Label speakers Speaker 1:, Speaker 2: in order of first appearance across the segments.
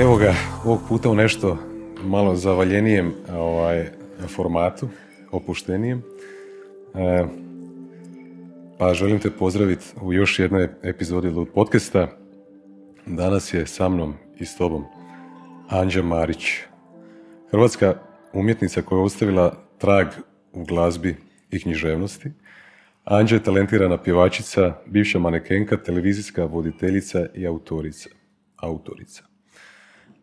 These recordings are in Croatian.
Speaker 1: Evo ga, ovog puta u nešto malo zavaljenijem ovaj, formatu, opuštenijem. E, pa želim te pozdraviti u još jednoj epizodi Lud podcasta. Danas je sa mnom i s tobom Anđa Marić, hrvatska umjetnica koja je ostavila trag u glazbi i književnosti. Anđa je talentirana pjevačica, bivša manekenka, televizijska voditeljica i autorica. autorica.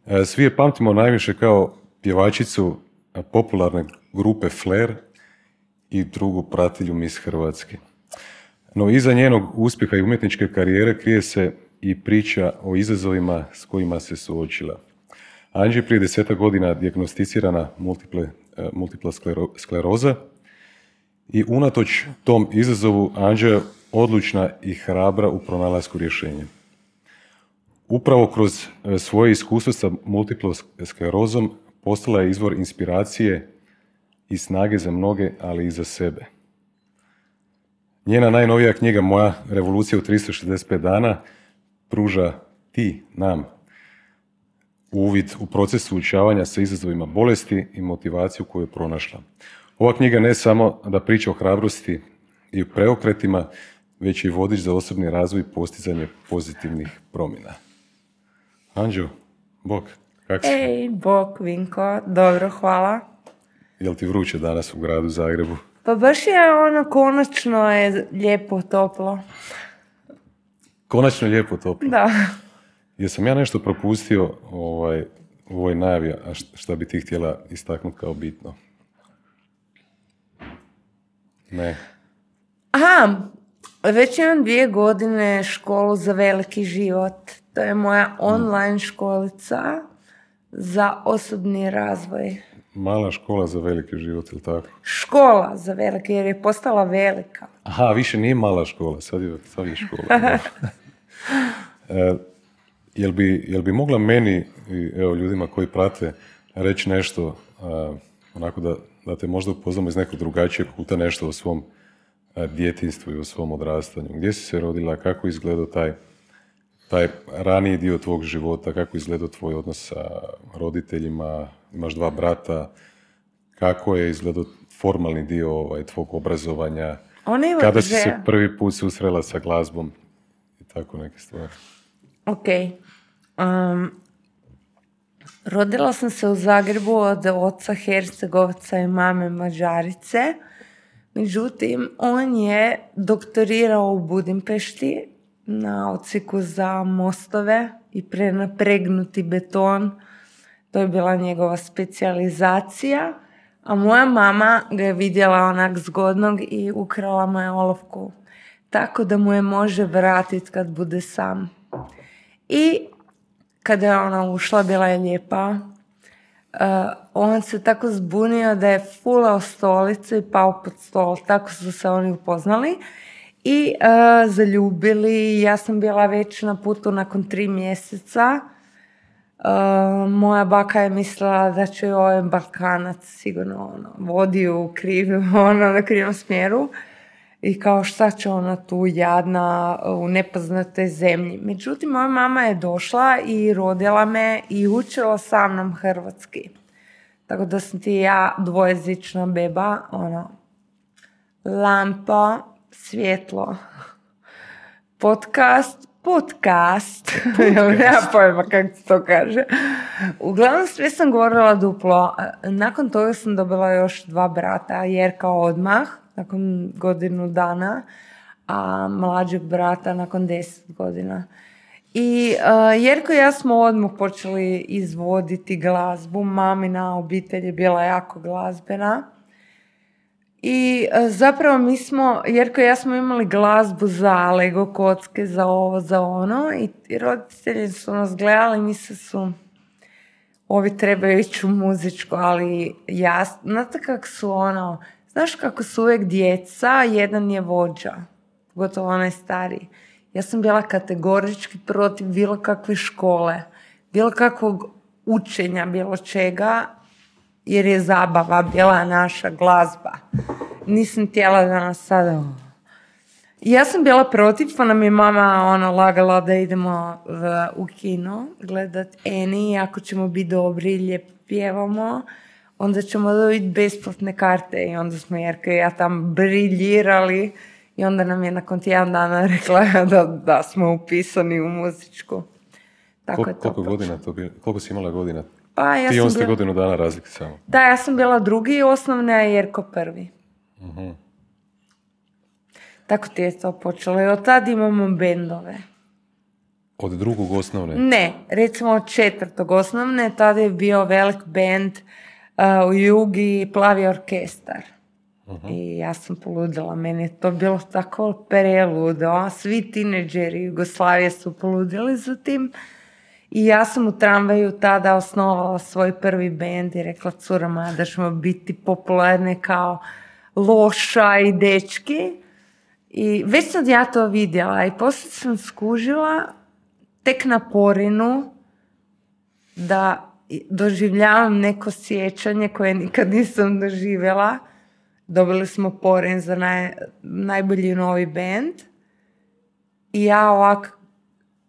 Speaker 1: E, svi je pamtimo najviše kao pjevačicu popularne grupe Flair i drugu pratilju Miss Hrvatske. No iza njenog uspjeha i umjetničke karijere krije se i priča o izazovima s kojima se suočila. Anđi je prije deseta godina dijagnosticirana multiple, e, multipla skleroza i unatoč tom izazovu Anđa je odlučna i hrabra u pronalasku rješenja. Upravo kroz e, svoje iskustvo sa multiplom sklerozom postala je izvor inspiracije i snage za mnoge, ali i za sebe. Njena najnovija knjiga Moja revolucija u 365 dana pruža ti, nam, uvid u proces suočavanja sa izazovima bolesti i motivaciju koju je pronašla. Ova knjiga ne samo da priča o hrabrosti i preokretima, već i vodič za osobni razvoj i postizanje pozitivnih promjena. Anđo, bok, kak si?
Speaker 2: Ej, bok, Vinko, dobro, hvala.
Speaker 1: Jel ti vruće danas u gradu Zagrebu?
Speaker 2: Pa baš je ono, konačno je lijepo toplo.
Speaker 1: Konačno lijepo toplo.
Speaker 2: Da.
Speaker 1: Jesam ja nešto propustio ovaj, u ovoj najavi, a šta bi ti htjela istaknuti kao bitno? Ne.
Speaker 2: Aha, već imam dvije godine školu za veliki život. To je moja online školica za osobni razvoj.
Speaker 1: Mala škola za veliki život, ili tako?
Speaker 2: Škola za veliki, jer je postala velika.
Speaker 1: Aha, više nije mala škola, sad je, sad je škola. e, jel, bi, jel bi mogla meni i evo, ljudima koji prate reći nešto onako da, da te možda upoznamo iz nekog drugačijeg kuta nešto o svom djetinstvu i o svom odrastanju. Gdje si se rodila, kako izgledao taj, taj raniji dio tvog života, kako izgledao tvoj odnos sa roditeljima, imaš dva brata, kako je izgledao formalni dio ovaj, tvog obrazovanja, kada si se prvi put susrela sa glazbom i tako neke stvari.
Speaker 2: Ok. Um, rodila sam se u Zagrebu od oca Hercegovca i mame Mađarice. Međutim, on je doktorirao u Budimpešti na ociku za mostove i prenapregnuti beton. To je bila njegova specijalizacija. A moja mama ga je vidjela onak zgodnog i ukrala mu je olovku. Tako da mu je može vratiti kad bude sam. I kada je ona ušla, bila je lijepa. Uh, on se tako zbunio da je fulao stolicu i pao pod stol. Tako su se oni upoznali i uh, zaljubili. Ja sam bila već na putu nakon tri mjeseca. Uh, moja baka je mislila da će ovaj Balkanac sigurno ono, vodi u krivu, ono, na krivom smjeru i kao šta će ona tu jadna u nepoznatoj zemlji. Međutim, moja mama je došla i rodila me i učila sa mnom hrvatski. Tako da sam ti ja dvojezična beba, ono, lampa, svjetlo, podcast, podcast. Nema pojma kako se to kaže. Uglavnom sve sam govorila duplo. Nakon toga sam dobila još dva brata, Jerka odmah, nakon godinu dana, a mlađeg brata nakon deset godina. I uh, Jerko i ja smo odmah počeli izvoditi glazbu. Mamina obitelj je bila jako glazbena. I uh, zapravo mi smo, Jerko i ja smo imali glazbu za Lego kocke, za ovo, za ono. I, roditelji su nas gledali, misle su, ovi trebaju ići u muzičku, ali ja, znate kako su ono, Znaš kako su uvijek djeca, jedan je vođa, pogotovo onaj stariji. Ja sam bila kategorički protiv bilo kakve škole, bilo kakvog učenja, bilo čega, jer je zabava bila naša glazba. Nisam htjela da nas sada... Ja sam bila protiv, pa nam je mama ona lagala da idemo v, u kino gledat Eni, ako ćemo biti dobri i lijepo pjevamo, onda ćemo dobiti besplatne karte i onda smo Jerka i ja tam briljirali i onda nam je nakon tjedan dana rekla da, da smo upisani u muzičku. Tako
Speaker 1: Kol-
Speaker 2: je to
Speaker 1: koliko godina to bilo? Koliko si imala godina?
Speaker 2: Pa ja
Speaker 1: Ti
Speaker 2: sam bila-
Speaker 1: godinu dana razlike samo.
Speaker 2: Da, ja sam bila drugi osnovne, a Jerko prvi.
Speaker 1: Mhm.
Speaker 2: Tako ti je to počelo. I od tad imamo bendove.
Speaker 1: Od drugog osnovne?
Speaker 2: Ne, recimo od četvrtog osnovne, tada je bio velik band uh, u Jugi, Plavi orkestar. I ja sam poludila, meni je to bilo tako preludo. Svi tineđeri Jugoslavije su poludili za tim. I ja sam u tramvaju tada osnovala svoj prvi bend i rekla curama da ćemo biti popularne kao loša i dečki. I već sam ja to vidjela i poslije sam skužila tek na porinu da doživljavam neko sjećanje koje nikad nisam doživjela. Dobili smo poren za naj, najbolji novi band. I ja ovak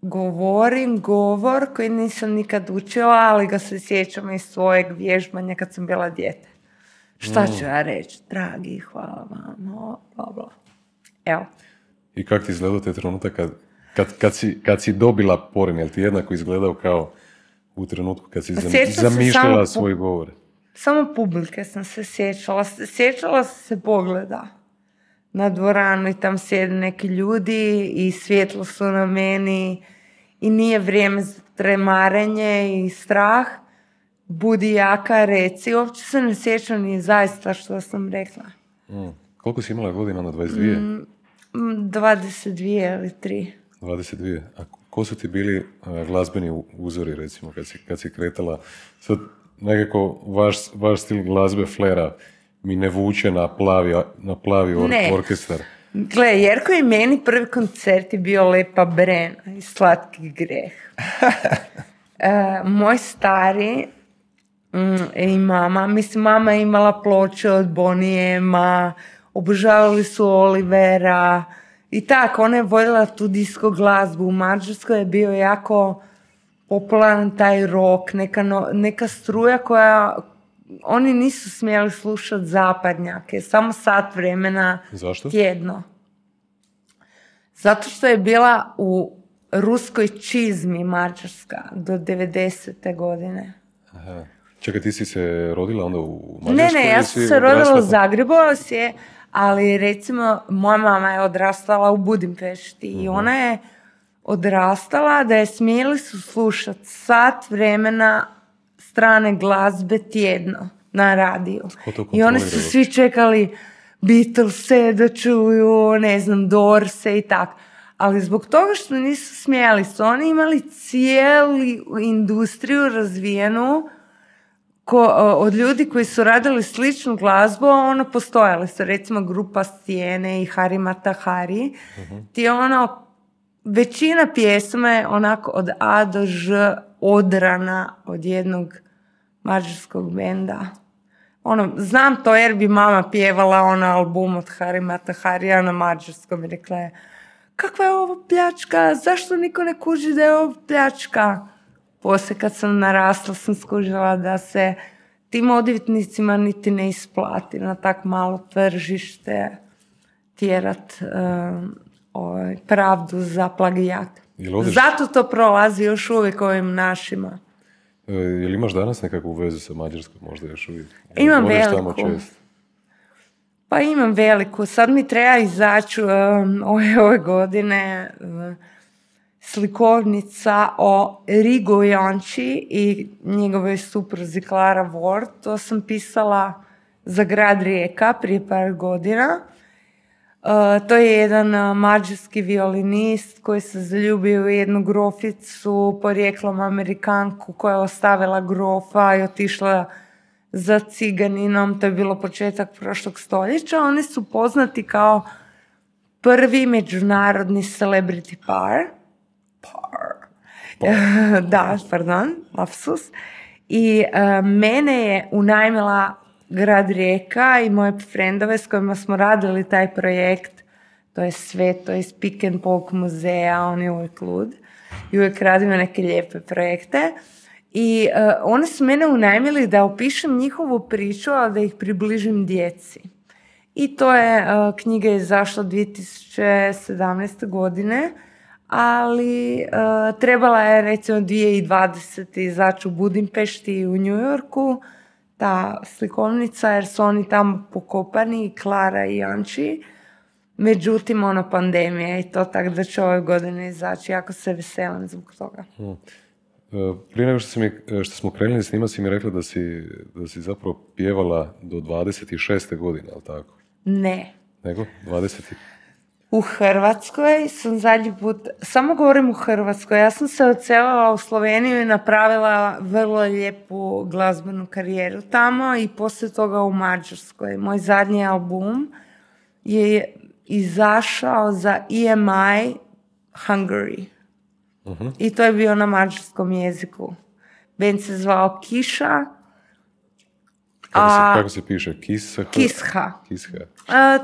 Speaker 2: govorim govor koji nisam nikad učila, ali ga se sjećam iz svojeg vježbanja kad sam bila dijete. Šta ću ja reći? Dragi, hvala vam. o, Bla, bla. Evo.
Speaker 1: I kak ti izgledao te trenutak kad, kad, kad, si, kad si dobila poren? Jel ti jednako izgledao kao u trenutku kad si zam-
Speaker 2: Sjećam se
Speaker 1: zamišljala svoj govor?
Speaker 2: Samo publike sam se sjećala. Sjećala sam se pogleda na dvoranu i tam sjede neki ljudi i svjetlo su na meni i nije vrijeme za tremarenje i strah. Budi jaka, reci. Uopće se ne sjećam ni zaista što sam rekla.
Speaker 1: Mm. Koliko si imala godina na 22?
Speaker 2: Mm, 22 ili 3.
Speaker 1: 22. A ko su ti bili a, glazbeni uzori, recimo, kad si, kad si kretala? Sad, nekako, vaš, vaš stil glazbe flera mi ne vuče na plavi, na plavi or-
Speaker 2: Ne.
Speaker 1: orkestar.
Speaker 2: Gle, Jerko i meni prvi koncert je bio Lepa Brena i Slatki greh. E, moj stari mm, i mama, mislim mama je imala ploče od Bonijema, obožavali su Olivera i tako, ona je voljela tu disko glazbu. U Mađarskoj je bio jako popularan taj rock, neka, no- neka struja koja oni nisu smjeli slušati zapadnjake, samo sat vremena
Speaker 1: Zašto?
Speaker 2: tjedno. Zato što je bila u ruskoj čizmi Mađarska do 90. godine.
Speaker 1: Aha. Čekaj, ti si se rodila onda u
Speaker 2: Ne,
Speaker 1: Mađarskoj?
Speaker 2: ne, ja
Speaker 1: ili
Speaker 2: sam se rodila u Zagrebu, je, ali recimo moja mama je odrastala u Budimpešti i ona je odrastala da je smjeli su slušati sat vremena strane glazbe tjedno na radiju. I oni su svi čekali Beatlese da čuju, ne znam, Dorse i tak. Ali zbog toga što nisu smjeli su oni imali cijelu industriju razvijenu ko, od ljudi koji su radili sličnu glazbu, ono postojali su recimo grupa Stijene i Hari Matahari. Ti ono, većina pjesma je onako od A do Ž odrana od jednog mađarskog benda. Ono, znam to jer bi mama pjevala ona album od Hari Mataharija na mađarskom i rekla je kakva je ovo pljačka, zašto niko ne kuži da je ovo pljačka? Poslije kad sam narasla sam skužila da se tim odvjetnicima niti ne isplati na tak malo tržište tjerat um, ovaj, pravdu za plagijat. Zato to prolazi još uvijek ovim našima.
Speaker 1: E, jel imaš danas nekakvu vezu sa Mađarskom, možda još uvijek?
Speaker 2: Imam
Speaker 1: Odeš tamo
Speaker 2: veliku. Pa imam veliku. Sad mi treba izaći um, ove, ove godine um, slikovnica o Rigo Janči i njegovoj supruzi Klara Ward. To sam pisala za grad Rijeka prije par godina. Uh, to je jedan uh, mađarski violinist koji se zaljubio u jednu groficu, porijeklom Amerikanku koja je ostavila grofa i otišla za ciganinom, to je bilo početak prošlog stoljeća. Oni su poznati kao prvi međunarodni celebrity par. Par. da, pardon, lapsus. I uh, mene je unajmila grad Rijeka i moje frendove s kojima smo radili taj projekt to je sve, to je iz Pick and Poke muzeja, on je uvijek lud i uvijek radimo neke lijepe projekte. I uh, oni su mene unajmili da opišem njihovu priču, ali da ih približim djeci. I to je, uh, knjiga je izašla 2017. godine, ali uh, trebala je recimo 2020. izaći u Budimpešti i u New Yorku, ta slikovnica, jer su oni tamo pokopani, Klara i Janči. Međutim, ono pandemija i to tako da će ove godine izaći. Jako se veselim zbog toga. Hmm.
Speaker 1: Prije nego što, mi, što smo krenuli snima si mi rekla da si, da si zapravo pjevala do 26. godine, ali tako?
Speaker 2: Ne.
Speaker 1: Nego? 20.
Speaker 2: U Hrvatskoj sam zadnji put, samo govorim u Hrvatskoj, ja sam se odselila u Sloveniju i napravila vrlo lijepu glazbenu karijeru tamo i poslije toga u Mađarskoj. Moj zadnji album je izašao za EMI Hungary. uh I to je bio na mađarskom jeziku. Ben se zvao Kiša.
Speaker 1: Kako, se, kako se piše? Kisha?
Speaker 2: Kisha.
Speaker 1: Kisha.
Speaker 2: A,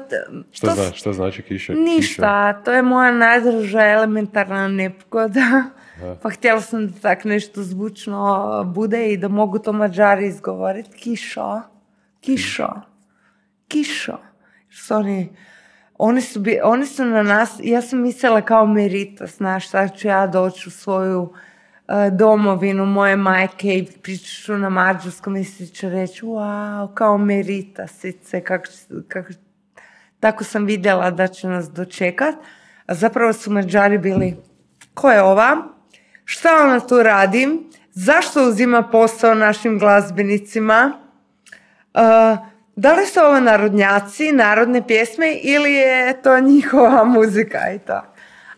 Speaker 1: šta, zna, šta znači kiša?
Speaker 2: Ništa, to je moja najdraža elementarna nepogoda. Pa htjela sam da tak nešto zvučno bude i da mogu to mađari izgovoriti. Kišo. Kišo. Kišo. Su oni oni su, oni su na nas, ja sam mislila kao merita, znaš, sad ću ja doći u svoju uh, domovinu moje majke i pričat ću na mađarskom i svi će reći, wow, kao merita sice, kako, kako, tako sam vidjela da će nas dočekat. A zapravo su mađari bili, ko je ova? Šta ona tu radi? Zašto uzima posao našim glazbenicima? Uh, da li su ovo narodnjaci, narodne pjesme ili je to njihova muzika i to.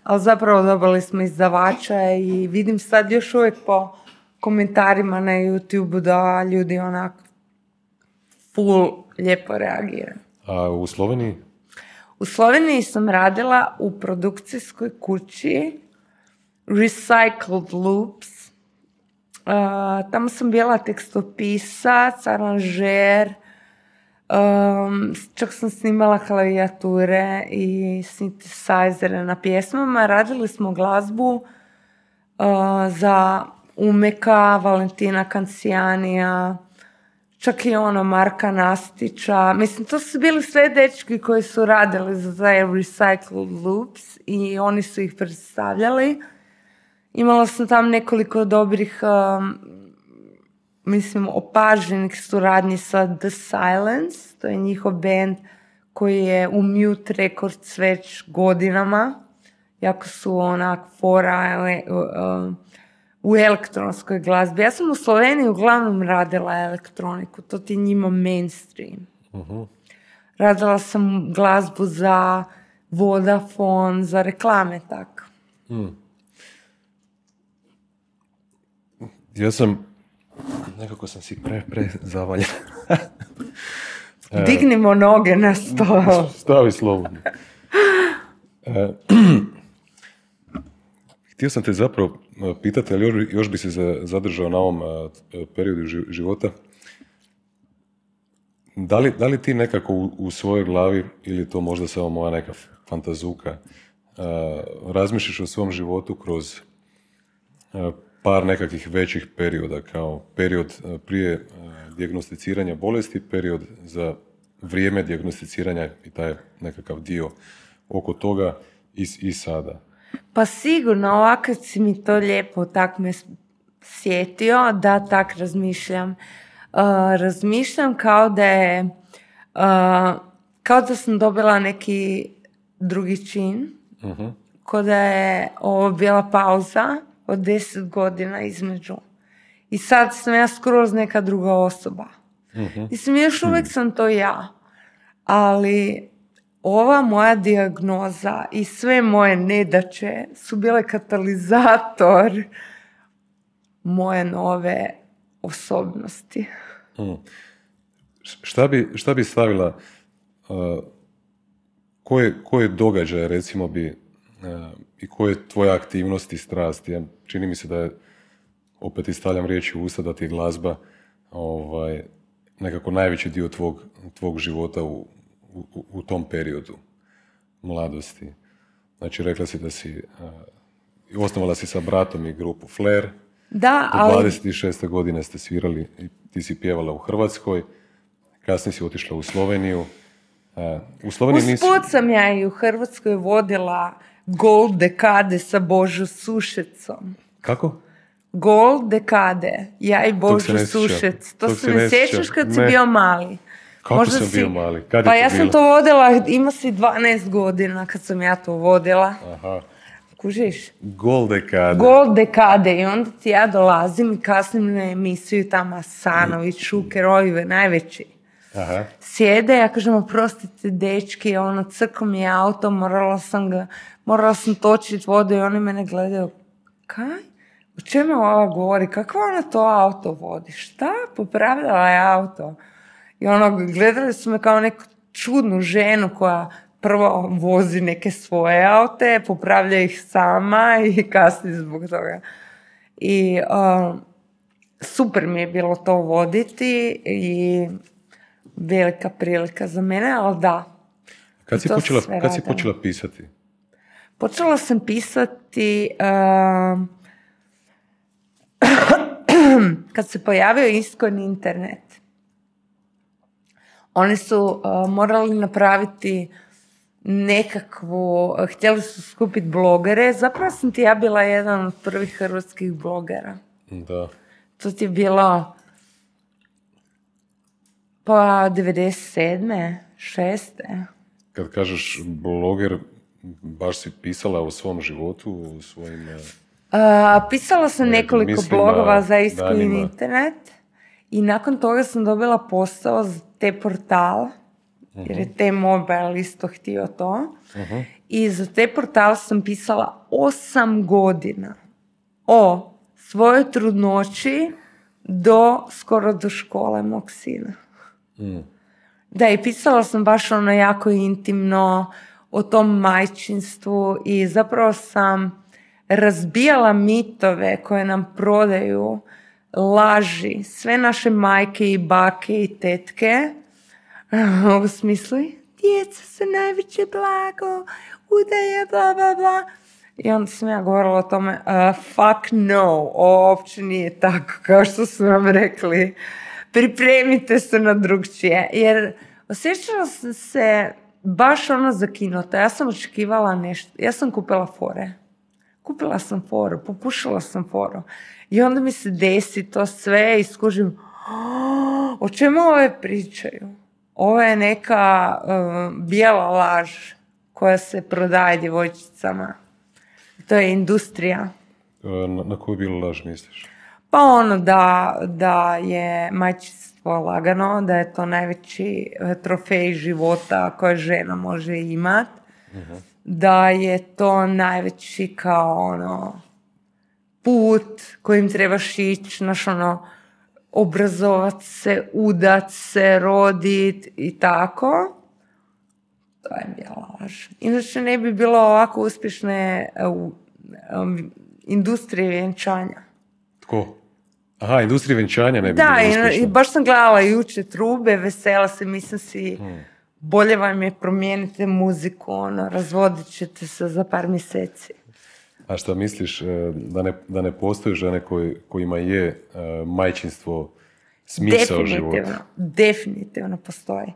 Speaker 2: Ali zapravo dobili smo izdavača i vidim sad još uvijek po komentarima na YouTube da ljudi onak full lijepo reagiraju.
Speaker 1: A u Sloveniji?
Speaker 2: U Sloveniji sam radila u produkcijskoj kući Recycled Loops. Uh, tamo sam bila tekstopisac, aranžer, Um, čak sam snimala klavijature i synthesizere na pjesmama. Radili smo glazbu uh, za Umeka, Valentina Kancijanija, čak i ono Marka Nastića. Mislim, to su bili sve dečki koji su radili za Recycled Loops i oni su ih predstavljali. Imala sam tam nekoliko dobrih um, mislim, opaženih suradnji sa The Silence, to je njihov band koji je u Mute Records već godinama. Jako su onak fora u elektronskoj glazbi. Ja sam u Sloveniji uglavnom radila elektroniku, to ti njima mainstream. uh Radila sam glazbu za Vodafone, za reklame, tako. Hmm.
Speaker 1: Ja sam Nekako sam si pre, pre zavaljen.
Speaker 2: Dignimo noge na stol.
Speaker 1: Stavi slobodno. E, htio sam te zapravo e, pitati, ali još, još bi se zadržao na ovom e, periodu života. Da li, da li ti nekako u, u svojoj glavi, ili to možda samo moja neka fantazuka, razmišljaš o svom životu kroz par nekakvih većih perioda, kao period e, prije e, dijagnosticiranja bolesti, period za vrijeme dijagnosticiranja i taj nekakav dio oko toga i, i sada.
Speaker 2: Pa sigurno, ovako si mi to lijepo tak me sjetio da tak razmišljam. Uh, razmišljam kao da je uh, kao da sam dobila neki drugi čin, uh-huh. kao da je ovo bila pauza od deset godina između. I sad sam ja skroz neka druga osoba. Uh-huh. Mislim, još uvijek sam to ja. Ali ova moja dijagnoza i sve moje nedaće su bile katalizator moje nove osobnosti.
Speaker 1: Mm. Šta, bi, šta bi stavila, uh, koje, koje događaje recimo bi uh, i koje je tvoja aktivnost i strast? Ja, čini mi se da je, opet istavljam riječi u usta, da ti je glazba ovaj, nekako najveći dio tvog, tvog života u, u, u tom periodu. mladosti. Znači, rekla si da si, uh, osnovala si sa bratom i grupu Flair.
Speaker 2: Da, ali
Speaker 1: 26. godine ste svirali, i ti si pjevala u Hrvatskoj, kasnije si otišla u Sloveniju. Uh, u Sloveniji
Speaker 2: sam ja i u Hrvatskoj vodila gol dekade sa Božu Sušecom.
Speaker 1: Kako?
Speaker 2: Gol dekade, ja i Božu. Sušec. To se ne sjećaš kad si bio mali.
Speaker 1: Kako sam bio mali? Kad
Speaker 2: pa ja sam to vodila, ima si 12 godina kad sam ja to vodila.
Speaker 1: Aha.
Speaker 2: Kužiš?
Speaker 1: Gol dekada.
Speaker 2: Gol dekade i onda ti ja dolazim i kasnim na emisiju tamo Asanović, Šuker, ovi najveći.
Speaker 1: Aha.
Speaker 2: Sjede, ja kažem, oprostite, dečki, ono, crko mi je auto, morala sam ga, morala sam točiti vodu i oni mene gledaju, kaj? O čemu ova govori? Kako ona to auto vodi? Šta? Popravljala je auto. I ono, gledali su me kao neku čudnu ženu koja prvo vozi neke svoje aute, popravlja ih sama i kasni zbog toga. I um, super mi je bilo to voditi i velika prilika za mene, ali da.
Speaker 1: Kad si, počela, kad si počela pisati?
Speaker 2: Počela sam pisati um, kad se pojavio iskon internet. Oni su uh, morali napraviti nekakvu, htjeli su skupiti blogere. Zapravo sam ti ja bila jedan od prvih hrvatskih blogera.
Speaker 1: Da.
Speaker 2: To ti je bilo pa 97. 6.
Speaker 1: Kad kažeš bloger, baš si pisala o svom životu, o svojim... eh,
Speaker 2: A, pisala sam
Speaker 1: Ne,
Speaker 2: nekoliko
Speaker 1: mislim,
Speaker 2: blogova za
Speaker 1: danima.
Speaker 2: internet i nakon toga sam dobila posao za te portal, jer
Speaker 1: Mhm.
Speaker 2: je te mobile isto htio to. I za te portal sam pisala osam godina o svojoj trudnoći do skoro do škole mog sina. Da, i pisala sam baš ono jako intimno o tom majčinstvu i zapravo sam razbijala mitove koje nam prodaju, laži, sve naše majke i bake i tetke, u smislu djeca su najveće blago, udaje, bla, bla, bla. I onda sam ja govorila o tome, uh, fuck no, uopće nije tako kao što su vam rekli. Pripremite se na drugčije. Jer osjećala sam se baš ono zakinuta. Ja sam očekivala nešto. Ja sam kupila fore. Kupila sam foru, popušila sam foru. I onda mi se desi to sve i skužim, "Oh, o čemu ove pričaju? Ovo je neka uh, bijela laž koja se prodaje djevojčicama. To je industrija.
Speaker 1: eh, Na, na koju bilo laž misliš?
Speaker 2: Pa ono da, da je majčinstvo lagano, da je to najveći e, trofej života koje žena može imat. Da je to najveći kao ono put kojim trebaš ići, znaš ono, obrazovat se, udat se, rodit i tako. To je bila laž. Inače ne bi bilo ovako uspješne e, u, um, industrije vjenčanja.
Speaker 1: Tko? Aha, industrija venčanja ne bi
Speaker 2: Da, i, i baš sam gledala jučer trube, vesela se, mislim si, bolje vam je promijenite muziku, ono, razvodit ćete se za par mjeseci.
Speaker 1: A šta misliš, eh, da ne, da ne postoje žene koji, kojima je eh, majčinstvo smisao života?
Speaker 2: Definitivno, definitivno postoji.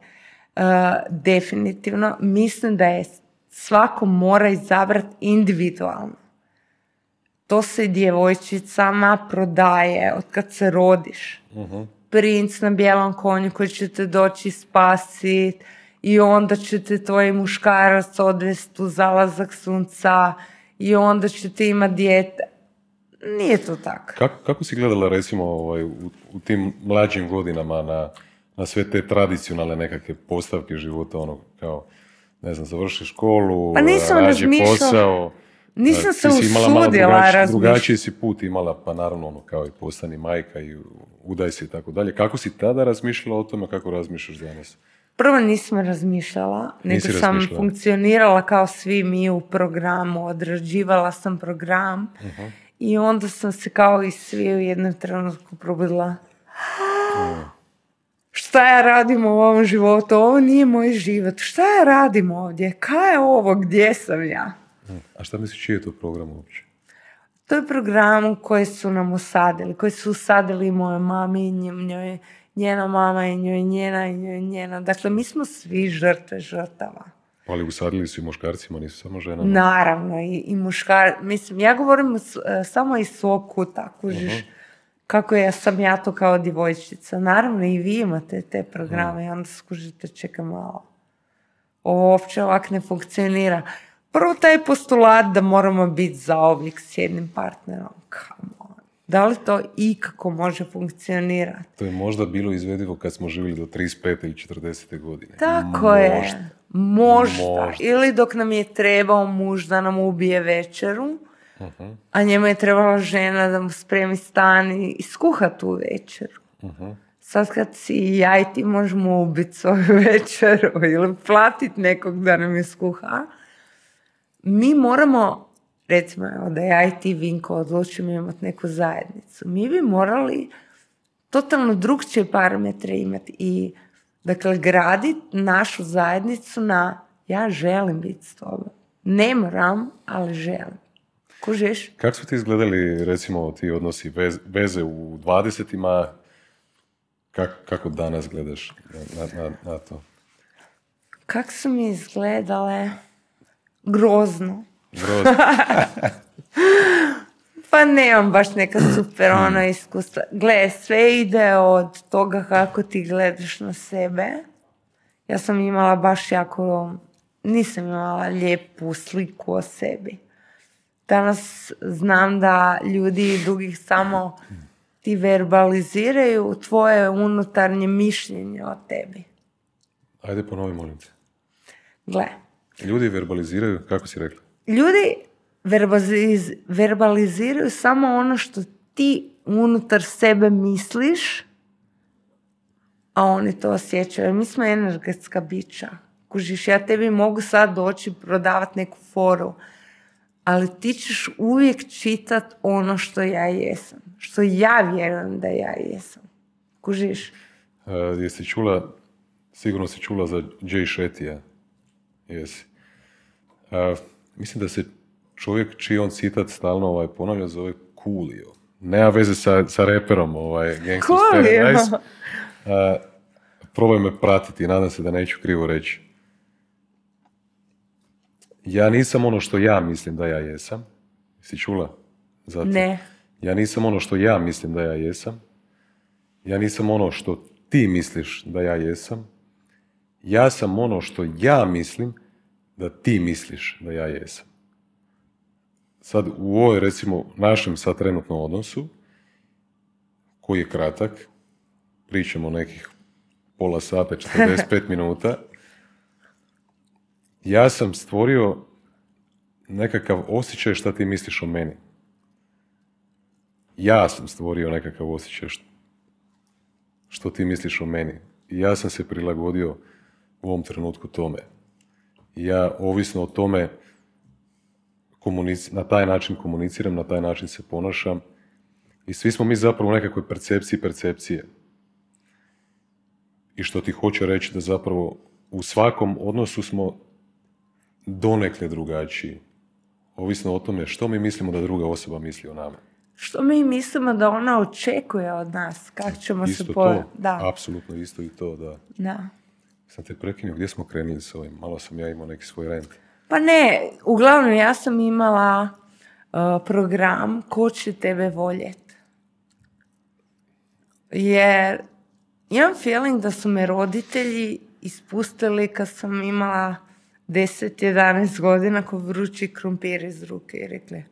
Speaker 2: Uh, definitivno, mislim da je svako mora izabrati individualno. To se djevojčicama prodaje od kad se rodiš. Princ na bijelom konju koji će te doći spasit i onda će te tvoj muškarac odvesti u zalazak sunca i onda ćete imati dijete. Nije to tako.
Speaker 1: Kako, kako si gledala recimo ovaj, u, u tim mlađim godinama na, na sve te tradicionalne nekakve postavke života, ono kao, ne znam, završi školu,
Speaker 2: Pa nisam razmišljala-
Speaker 1: posao.
Speaker 2: Nisam se usudila razmišljati.
Speaker 1: Drugačiji si put imala, pa naravno ono kao i postani majka i udaj se i tako dalje. Kako si tada razmišljala o tome, kako razmišljaš danas?
Speaker 2: Prvo nisam razmišljala, nego sam funkcionirala kao svi mi u programu, odrađivala sam program i onda sam se kao i svi u jednom trenutku probudila. šta ja radim u ovom životu, ovo nije moj život, šta ja radim ovdje, kaj je ovo, gdje sam ja?
Speaker 1: A šta misliš, čiji je to program uopće?
Speaker 2: To je program koji su nam usadili, koji su usadili moje mami i njoj, njena mama i njoj njena i njoj njena. Dakle, mi smo svi žrtve žrtava.
Speaker 1: Ali usadili su i muškarcima, nisu samo ženama.
Speaker 2: Naravno, i, i muškar... Mislim, ja govorim e, samo iz svog kuta, kužiš. Kako ja sam ja to kao djevojčica. Naravno, i vi imate te programe i onda skužite, čekaj malo. Ovo uopće ovak ne funkcionira. Prvo taj postulat da moramo biti zauvijek s jednim partnerom. Come on. Da li to ikako može funkcionirati?
Speaker 1: To je možda bilo izvedivo kad smo živjeli do 35. ili 40. godine.
Speaker 2: Tako je. Možda. Ili dok nam je trebao muž da nam ubije večeru, uh a njemu je trebala žena da mu spremi stan i skuha tu večeru. uh Sad kad si ja i ti možemo ubiti svoju večeru ili platiti nekog da nam je skuha, mi moramo, recimo evo, da ja i ti Vinko odlučimo imati neku zajednicu, mi bi morali totalno drugčije parametre imati i dakle graditi našu zajednicu na ja želim biti s tobom. Ne moram, ali želim. Kužiš?
Speaker 1: Kako su ti izgledali, recimo, ti odnosi veze u dvadesetima? kako danas gledaš na, na, na to?
Speaker 2: Kako su mi izgledale? Grozno.
Speaker 1: Grozno.
Speaker 2: pa nemam baš neka super ono iskustva. Gle, sve ide od toga kako ti gledaš na sebe. Ja sam imala baš jako, nisam imala lijepu sliku o sebi. Danas znam da ljudi drugih samo ti verbaliziraju tvoje unutarnje mišljenje o tebi.
Speaker 1: Ajde ponovi, molim te.
Speaker 2: Gle,
Speaker 1: Ljudi verbaliziraju, kako si rekla?
Speaker 2: Ljudi verbaliziraju samo ono što ti unutar sebe misliš, a oni to osjećaju. Mi smo energetska bića. Kužiš, ja tebi mogu sad doći prodavati neku foru, ali ti ćeš uvijek čitat ono što ja jesam. Što ja vjerujem da ja jesam. Kužiš?
Speaker 1: Uh, jesi čula, sigurno si čula za Jay Shetty, Jesi. Uh, mislim da se čovjek čiji on citat stalno ovaj, ponavlja zove Coolio. Nema veze sa, sa reperom, ovaj, Coolio. Nice. Uh, probaj me pratiti, nadam se da neću krivo reći. Ja nisam ono što ja mislim da ja jesam. Si čula?
Speaker 2: Zato. Ne.
Speaker 1: Ja nisam ono što ja mislim da ja jesam. Ja nisam ono što ti misliš da ja jesam. Ja sam ono što ja mislim da ti misliš da ja jesam. Sad u ovoj, recimo, našem sad trenutnom odnosu, koji je kratak, pričamo nekih pola sata, 45 minuta, ja sam stvorio nekakav osjećaj šta ti misliš o meni. Ja sam stvorio nekakav osjećaj što ti misliš o meni. I ja sam se prilagodio u ovom trenutku tome ja ovisno o tome na taj način komuniciram, na taj način se ponašam i svi smo mi zapravo u nekakvoj percepciji percepcije. I što ti hoću reći da zapravo u svakom odnosu smo donekle drugačiji. Ovisno o tome što mi mislimo da druga osoba misli o nama.
Speaker 2: Što mi mislimo da ona očekuje od nas, kako ćemo
Speaker 1: isto
Speaker 2: se
Speaker 1: po... Da. Apsolutno isto i to, da.
Speaker 2: Da.
Speaker 1: Sam te prekinio, gdje smo krenuli s ovim? Malo sam ja imao neki svoj rent.
Speaker 2: Pa ne, uglavnom ja sam imala uh, program ko će tebe voljeti. Jer imam feeling da su me roditelji ispustili kad sam imala 10-11 godina ko vrući krumpir iz ruke i rekli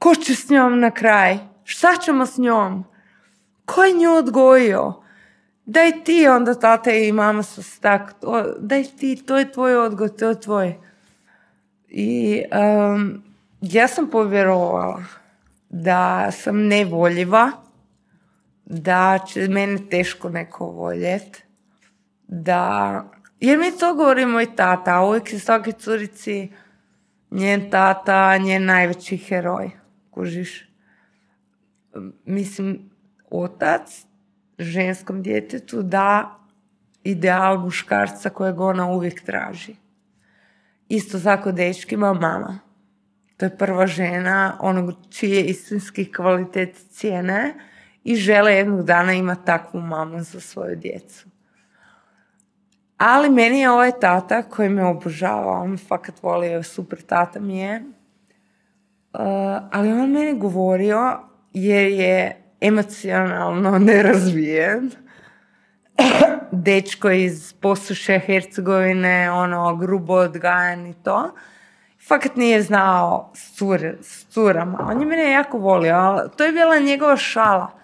Speaker 2: ko će s njom na kraj? Šta ćemo s njom? Ko je nju odgojio? Daj ti onda tata i mama su tak, daj ti, to je tvoj odgoj, to je tvoj. I um, ja sam povjerovala da sam nevoljiva, da će mene teško neko voljet, da, jer mi to govori moj tata, uvijek je svake curici njen tata, njen najveći heroj, kužiš. Mislim, otac ženskom djetetu da ideal muškarca kojeg ona uvijek traži. Isto tako dečkima mama. To je prva žena onog čije istinski kvalitet cijene i žele jednog dana imati takvu mamu za svoju djecu. Ali meni je ovaj tata koji me obožava, on fakat volio, super tata mi je. Uh, ali on meni govorio jer je emocionalno nerazvijen. Dečko iz posuše Hercegovine, ono, grubo odgajan i to. Fakat nije znao s, s curama. On je mene jako volio, ali to je bila njegova šala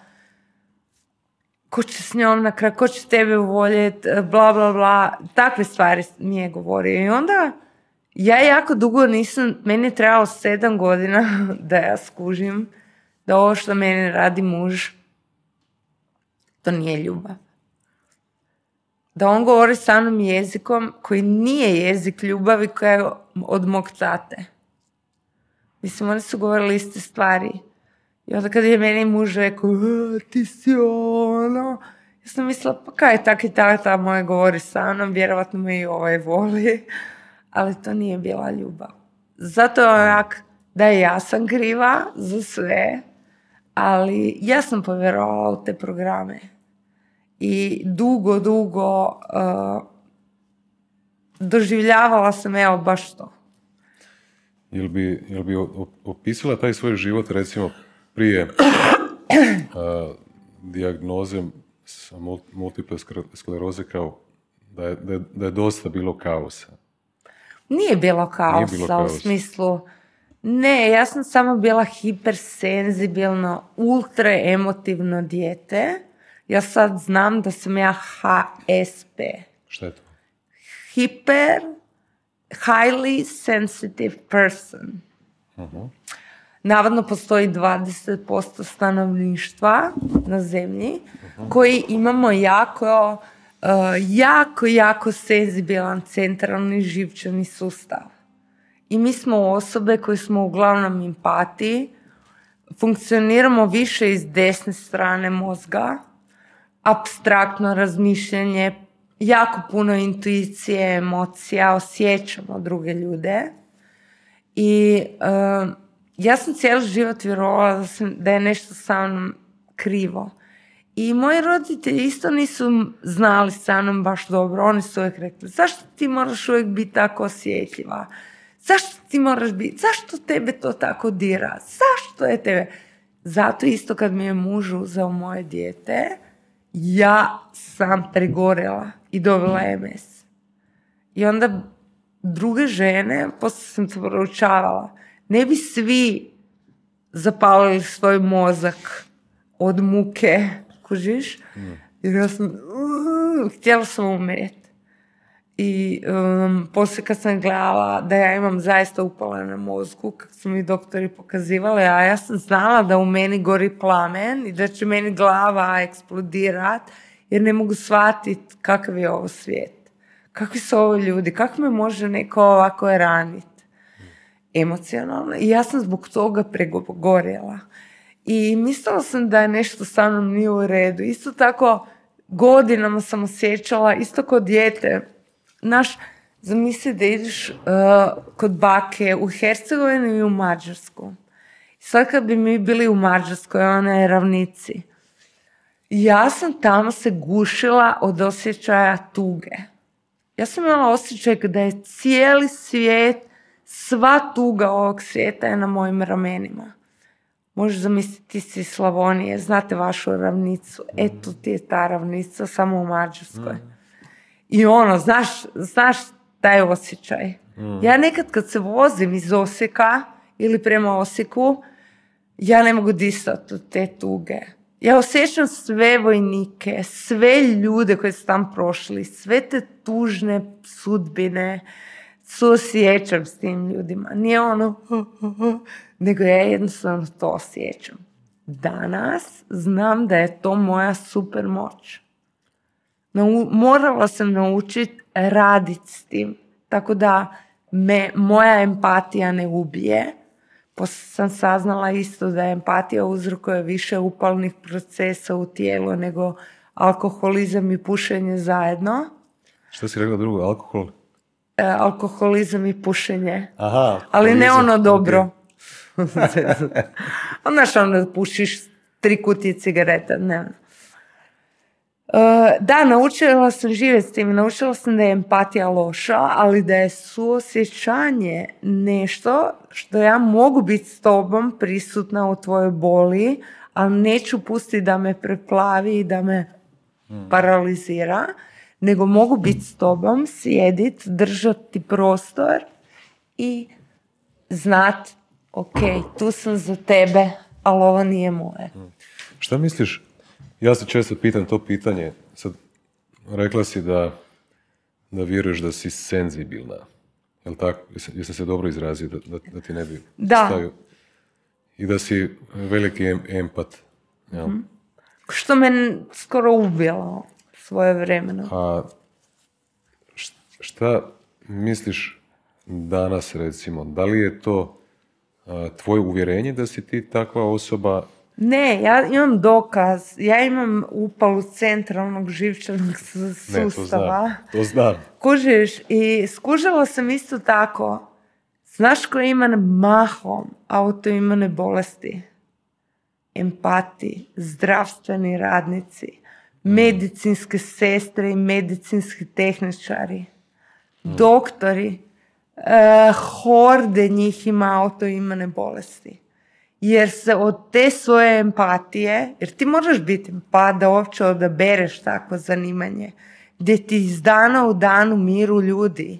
Speaker 2: ko će s njom na kraju, ko će tebe voljeti, bla, bla, bla. Takve stvari nije govorio. I onda ja jako dugo nisam, meni je trebalo sedam godina da ja skužim da ovo što meni radi muž, to nije ljubav. Da on govori sa mnom jezikom koji nije jezik ljubavi koja je od mog tate. Mislim, oni su govorili iste stvari. I onda kad je meni muž rekao, ti si ono, ja sam mislila, pa kaj je tak i tata moje govori sa mnom, vjerovatno me i ovaj voli, ali to nije bila ljubav. Zato je onak, da ja sam kriva za sve, ali ja sam povjerovala u te programe. I dugo, dugo uh, doživljavala sam evo baš to.
Speaker 1: Jel bi, jel bi opisala taj svoj život recimo prije uh, dijagnoze sa multiple skleroze kao da je, da, je, da je dosta bilo kaosa.
Speaker 2: Nije bilo kaosa Nije bilo u smislu... Ne, ja sam samo bila hipersenzibilno, ultra emotivno dijete. Ja sad znam da sam ja HSP.
Speaker 1: Šta je to?
Speaker 2: Hiper, highly sensitive person. Uh-huh. Navodno postoji 20% stanovništva na zemlji koji imamo jako, uh, jako, jako senzibilan centralni živčani sustav. I mi smo osobe koje smo uglavnom empatiji, funkcioniramo više iz desne strane mozga, abstraktno razmišljanje, jako puno intuicije, emocija, osjećamo druge ljude. I uh, ja sam cijeli život vjerovala da, sam, da je nešto sa mnom krivo. I moji roditelji isto nisu znali sa mnom baš dobro. Oni su uvijek rekli, zašto ti moraš uvijek biti tako osjetljiva? Zašto ti moraš biti? Zašto tebe to tako dira? Zašto je tebe? Zato isto kad mi je muž uzeo moje dijete, ja sam pregorela i dobila MS. I onda druge žene, poslije sam se proučavala, ne bi svi zapalili svoj mozak od muke, kužiš? Mm. Jer ja sam, uh, htjela sam umrijeti. I um, poslije kad sam gledala da ja imam zaista upale na mozgu, kako su mi doktori pokazivali, a ja sam znala da u meni gori plamen i da će meni glava eksplodirat, jer ne mogu shvatiti kakav je ovo svijet. Kakvi su ovo ljudi, kako me može neko ovako raniti emocionalno i ja sam zbog toga pregorjela. I mislila sam da je nešto sa mnom nije u redu. Isto tako godinama sam osjećala, isto kod dijete. Naš, zamisli da ideš uh, kod bake u Hercegovini i u Mađarsku. Sad kad bi mi bili u Mađarskoj, ona je ravnici. Ja sam tamo se gušila od osjećaja tuge. Ja sam imala osjećaj da je cijeli svijet Sva tuga ovog svijeta je na mojim ramenima. Možeš zamisliti si Slavonije, znate vašu ravnicu. Eto ti je ta ravnica samo u Mađarskoj. Mm. I ono, znaš, znaš taj osjećaj. Mm. Ja nekad kad se vozim iz Osijeka ili prema Osijeku, ja ne mogu disati od te tuge. Ja osjećam sve vojnike, sve ljude koji su tam prošli, sve te tužne sudbine, suosjećam s tim ljudima. Nije ono, nego ja jednostavno to osjećam. Danas znam da je to moja super moć. Morala sam naučiti raditi s tim. Tako da me moja empatija ne ubije. Poslije sam saznala isto da empatija uzrokuje više upalnih procesa u tijelu nego alkoholizam i pušenje zajedno.
Speaker 1: Što si rekla drugo, alkohol?
Speaker 2: E, alkoholizam i pušenje.
Speaker 1: Aha.
Speaker 2: Ali ne
Speaker 1: alkoholizam,
Speaker 2: ono dobro. Znaš, ono da pušiš tri kutije cigareta dnevno. E, da, naučila sam živjeti s tim, naučila sam da je empatija loša, ali da je suosjećanje nešto što ja mogu biti s tobom prisutna u tvojoj boli, ali neću pustiti da me preplavi i da me paralizira, nego mogu biti s tobom, sjedit, držati prostor i znat, ok, tu sam za tebe, ali ovo nije moje.
Speaker 1: Šta misliš, ja se često pitam to pitanje, sad rekla si da, da vjeruješ da si senzibilna, jel tako? Jesam, se dobro izrazio da, da, da ti ne bi
Speaker 2: Da.
Speaker 1: stavio? I da si veliki em- empat, jel?
Speaker 2: Što me skoro ubilo svoje vremeno.
Speaker 1: A šta misliš danas recimo, da li je to a, tvoje uvjerenje da si ti takva osoba
Speaker 2: Ne, ja imam dokaz. Ja imam upalu centralnog živčanog s-
Speaker 1: Ne, to
Speaker 2: sustava.
Speaker 1: znam. To znam.
Speaker 2: Kužiš, i skužila sam isto tako. Znaš ko ima mahom autoimune bolesti? Empati, zdravstveni radnici, medicinske sestre i medicinski tehničari, doktori, e, horde njih ima autoimune bolesti. Jer se od te svoje empatije, jer ti moraš biti empat da uopće odabereš takvo zanimanje, gdje ti iz dana u dan umiru ljudi,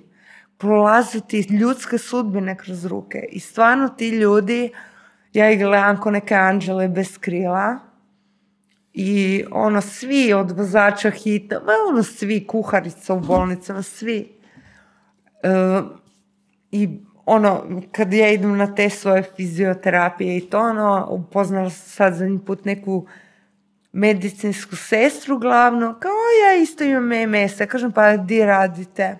Speaker 2: prolaze ti ljudske sudbine kroz ruke i stvarno ti ljudi, ja ih gledam ko neke anđele bez krila, i ono svi od vozača hita, ma ono svi, kuharica u bolnicama, svi. E, I ono, kad ja idem na te svoje fizioterapije i to ono, upoznala sam sad zadnji put neku medicinsku sestru glavno, kao ja isto imam MS, ja kažem pa di radite?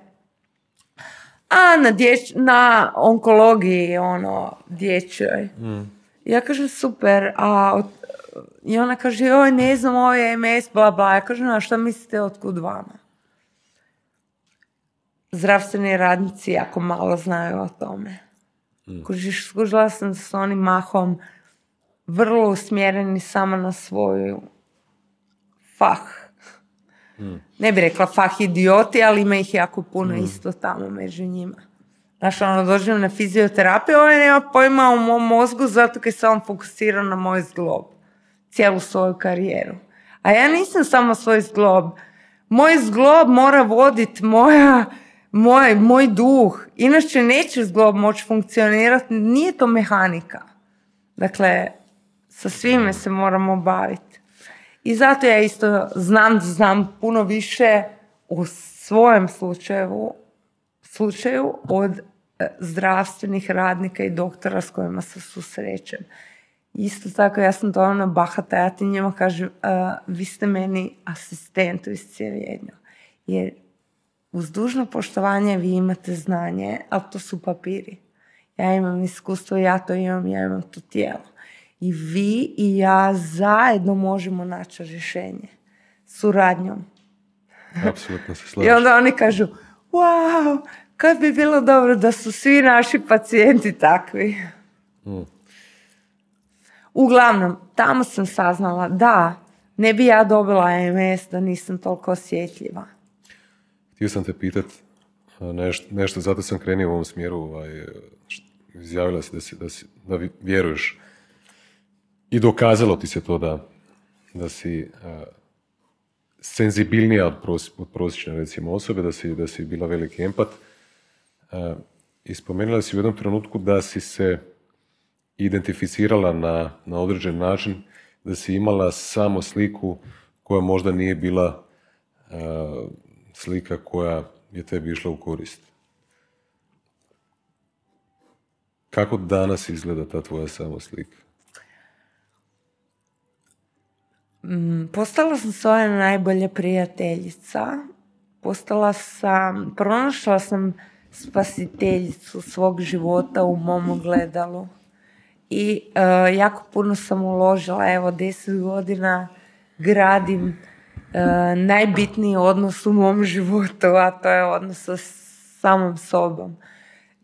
Speaker 2: A na, djeć, na onkologiji, ono, dječjoj. Ja kažem super, a od- i ona kaže, joj ne znam, ovo je MS, bla bla. Ja kažem, a šta mislite otkud vama? Zdravstveni radnici jako malo znaju o tome. Kužiš, skužila sam da su oni mahom vrlo usmjereni samo na svoju fah. Ne bi rekla fah idioti, ali ima ih jako puno isto tamo među njima. Znaš, ono, dođem na fizioterapiju, ovaj nema pojma o mom mozgu zato kaj se on fokusira na moj zglob. Cijelu svoju karijeru. A ja nisam samo svoj zglob. Moj zglob mora voditi moja, moj, moj duh. Inače neće zglob moći funkcionirati. Nije to mehanika. Dakle, sa svime se moramo baviti. I zato ja isto znam znam puno više u svojem slučaju, slučaju od e, zdravstvenih radnika i doktora s kojima se susrećem. Isto tako, ja sam to ono bahata, ja ti njima kažem, "A, vi ste meni asistent u iscijeljenju. Jer uz dužno poštovanje vi imate znanje, ali to su papiri. Ja imam iskustvo, ja to imam, ja imam to tijelo. I vi i ja zajedno možemo naći rješenje. Suradnjom.
Speaker 1: Apsolutno se
Speaker 2: I
Speaker 1: slažem.
Speaker 2: onda oni kažu, wow, kad bi bilo dobro da su svi naši pacijenti takvi. Uglavnom, tamo sam saznala da ne bi ja dobila MS da nisam toliko osjetljiva.
Speaker 1: Htio sam te pitat nešto, nešto, zato sam krenio u ovom smjeru. Ovaj, izjavila si da, si, da, si, da vjeruješ i dokazalo ti se to da, da si a, senzibilnija od, pros, od prosječne recimo osobe, da si, da si bila veliki empat. A, I spomenula si u jednom trenutku da si se identificirala na, na određen način, da si imala samo sliku koja možda nije bila a, slika koja je tebi išla u korist. Kako danas izgleda ta tvoja samo slika?
Speaker 2: Postala sam svoja najbolja prijateljica. Postala sam, pronašla sam spasiteljicu svog života u mom ogledalu. I e, jako puno sam uložila, evo deset godina gradim najbitniji odnos u mom životu, a to je odnos sa samom sobom.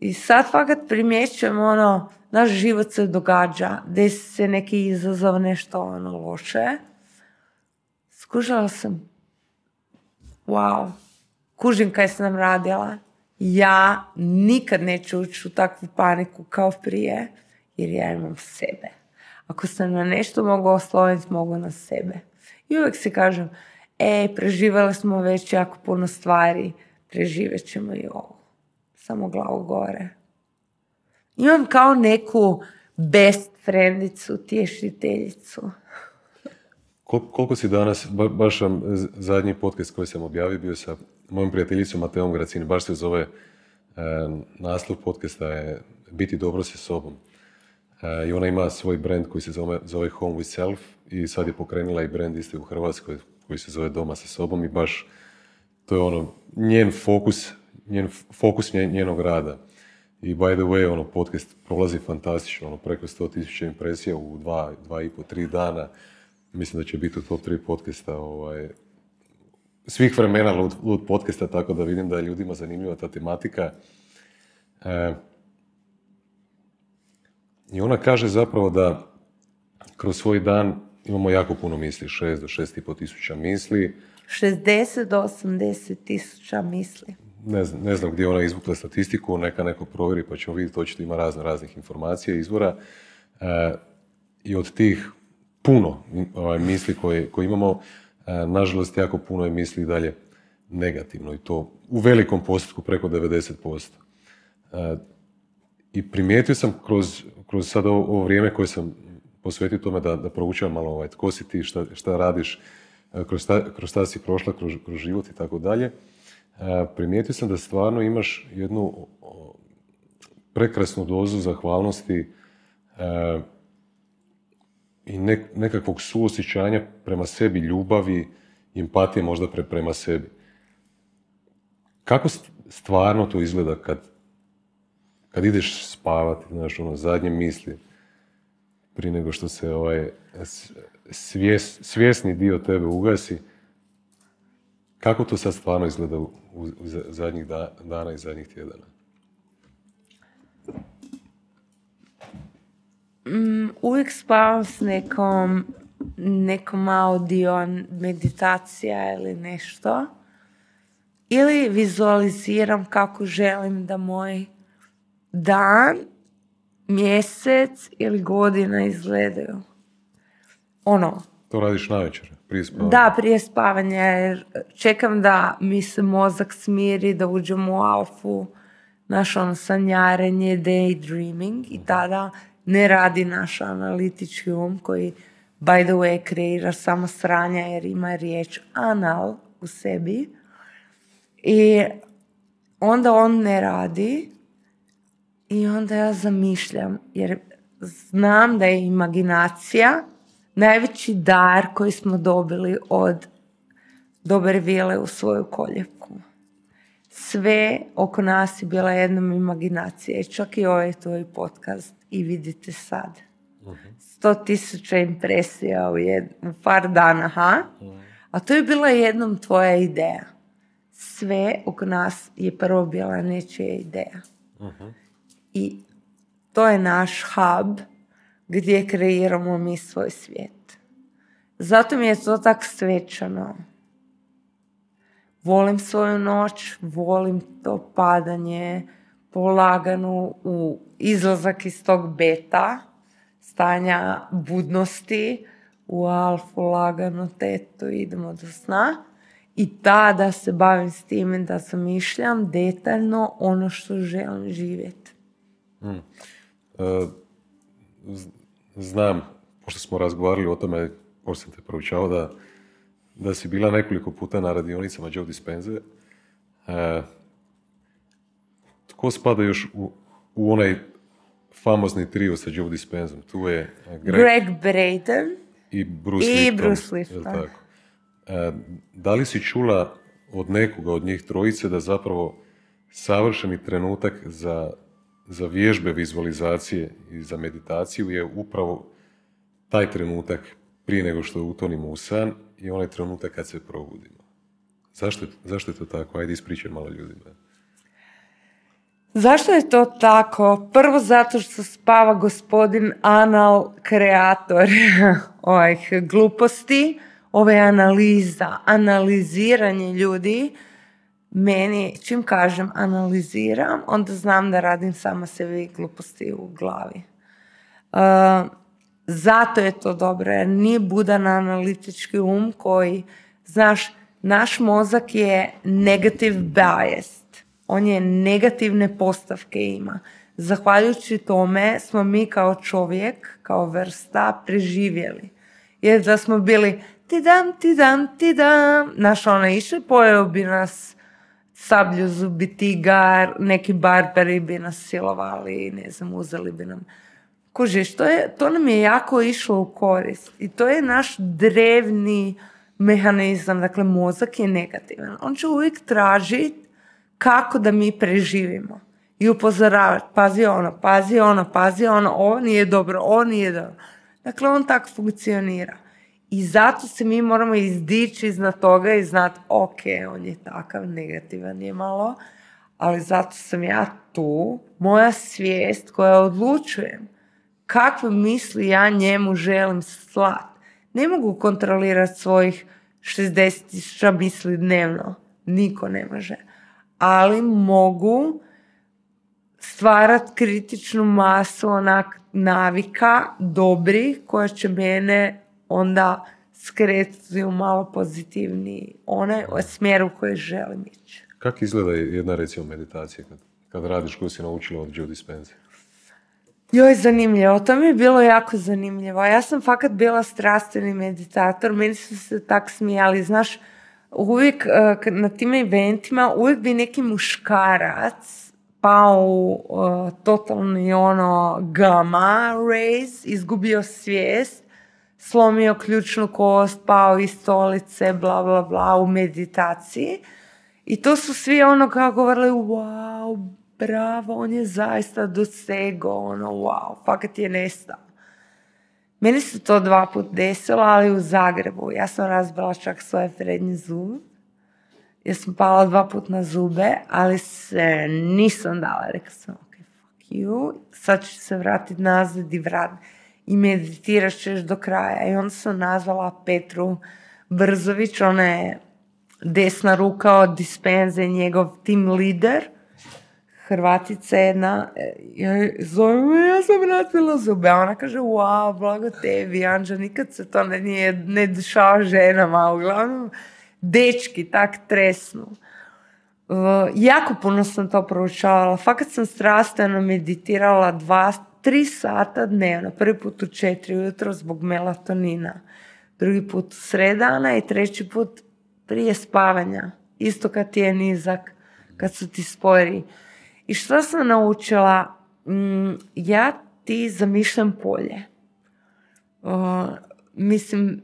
Speaker 2: I sad fakat primjećujem ono, naš život se događa, desi se neki izazov, nešto ono loše. Skužala sam, wow, kužim kaj sam radila. Ja nikad neću ući u takvu paniku kao prije, jer ja imam sebe. Ako sam na nešto mogu osloniti, mogu na sebe. I uvijek se kažem, e, preživjeli smo već jako puno stvari, preživjet ćemo i ovo. Samo glavu gore. Imam kao neku best friendicu, tješiteljicu.
Speaker 1: koliko si danas, baš sam zadnji podcast koji sam objavio bio sa mojom prijateljicom Mateom Gracini, baš se zove, e, naslov podcasta je Biti dobro sa sobom. E, I ona ima svoj brand koji se zove, zove Home with Self i sad je pokrenula i brand isti u Hrvatskoj koji se zove Doma sa sobom i baš to je ono njen fokus, njen fokus njenog rada. I by the way, ono, podcast prolazi fantastično, ono, preko 100.000 impresija u dva, dva i po, tri dana. Mislim da će biti u top tri podcasta ovaj, svih vremena lud, lud podcasta, tako da vidim da je ljudima zanimljiva ta tematika. E, I ona kaže zapravo da kroz svoj dan imamo jako puno misli, 6 do 6,5 tisuća misli.
Speaker 2: 60 do 80 tisuća misli.
Speaker 1: Ne znam, ne znam gdje ona izvukla statistiku, neka neko provjeri pa ćemo vidjeti, očito ima razno raznih informacija, izvora. E, I od tih puno ovaj, misli koje, koje imamo, e, nažalost jako puno je misli dalje negativno i to u velikom postotku preko 90%. E, I primijetio sam kroz, kroz sad ovo, vrijeme koje sam posvetio tome da, da proučavam malo ovaj, tko si ti, šta, šta radiš, e, kroz, ta, kroz šta si prošla, kroz, kroz život i tako dalje, primijetio sam da stvarno imaš jednu prekrasnu dozu zahvalnosti i nekakvog suosjećanja prema sebi, ljubavi, empatije možda pre, prema sebi. Kako stvarno to izgleda kad, kad ideš spavati, znaš, ono, zadnje misli, prije nego što se ovaj svjes, svjesni dio tebe ugasi, kako to sad stvarno izgleda u, u, zadnjih dana i zadnjih tjedana?
Speaker 2: Mm, uvijek spavam s nekom, nekom audio meditacija ili nešto. Ili vizualiziram kako želim da moj dan, mjesec ili godina izgledaju. Ono.
Speaker 1: To radiš navečer, prije spavanja?
Speaker 2: Da, prije spavanja. Jer čekam da mi se mozak smiri, da uđem u alfu, naš ono sanjarenje, daydreaming i tada ne radi naš analitički um koji by the way kreira samo sranja jer ima riječ anal u sebi i onda on ne radi i onda ja zamišljam jer znam da je imaginacija najveći dar koji smo dobili od dobre vile u svoju koljevku. Sve oko nas je bila jednom imaginacija i čak i ovaj tvoj podcast i vidite sad. Sto tisuća impresija u, u par dana, ha? A to je bila jednom tvoja ideja. Sve oko nas je prvo bila nečija ideja. I to je naš hub gdje kreiramo mi svoj svijet. Zato mi je to tak svečano. Volim svoju noć, volim to padanje, polaganu u izlazak iz tog beta, stanja budnosti, u alfu lagano teto idemo do sna i tada se bavim s time da zamišljam detaljno ono što želim živjeti. Hmm.
Speaker 1: E, znam, pošto smo razgovarali o tome, pošto sam te proučao, da, da si bila nekoliko puta na radionicama Joe Dispenze. E, tko spada još u, u onaj famozni trio sa Joe Dispenzom? Tu je
Speaker 2: Greg, Greg Braden
Speaker 1: i Bruce
Speaker 2: i
Speaker 1: Lipton.
Speaker 2: Bruce Lipton.
Speaker 1: Tako? E, da li si čula od nekoga od njih trojice da zapravo savršeni trenutak za, za vježbe vizualizacije i za meditaciju je upravo taj trenutak prije nego što utonimo u san i onaj trenutak kad se probudimo. Zašto, zašto je to tako? Ajde ispričaj malo ljudima.
Speaker 2: Zašto je to tako? Prvo zato što spava gospodin anal kreator ovih gluposti, ove analiza, analiziranje ljudi. Meni, čim kažem analiziram, onda znam da radim sama sebi gluposti u glavi. Uh, zato je to dobro, jer nije budan analitički um koji, znaš, naš mozak je negative bias on je negativne postavke ima. Zahvaljujući tome smo mi kao čovjek, kao vrsta preživjeli. Jer da smo bili ti dam, ti dam, ti dam, naš ona išli, pojeo bi nas sablju zubi tigar, neki barbari bi nas silovali, ne znam, uzeli bi nam. Kužiš, to, je, to nam je jako išlo u korist. I to je naš drevni mehanizam, dakle mozak je negativan. On će uvijek tražiti kako da mi preživimo. I upozoravati, pazi ono, pazi ono, pazi ono, ovo nije dobro, ovo nije dobro. Dakle, on tako funkcionira. I zato se mi moramo izdići iznad toga i znati, ok, on je takav, negativan je malo, ali zato sam ja tu, moja svijest koja odlučujem kakve misli ja njemu želim slat. Ne mogu kontrolirati svojih 60 misli dnevno. Niko ne može ali mogu stvarati kritičnu masu onak navika dobri koja će mene onda skretiti u malo pozitivniji onaj smjer u koji želim ići.
Speaker 1: Kako izgleda jedna recimo meditacija kad, kad radiš koju si naučila od Joe Dispenza?
Speaker 2: Joj, zanimljivo. To mi je bilo jako zanimljivo. Ja sam fakat bila strastveni meditator. Meni su se tak smijali. Znaš, uvijek e, na tim eventima uvijek bi neki muškarac pao u uh, totalni ono gamma rays, izgubio svijest, slomio ključnu kost, pao iz stolice, bla bla bla u meditaciji. I to su svi ono kako govorili, wow, bravo, on je zaista dosego, ono, wow, fakat je nestao. Meni se to dva put desilo, ali u Zagrebu. Ja sam razbila čak svoje prednje zub. Ja sam pala dva put na zube, ali se nisam dala. Rekla sam, ok, fuck you. Sad ću se vratiti nazad i vrat. I meditirat ćeš do kraja. I onda sam nazvala Petru Brzović, ona je desna ruka od dispenze, njegov team leader. Hrvatica jedna, e, ja zove me, ja sam vratila zube. A ona kaže, wow, blago tebi, Anđa, nikad se to ne, nije, ne dešava ženama. Uglavnom, dečki tak tresnu. Uh, jako puno sam to proučavala. Fakat sam strastveno meditirala dva, tri sata dnevno. Prvi put u četiri ujutro zbog melatonina. Drugi put sredana i treći put prije spavanja. Isto kad ti je nizak, kad su ti spori. I što sam naučila? Mm, ja ti zamišljam polje. mislim,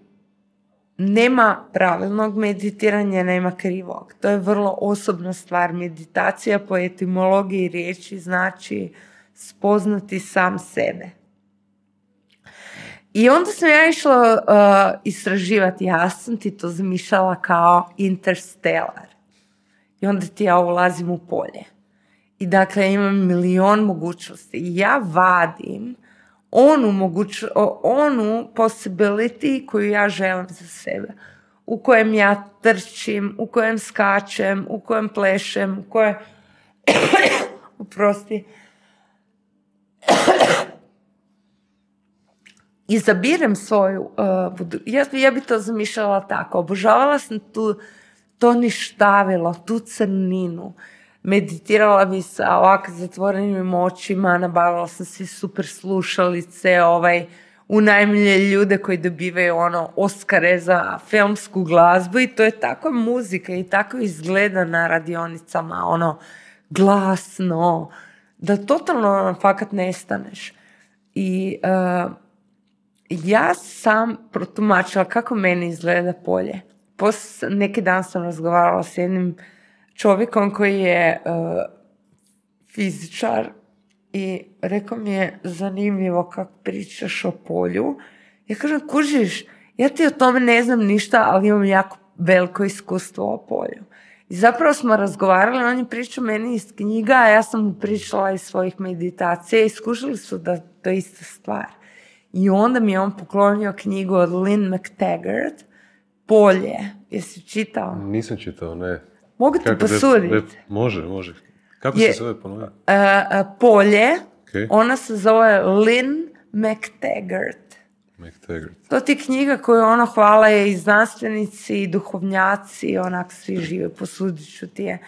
Speaker 2: nema pravilnog meditiranja, nema krivog. To je vrlo osobna stvar. Meditacija po etimologiji riječi znači spoznati sam sebe. I onda sam ja išla uh, istraživati, ja sam ti to zamišljala kao interstellar. I onda ti ja ulazim u polje. I dakle imam milion mogućnosti. Ja vadim onu, moguć, onu possibility koju ja želim za sebe. U kojem ja trčim, u kojem skačem, u kojem plešem, u kojem... Uprosti. Izabirem svoju... Uh, ja, ja bi to zamišljala tako. Obožavala sam tu to ništavilo, tu crninu meditirala bi sa ovako zatvorenim očima, nabavila sam si super slušalice, ovaj, unajmlje ljude koji dobivaju ono Oskare za filmsku glazbu i to je takva muzika i tako izgleda na radionicama, ono glasno, da totalno ono, fakat nestaneš. I uh, ja sam protumačila kako meni izgleda polje. Pos, neki dan sam razgovarala s jednim čovjekom koji je uh, fizičar i rekao mi je zanimljivo kako pričaš o polju. Ja kažem, kužiš, Ja ti o tome ne znam ništa, ali imam jako veliko iskustvo o polju. I zapravo smo razgovarali, on je pričao meni iz knjiga, a ja sam mu pričala iz svojih meditacija i skužili su da to je ista stvar. I onda mi je on poklonio knjigu od Lynn McTaggart, Polje. Jesi čitao?
Speaker 1: Nisam čitao, ne.
Speaker 2: Mogu ti posuditi?
Speaker 1: Može, može. Kako
Speaker 2: Je-
Speaker 1: se zove ponovno?
Speaker 2: Polje, ona se zove Lynn McTaggart. To ti knjiga koju ono hvala je i znanstvenici i duhovnjaci, onak svi žive, posudit ću ti je.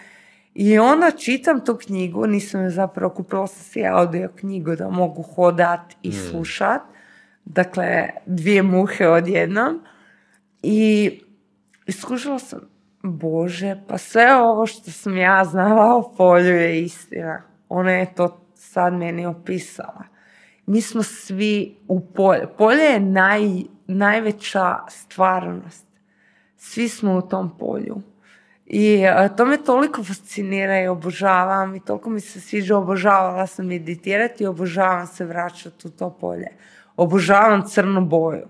Speaker 2: I onda čitam tu knjigu, nisam je zapravo, kupila sam si audio knjigu da mogu hodat i slušat. Dakle, dvije muhe odjednom. I iskušala sam, Bože, pa sve ovo što sam ja znala o polju je istina. Ona je to sad meni opisala. Mi smo svi u polju. Polje je naj, najveća stvarnost. Svi smo u tom polju. I a, to me toliko fascinira i obožavam i toliko mi se sviđa, obožavala sam meditirati i obožavam se vraćati u to polje. Obožavam crnu boju.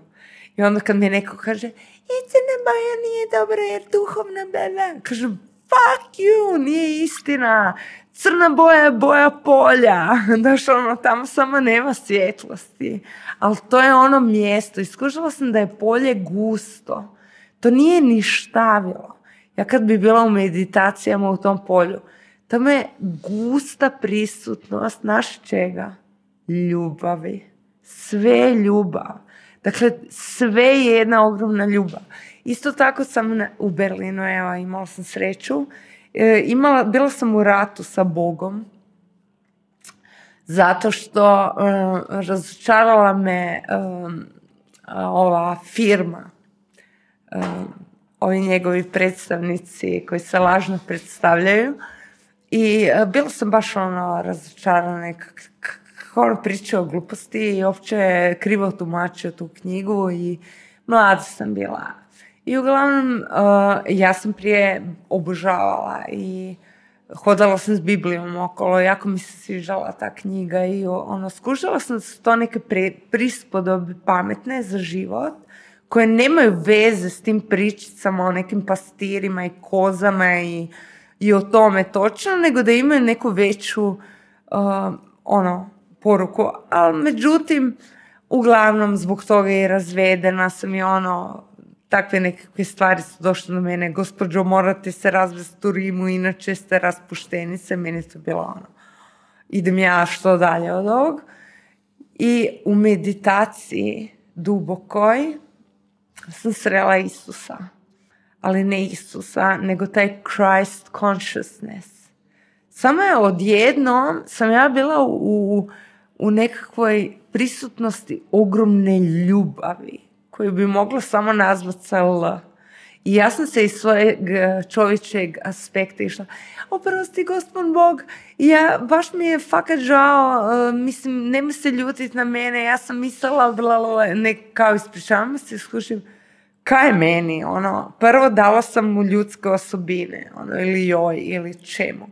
Speaker 2: I onda kad mi neko kaže, i crna boja nije dobra jer duhovna bela. Kažem, fuck you, nije istina. Crna boja je boja polja. Znaš, ono, tamo samo nema svjetlosti. Ali to je ono mjesto. Iskužila sam da je polje gusto. To nije ništavilo. Ja kad bi bila u meditacijama u tom polju, tamo je gusta prisutnost naš čega? Ljubavi. Sve ljubav. Dakle, sve je jedna ogromna ljubav. Isto tako sam u Berlinu, evo, imala sam sreću. E, imala, bila sam u ratu sa Bogom, zato što e, razočarala me e, ova firma ovi njegovi predstavnici koji se lažno predstavljaju i bila sam baš ono razočarana kako on priča o gluposti i uopće krivo tumačio tu knjigu i mlada sam bila. I uglavnom, e, ja sam prije obožavala i hodala sam s Biblijom okolo, jako mi se sviđala ta knjiga i ono, skužila sam da su to neke pre, prispodobe pametne za život, koje nemaju veze s tim pričicama o nekim pastirima i kozama i, i o tome točno, nego da imaju neku veću uh, ono, poruku. Ali međutim, uglavnom zbog toga je razvedena sam i ono, takve nekakve stvari su došle do mene. Gospođo, morate se razvesti u Rimu, inače ste raspuštenice. Meni je to bilo ono, idem ja što dalje od ovog. I u meditaciji dubokoj sam srela Isusa. Ali ne Isusa, nego taj Christ consciousness. Samo je odjednom, sam ja bila u, u nekakvoj prisutnosti ogromne ljubavi, koju bi mogla samo nazvati sa. I ja sam se iz svojeg eh, čovječeg aspekta išla, oprosti gospod Bog, ja, baš mi je fakat žao, eh, mislim, nemoj se ljutit na mene, ja sam mislila, bla, ne, kao ispričavam se, skušim, kaj je meni, ono, prvo dala sam mu ljudske osobine, ono, ili joj, ili čemu.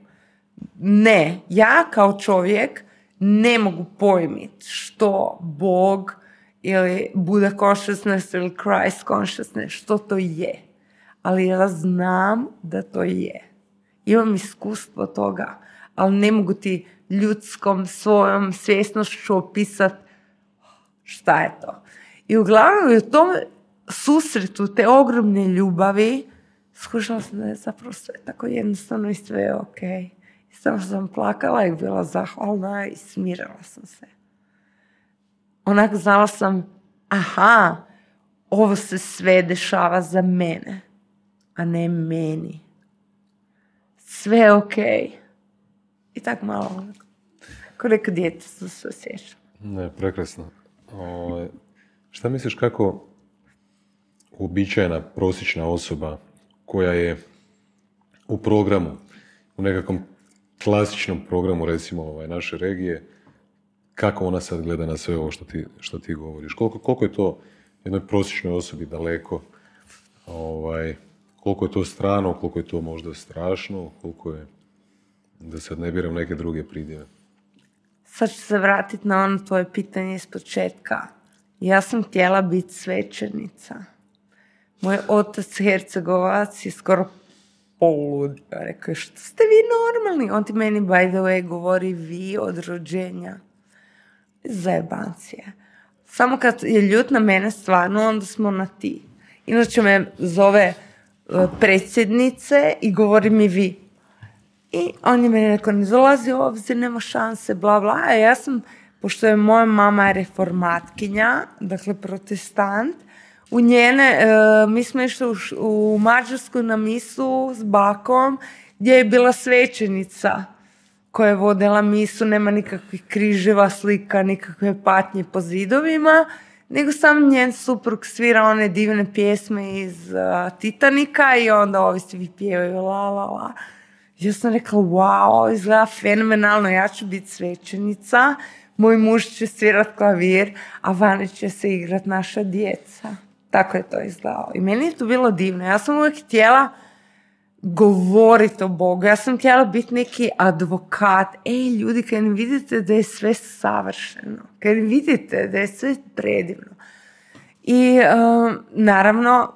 Speaker 2: Ne, ja kao čovjek ne mogu pojmiti što Bog ili Buddha consciousness ili Christ consciousness, što to je. Ali ja znam da to je. Imam iskustvo toga, ali ne mogu ti ljudskom svojom svjesnošću opisati šta je to. I uglavnom u tom susretu te ogromne ljubavi skušala sam da je zapravo sve tako jednostavno i sve je ok. I samo sam plakala i bila zahvalna i smirila sam se. Onak znala sam, aha, ovo se sve dešava za mene, a ne meni. Sve je ok. I tak malo, onako, ko neko dijete sam se osjećala.
Speaker 1: Ne, prekrasno. Ovaj, šta misliš kako uobičajena prosječna osoba koja je u programu, u nekakvom klasičnom programu recimo ovaj, naše regije, kako ona sad gleda na sve ovo što ti, što ti govoriš? Koliko, koliko je to jednoj prosječnoj osobi daleko? Ovaj, koliko je to strano, koliko je to možda strašno, koliko je, da sad ne biram neke druge pridjeve.
Speaker 2: Sad ću se vratiti na ono tvoje pitanje iz početka. Ja sam htjela biti svećenica. Moj otac Hercegovac je skoro poludio. Rekao je, što ste vi normalni? On ti meni, by the way, govori vi od rođenja. Zajebancije. Samo kad je ljut na mene stvarno, onda smo na ti. Inače me zove e, predsjednice i govori mi vi. I on je meni rekao, ne dolazi ovdje, nema šanse, bla, bla. A ja sam, pošto je moja mama reformatkinja, dakle protestant, u njene, e, mi smo išli u, u Mađarsku na misu s bakom, gdje je bila svećenica koja je vodila misu, nema nikakvih križeva, slika, nikakve patnje po zidovima, nego sam njen suprug svira one divne pjesme iz uh, Titanika i onda ovi svi pjevaju la la la. Ja sam rekla, wow, izgleda fenomenalno, ja ću biti svećenica, moj muž će svirat klavir, a vani će se igrat naša djeca. Tako je to izgledalo. I meni je to bilo divno. Ja sam uvijek htjela govoriti o Bogu. Ja sam htjela biti neki advokat. Ej, ljudi, kad vidite da je sve savršeno, kad vidite da je sve predivno. I um, naravno,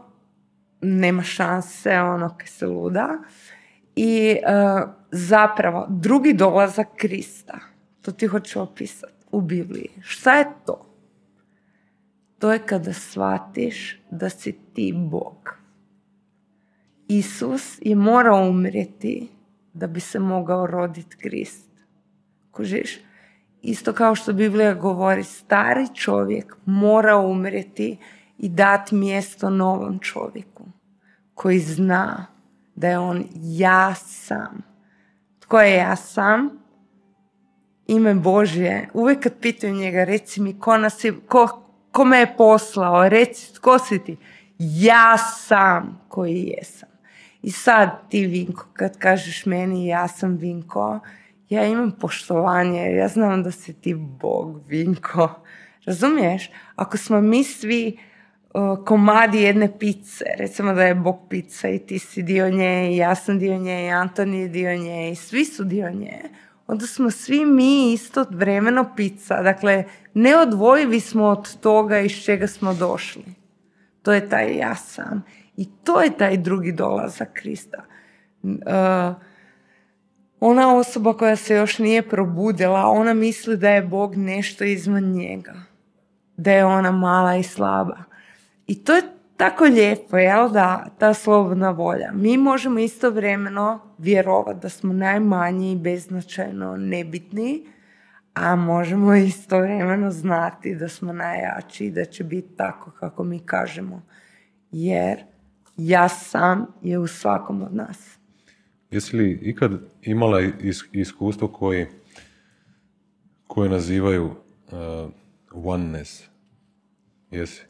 Speaker 2: nema šanse ono kad se luda. I uh, zapravo, drugi dolazak Krista, to ti hoću opisati u Bibliji. Šta je to? To je kada shvatiš da si ti Bog. Isus je morao umrijeti da bi se mogao roditi Krist. Kužiš? Isto kao što Biblija govori, stari čovjek mora umrijeti i dati mjesto novom čovjeku koji zna da je on ja sam. Tko je ja sam? Ime Božje. Uvijek kad pitaju njega, reci mi ko, nas je, ko, ko me je poslao, reci tko si ti. Ja sam koji jesam. I sad ti Vinko, kad kažeš meni ja sam Vinko, ja imam poštovanje, ja znam da si ti Bog Vinko. Razumiješ? Ako smo mi svi komadi jedne pice, recimo da je Bog pizza i ti si dio nje i ja sam dio nje i Anton je dio nje i svi su dio nje, onda smo svi mi isto vremeno pizza. Dakle, neodvojivi smo od toga iz čega smo došli. To je taj ja sam. I to je taj drugi dolazak Krista. Uh, ona osoba koja se još nije probudila, ona misli da je Bog nešto izvan njega. Da je ona mala i slaba. I to je tako lijepo, jel da, ta slobodna volja. Mi možemo istovremeno vjerovati da smo najmanji i beznačajno nebitni, a možemo istovremeno znati da smo najjači i da će biti tako kako mi kažemo. Jer ja sam je u svakom od nas.
Speaker 1: Jesi li ikad imala iskustvo koje, koje nazivaju uh, oneness? Jesi?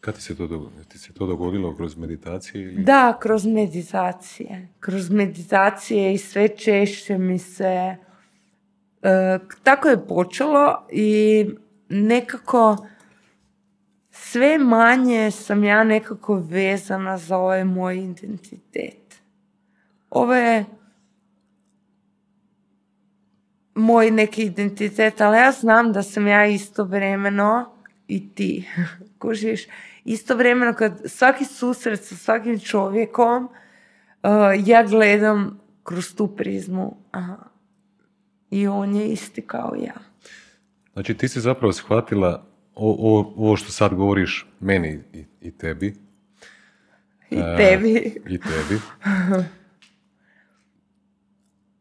Speaker 1: Kad ti se to dogodilo? Ti se to dogodilo kroz meditacije? Ili?
Speaker 2: Da, kroz meditacije. Kroz meditacije i sve češće mi se... E, tako je počelo i nekako sve manje sam ja nekako vezana za ovaj moj identitet. Ovo je moj neki identitet, ali ja znam da sam ja istovremeno i ti. Kužiš? Istovremeno kad svaki susret sa svakim čovjekom uh, ja gledam kroz tu prizmu. Aha. I on je isti kao ja.
Speaker 1: Znači ti si zapravo shvatila ovo što sad govoriš meni i, i tebi.
Speaker 2: I tebi.
Speaker 1: I tebi.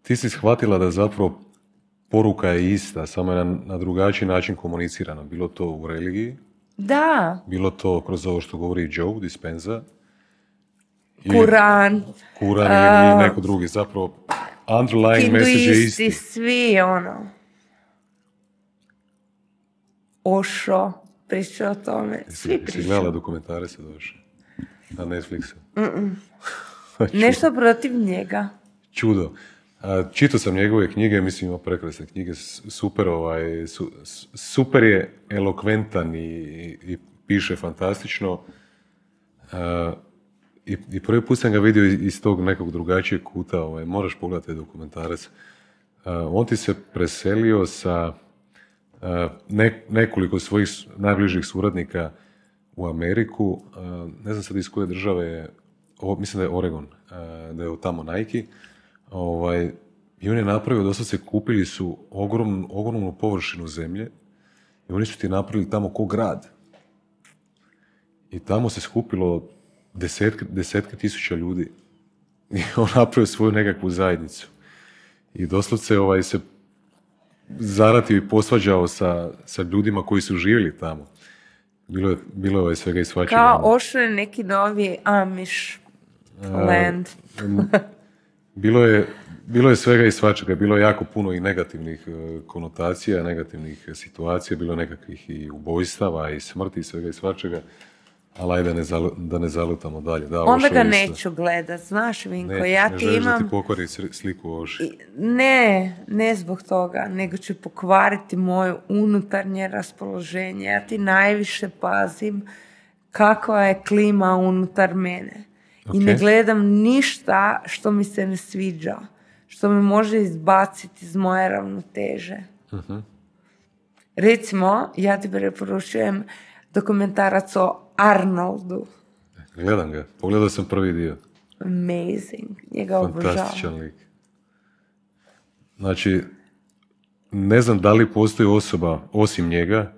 Speaker 1: Ti si shvatila da zapravo poruka je ista, samo je na, na drugačiji način komunicirana. Bilo to u religiji,
Speaker 2: da.
Speaker 1: Bilo to kroz ovo što govori Joe Dispenza.
Speaker 2: Kuran.
Speaker 1: Kuran ili neko drugi. Zapravo, underlying message je isti.
Speaker 2: svi, ono. Ošo, priča o tome. Svi pričaju.
Speaker 1: Si gledala dokumentare se došle? Na Netflixu?
Speaker 2: Nešto protiv njega.
Speaker 1: Čudo. Čitao sam njegove knjige, mislim ima prekrasne knjige, super, ovaj, super je elokventan i, i piše fantastično. i, I prvi put sam ga vidio iz tog nekog drugačijeg kuta, ovaj, moraš pogledati dokumentarac. on ti se preselio sa nekoliko svojih najbližih suradnika u Ameriku, e, ne znam sad iz koje države je, mislim da je Oregon, e, da je tamo Nike, ovaj, i on je napravio, doslovce kupili su ogromnu, ogromnu površinu zemlje i oni su ti napravili tamo ko grad. I tamo se skupilo desetke, desetke tisuća ljudi. I on napravio svoju nekakvu zajednicu. I doslovce ovaj, se zaratio i posvađao sa, sa ljudima koji su živjeli tamo. Bilo je, bilo je svega i svačega.
Speaker 2: Kao ošao je neki novi Amish land.
Speaker 1: bilo je, bilo je svega i svačega, bilo je jako puno i negativnih e, konotacija, negativnih situacija, bilo je nekakvih i ubojstava i smrti i svega i svačega. Ali ajde ne da ne zalutamo dalje. Da,
Speaker 2: Onda ga neću gledat, znaš Vinko, ja ti imam...
Speaker 1: da ti pokvari sliku Oši.
Speaker 2: Ne, ne zbog toga, nego ću pokvariti moje unutarnje raspoloženje. Ja ti najviše pazim kakva je klima unutar mene. I ne gledam ništa što mi se ne sviđa, što me može izbaciti iz moje ravnoteže. uh Recimo, ja ti preporučujem dokumentarac o Arnoldu.
Speaker 1: Gledam ga, pogledao sam prvi dio.
Speaker 2: Amazing, njega Fantastičan lik.
Speaker 1: Znači, ne znam da li postoji osoba, osim njega,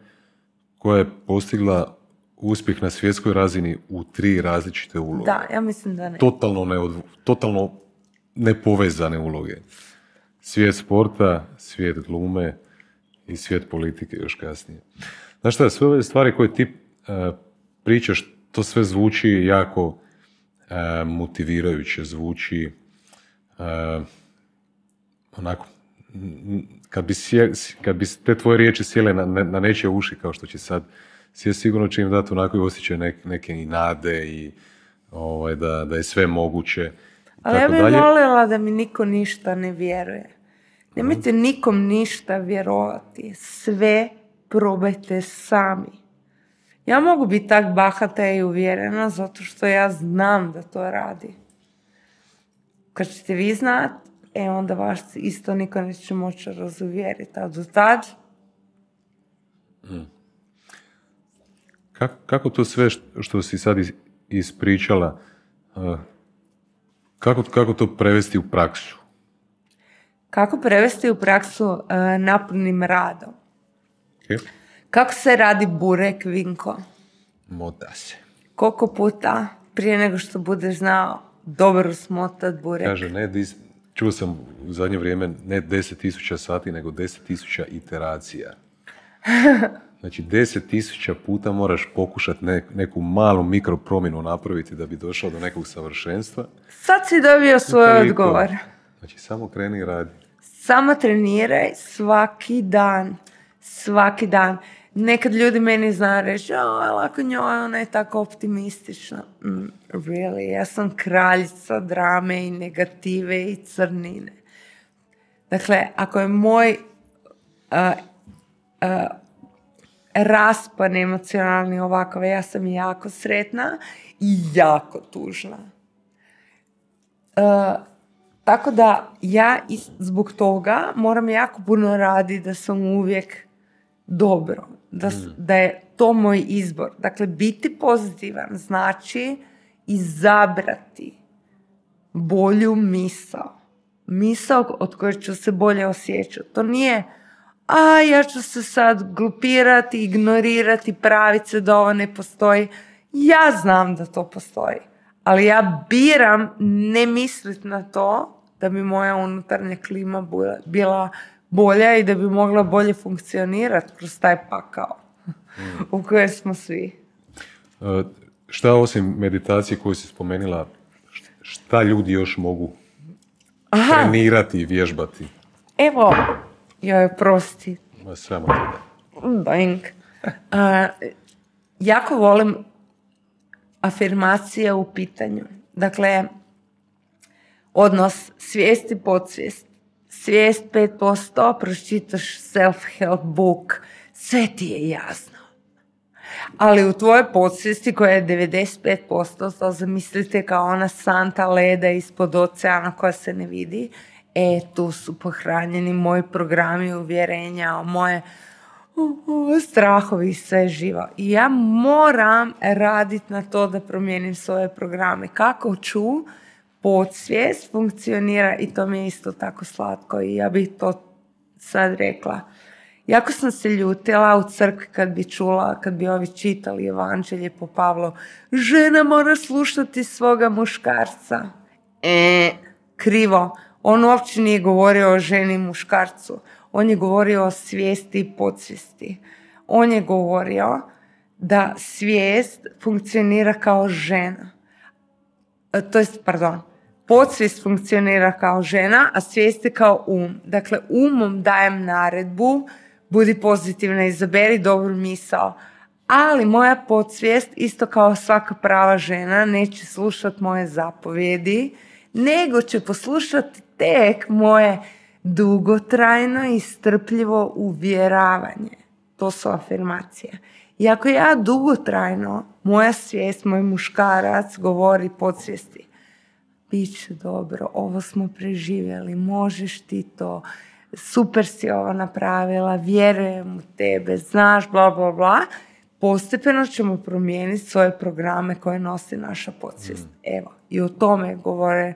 Speaker 1: koja je postigla uspjeh na svjetskoj razini u tri različite uloge.
Speaker 2: Da, ja mislim da ne.
Speaker 1: Totalno, ne, totalno nepovezane uloge. Svijet sporta, svijet glume i svijet politike još kasnije. Znaš šta, sve ove stvari koje ti uh, pričaš, to sve zvuči jako uh, motivirajuće, zvuči uh, onako, kad bi, kad bi te tvoje riječi sjele na, na nečije uši kao što će sad sve sigurno će im dati onako osjećaj neke, neke i nade i ovaj, da, da je sve moguće.
Speaker 2: Ali ja bih da mi niko ništa ne vjeruje. Nemojte nikom ništa vjerovati. Sve probajte sami. Ja mogu biti tak bahata i uvjerena zato što ja znam da to radi. Kad ćete vi znat, e onda vaš isto niko neće moći razuvjeriti. A do tad... Hmm.
Speaker 1: Kako, kako to sve što si sad ispričala, kako, kako to prevesti u praksu?
Speaker 2: Kako prevesti u praksu napunim radom? Kako se radi burek, Vinko?
Speaker 1: Mota se.
Speaker 2: Koliko puta prije nego što budeš znao dobro smotat burek?
Speaker 1: Kaže, ne, čuo sam u zadnje vrijeme ne 10.000 sati, nego 10.000 iteracija. Znači, deset tisuća puta moraš pokušati neku malu mikropromjenu napraviti da bi došao do nekog savršenstva.
Speaker 2: Sad si dobio svoj odgovor.
Speaker 1: Znači, samo kreni i radi.
Speaker 2: Samo treniraj svaki dan. Svaki dan. Nekad ljudi meni zna reći, o, lako njoj, ona je tako optimistična. Mm, really? Ja sam kraljica drame i negative i crnine. Dakle, ako je moj uh, uh, raspan emocionalni ovakav. Ja sam jako sretna i jako tužna. E, tako da ja zbog toga moram jako puno raditi da sam uvijek dobro. Da, mm. da je to moj izbor. Dakle, biti pozitivan znači izabrati bolju misao. Misao od koje ću se bolje osjećati. To nije a ja ću se sad glupirati, ignorirati, praviti se da ovo ne postoji. Ja znam da to postoji, ali ja biram ne misliti na to da bi moja unutarnja klima bila bolja i da bi mogla bolje funkcionirati kroz taj pakao u kojem smo svi.
Speaker 1: E, šta osim meditacije koju si spomenula, šta ljudi još mogu Aha. trenirati i vježbati?
Speaker 2: Evo, Joj, prosti.
Speaker 1: Samo
Speaker 2: Boing. jako volim afirmacije u pitanju. Dakle, odnos svijesti podsvijest. Svijest 5%, pročitaš self-help book, sve ti je jasno. Ali u tvojoj podsvijesti koja je 95%, to zamislite kao ona santa leda ispod oceana koja se ne vidi, e, tu su pohranjeni moji programi uvjerenja, moje strahovi sve živo. I ja moram raditi na to da promijenim svoje programe. Kako ću, podsvijest funkcionira i to mi je isto tako slatko i ja bih to sad rekla. Jako sam se ljutila u crkvi kad bi čula, kad bi ovi čitali evanđelje po Pavlu. Žena mora slušati svoga muškarca. E, krivo. On uopće nije govorio o ženi i muškarcu. On je govorio o svijesti i podsvijesti. On je govorio da svijest funkcionira kao žena. E, to jest, pardon, podsvijest funkcionira kao žena, a svijest je kao um. Dakle, umom dajem naredbu, budi pozitivna, izaberi dobru misao. Ali moja podsvijest, isto kao svaka prava žena, neće slušati moje zapovjedi, nego će poslušati tek moje dugotrajno i strpljivo uvjeravanje. To su afirmacije. I ako ja dugotrajno, moja svijest, moj muškarac govori podsvijesti, bit će dobro, ovo smo preživjeli, možeš ti to, super si ovo napravila, vjerujem u tebe, znaš, bla, bla, bla, postepeno ćemo promijeniti svoje programe koje nosi naša podsvijest. Mm. Evo, i o tome govore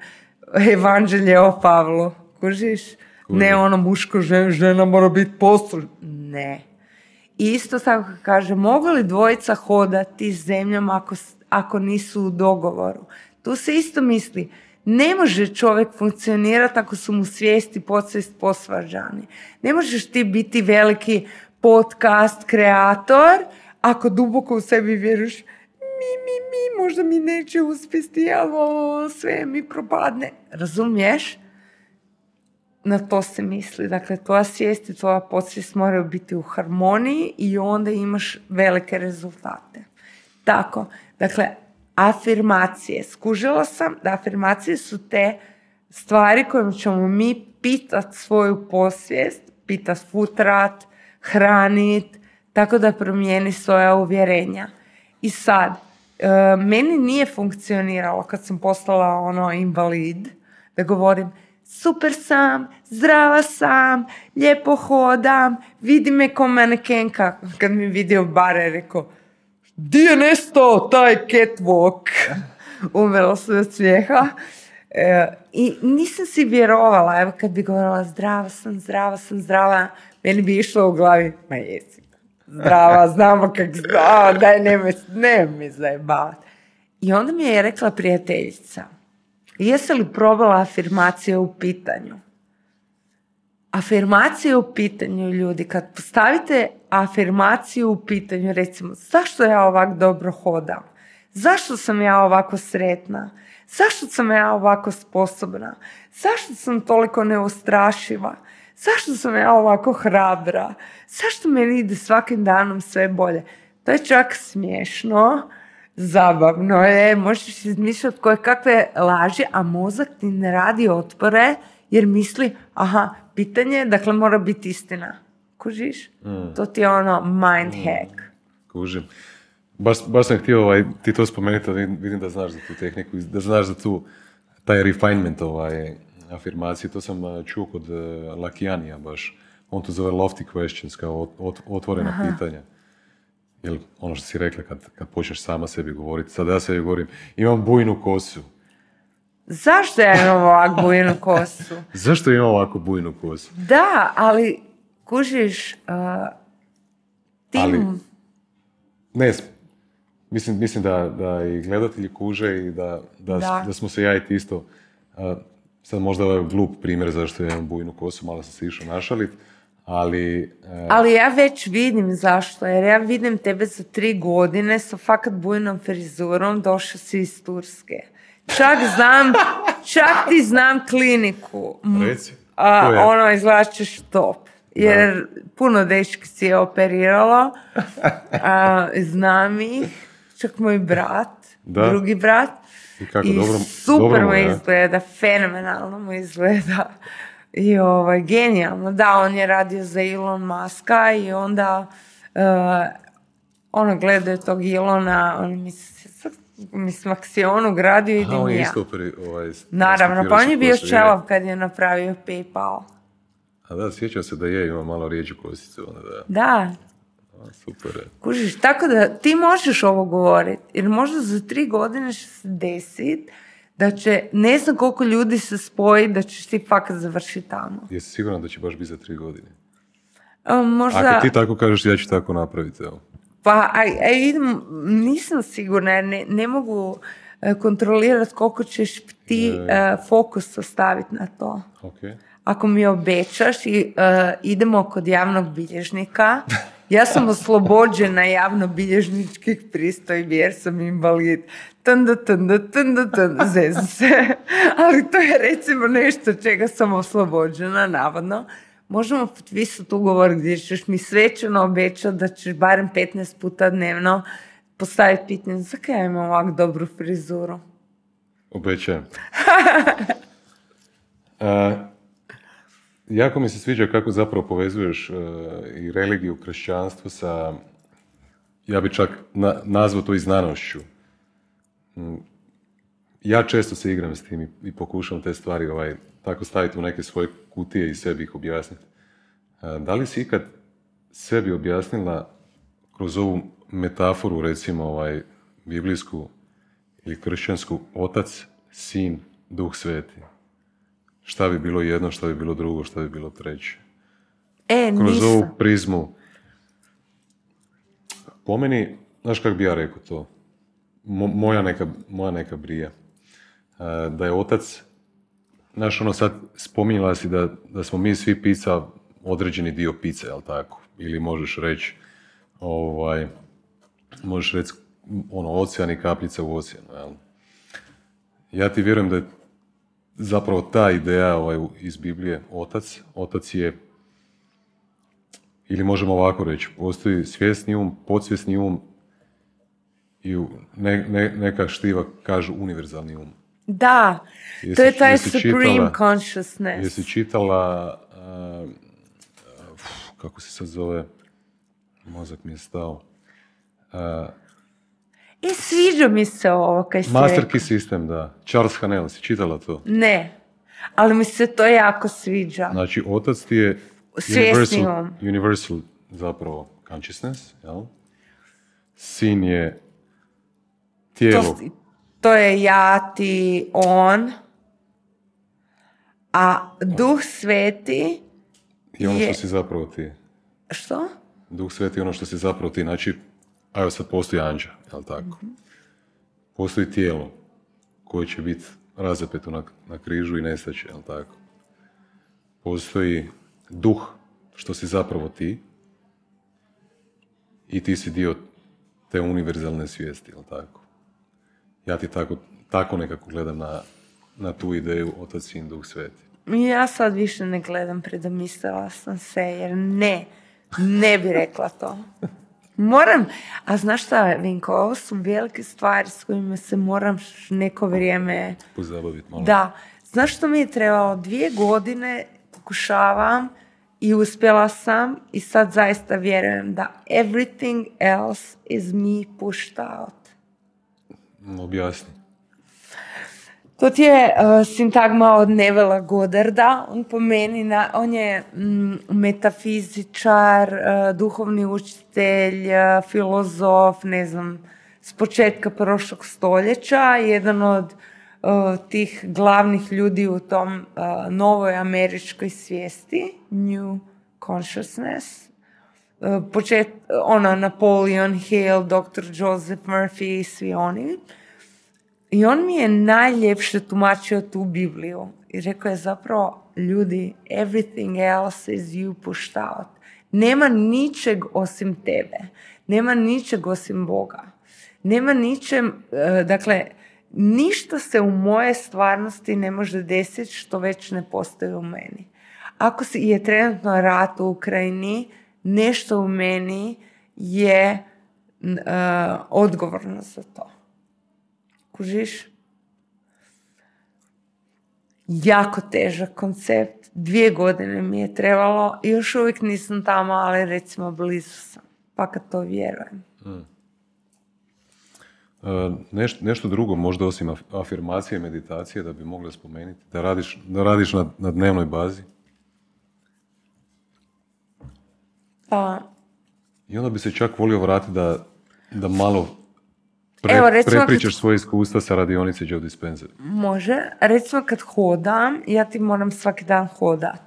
Speaker 2: evanđelje o Pavlu. Kužiš? Ne ono muško žena, žena mora biti postul. Ne. Isto tako kaže, mogu li dvojica hodati zemljom ako, ako nisu u dogovoru? Tu se isto misli, ne može čovjek funkcionirati ako su mu svijesti podsvijest posvađani. Ne možeš ti biti veliki podcast kreator ako duboko u sebi vjeruješ mi, mi, mi, možda mi neće uspjeti, ali sve mi propadne. Razumiješ? Na to se misli. Dakle, tvoja svijest i tvoja podsvijest moraju biti u harmoniji i onda imaš velike rezultate. Tako, dakle, afirmacije. Skužila sam da afirmacije su te stvari kojim ćemo mi pitat svoju posvijest, pitat futrat, hranit, tako da promijeni svoja uvjerenja. I sad, e, meni nije funkcioniralo kad sam postala ono invalid, da govorim super sam, zdrava sam, lijepo hodam, vidi me ko manekenka. Kad mi vidio bare, rekao, di je nestao taj catwalk? Umrla sam od smijeha. E, I nisam si vjerovala, evo kad bi govorila zdrava sam, zdrava sam, zdrava, meni bi išlo u glavi, ma jesi, zdrava, znamo kak zdrava, daj nemoj, ne mi zajebavati. I onda mi je rekla prijateljica, jesi li probala afirmacije u pitanju? Afirmacije u pitanju, ljudi, kad postavite afirmaciju u pitanju, recimo, zašto ja ovak dobro hodam? Zašto sam ja ovako sretna? Zašto sam ja ovako sposobna? Zašto sam toliko neustrašiva? Zašto sam ja ovako hrabra? Zašto meni ide svakim danom sve bolje? To je čak smiješno, zabavno je, možeš izmišljati koje kakve laži, a mozak ti ne radi otpore jer misli, aha, pitanje, dakle mora biti istina. Kužiš? Mm. To ti je ono mind mm. hack.
Speaker 1: Kužim. Baš, baš sam htio ovaj, ti to spomenuti, vidim da znaš za tu tehniku, da znaš za tu, taj refinement ovaj, afirmacije. To sam eh, čuo kod uh, Lakijanija baš. On to zove lofty questions, kao otvorena Aha. pitanja. Jel, ono što si rekla, kad, kad počneš sama sebi govoriti, sad ja sebi govorim, imam bujnu kosu.
Speaker 2: Zašto ja imam ovakvu bujnu kosu?
Speaker 1: Zašto imam ovakvu bujnu kosu?
Speaker 2: Da, ali kužiš, uh, tim... Ali,
Speaker 1: ne, mislim, mislim da, da i gledatelji kuže i da, da, da. smo se ja i ti isto, uh, sad možda ovaj glup primjer zašto imam bujnu kosu, malo sam se išao našaliti, ali...
Speaker 2: Uh, ali ja već vidim zašto, jer ja vidim tebe za tri godine sa fakat bujnom frizurom, došao si iz Turske. Čak znam, čak ti znam kliniku.
Speaker 1: Reci.
Speaker 2: A, ono, izvlačiš top jer puno dečki si je operiralo, a, znam ih, čak moj brat, drugi brat.
Speaker 1: I, kako, dobro,
Speaker 2: super mu izgleda, fenomenalno mu izgleda. I ovaj, genijalno. Da, on je radio za Elon Muska i onda uh, ono gledaju tog Ilona, on mi mislim, ak si on ugradio, idem
Speaker 1: on
Speaker 2: je
Speaker 1: isto ovaj,
Speaker 2: Naravno, pa on je bio čelav kad je napravio PayPal.
Speaker 1: A da, sjećam se da je, ima malo rijeđu kosicu. Onda
Speaker 2: da. Da,
Speaker 1: super.
Speaker 2: Kužiš, tako da ti možeš ovo govoriti, jer možda za tri godine će se desiti da će, ne znam koliko ljudi se spoji, da ćeš ti fakat završiti tamo.
Speaker 1: Jesi siguran da će baš biti za tri godine?
Speaker 2: A, možda,
Speaker 1: Ako ti tako kažeš, ja ću tako napraviti, evo.
Speaker 2: Pa aj, aj, idem, nisam sigurna, ne, ne mogu e, kontrolirati koliko ćeš ti e, fokus ostaviti na to.
Speaker 1: Ok.
Speaker 2: Ako mi obećaš i e, idemo kod javnog bilježnika, ja sam oslobođena javnobilježničkih pristojbi jer sam invalid. Tanda, tanda, tanda, tanda, se. Ali to je recimo nešto čega sam oslobođena, navodno. Možemo potpisati ugovor gdje ćeš mi svečano obećati da ćeš barem 15 puta dnevno postaviti pitanje zakaj ja imam ovak dobru frizuru.
Speaker 1: Obećajem. E, jako mi se sviđa kako zapravo povezuješ e, i religiju, kršćanstvo sa, ja bi čak na, nazvao to i znanošću. Mm, Ja često se igram s tim i, i pokušavam te stvari ovaj, tako staviti u neke svoje kutije i sebi ih objasniti. Da li si ikad sebi objasnila kroz ovu metaforu, recimo, ovaj, biblijsku ili kršćansku, otac, sin, duh sveti? Šta bi bilo jedno, šta bi bilo drugo, šta bi bilo treće?
Speaker 2: E,
Speaker 1: Kroz
Speaker 2: nisam.
Speaker 1: ovu prizmu. Po meni, znaš kako bi ja rekao to? Mo- moja, neka, moja neka brija. Da je otac, znaš ono sad spominjala si da, da smo mi svi pizza određeni dio pice, jel tako? Ili možeš reći, ovaj, možeš reći ono, ocean i kapljica u oceanu, jel? Ja ti vjerujem da je zapravo ta ideja ovaj, iz Biblije otac. Otac je, ili možemo ovako reći, postoji svjesni um, podsvjesni um i ne, ne- neka štiva kažu univerzalni um.
Speaker 2: Da,
Speaker 1: Jesi-
Speaker 2: to je taj supreme
Speaker 1: čitala-
Speaker 2: consciousness.
Speaker 1: Jesi čitala, uh, uf, kako se sad zove, mozak mi je stao, uh,
Speaker 2: E, sviđa mi se ovo kaj
Speaker 1: Master. Key System, da. Charles Hanel, si čitala to?
Speaker 2: Ne, ali mi se to jako sviđa.
Speaker 1: Znači, otac ti je universal, universal zapravo consciousness, jel? Sin je tijelo.
Speaker 2: To, to je ja, ti, on. A duh sveti,
Speaker 1: I ono što
Speaker 2: je-
Speaker 1: si zapravo ti.
Speaker 2: što?
Speaker 1: Duh sveti je ono što si zapravo ti. Znači, a evo sad postoji anđa, jel tako?
Speaker 2: Mhm.
Speaker 1: Postoji tijelo koje će biti razapeto na, na križu i nestaće, jel tako? Postoji duh što si zapravo ti i ti si dio te univerzalne svijesti, jel tako? Ja ti tako, tako nekako gledam na, na tu ideju otac, sin, duh sveti.
Speaker 2: Ja sad više ne gledam, predomislila sam se, jer ne, ne bi rekla to. Moram, a znaš šta, Vinko, ovo su velike stvari s kojima se moram neko vrijeme...
Speaker 1: Pozabaviti malo.
Speaker 2: Da, znaš što mi je trebalo? Dvije godine pokušavam i uspjela sam i sad zaista vjerujem da everything else is me pushed out.
Speaker 1: Objasni.
Speaker 2: To ti je uh, sintagma od Nevela Godarda. On po meni, na, on je mm, metafizičar, uh, duhovni učitelj, uh, filozof, ne znam, s početka prošlog stoljeća. Jedan od uh, tih glavnih ljudi u tom novoj američkoj svijesti, New Consciousness. Počet, ono, Napoleon Hill, Dr. Joseph Murphy i svi oni. I on mi je najljepše tumačio tu Bibliju. I rekao je zapravo, ljudi, everything else is you pushed out. Nema ničeg osim tebe. Nema ničeg osim Boga. Nema ničem, e, dakle, ništa se u moje stvarnosti ne može desiti što već ne postoji u meni. Ako je trenutno rat u Ukrajini, nešto u meni je e, odgovorno za to. Kužiš? Jako težak koncept. Dvije godine mi je trebalo. Još uvijek nisam tamo, ali recimo blizu sam. Pa kad to vjerujem.
Speaker 1: E, neš- nešto drugo, možda osim af- afirmacije meditacije, da bi mogla spomenuti, da radiš, da radiš na, na dnevnoj bazi.
Speaker 2: Pa,
Speaker 1: I onda bi se čak volio vratiti da, da malo pre,
Speaker 2: Evo, recimo kad-
Speaker 1: prepričaš svoje iskustva sa radionice Joe Dispenza.
Speaker 2: Može. Recimo kad hodam, ja ti moram svaki dan hodat.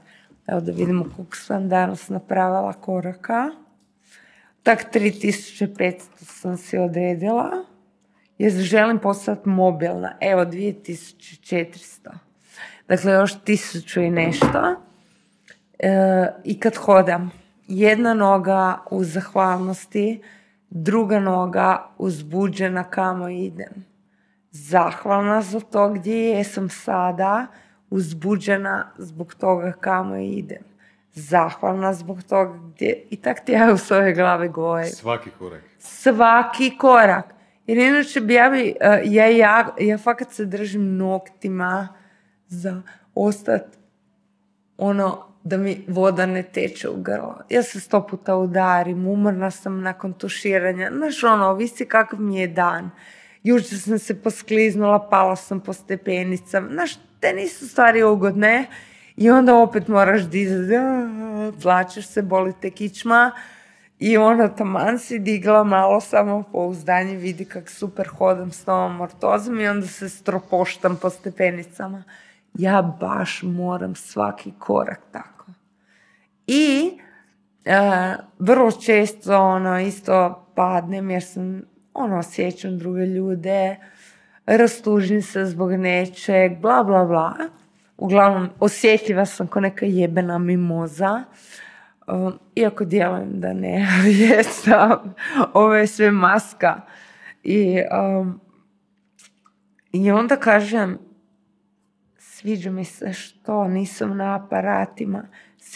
Speaker 2: Evo da vidimo koliko sam danas napravila koraka. Tak 3500 sam si odredila. Jer želim postati mobilna. Evo 2400. Dakle, još tisuću i nešto. E, I kad hodam, jedna noga u zahvalnosti, druga noga uzbuđena kamo idem zahvalna za to gdje jesam sada, uzbuđena zbog toga kamo idem. Zahvalna zbog toga gdje... I tak ti ja u svoje glave govorim.
Speaker 1: Svaki korak.
Speaker 2: Svaki korak. Jer inače bi ja bi, eh, ja, ja, ja fakat se držim noktima za ostat ono da mi voda ne teče u grlo. Ja se sto puta udarim, umorna sam nakon tuširanja. Znaš ono, ovisi kakav mi je dan. Jučer sam se poskliznula, pala sam po stepenicama. Znaš, te nisu stvari ugodne. I onda opet moraš dizati, plačeš se, boli te kičma. I onda taman si digla malo samo pouzdanje, vidi kak super hodam s novom ortozom i onda se stropoštam po stepenicama. Ja baš moram svaki korak tako. I e, vrlo često ono isto padnem jer sam ono osjećam druge ljude, rastužim se zbog nečeg, bla bla bla. Uglavnom, osjetljiva sam ko neka jebena mimoza. Um, iako djelujem da ne, ali jesam. Ovo je sve maska. I, um, I onda kažem, sviđa mi se što nisam na aparatima,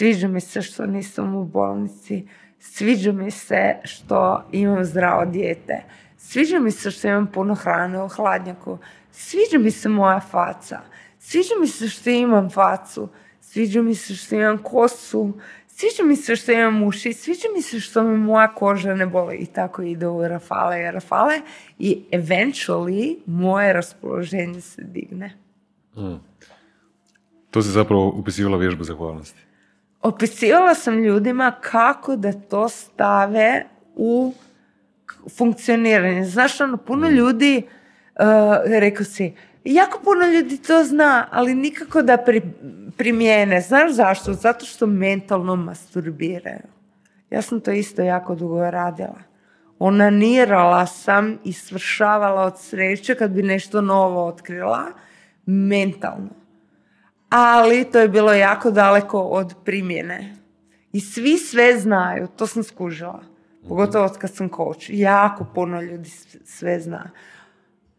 Speaker 2: sviđa mi se što nisam u bolnici, sviđa mi se što imam zdravo dijete, sviđa mi se što imam puno hrane u hladnjaku, sviđa mi se moja faca, sviđa mi se što imam facu, sviđa mi se što imam kosu, sviđa mi se što imam uši, sviđa mi se što mi moja koža ne boli i tako ide u rafale i rafale i eventually moje raspoloženje se digne.
Speaker 1: To se zapravo upisivala vježba zahvalnosti.
Speaker 2: Opisivala sam ljudima kako da to stave u funkcioniranje. Znaš, ono, puno ljudi, uh, rekao si, jako puno ljudi to zna, ali nikako da pri, primijene. Znaš zašto? Zato što mentalno masturbiraju. Ja sam to isto jako dugo radila. Onanirala sam i svršavala od sreće kad bi nešto novo otkrila, mentalno ali to je bilo jako daleko od primjene. I svi sve znaju, to sam skužila. Pogotovo od kad sam coach. Jako puno ljudi sve zna.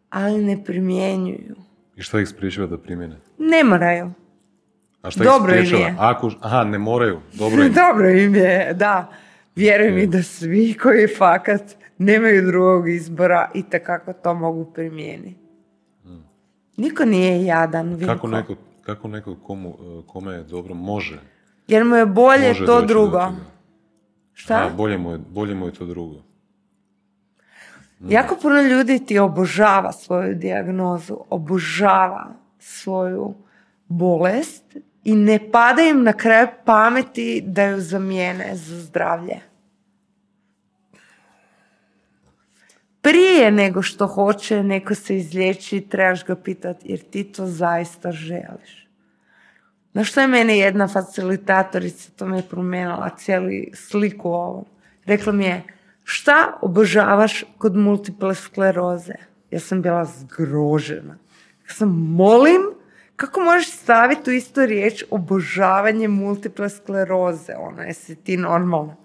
Speaker 2: Ali ne primjenjuju.
Speaker 1: I šta ih spriječava da primjene?
Speaker 2: Ne moraju.
Speaker 1: A šta
Speaker 2: Dobro im
Speaker 1: ih spriječava?
Speaker 2: je.
Speaker 1: Ako, aha, ne moraju. Dobro im.
Speaker 2: Dobro im je, da. Vjeruj mi da svi koji fakat nemaju drugog izbora i kako to mogu primijeniti. Niko nije jadan, Vinko.
Speaker 1: Kako neko, kako neko komu, e, kome je dobro može,
Speaker 2: Jer mu je bolje
Speaker 1: može
Speaker 2: to drugo. Šta?
Speaker 1: A, bolje mu, je, bolje mu je to drugo.
Speaker 2: Jako puno ljudi ti obožava svoju dijagnozu, obožava svoju bolest i ne pada im na kraju pameti da ju zamijene za zdravlje. Prije nego što hoće neko se izliječi, trebaš ga pitati jer ti to zaista želiš. Znaš što je meni jedna facilitatorica, to mi je promijenila cijeli sliku ovom. Rekla mi je, šta obožavaš kod multiple skleroze? Ja sam bila zgrožena. Ja sam, molim, kako možeš staviti u istu riječ obožavanje multiple skleroze? Ono, jesi ti normalna?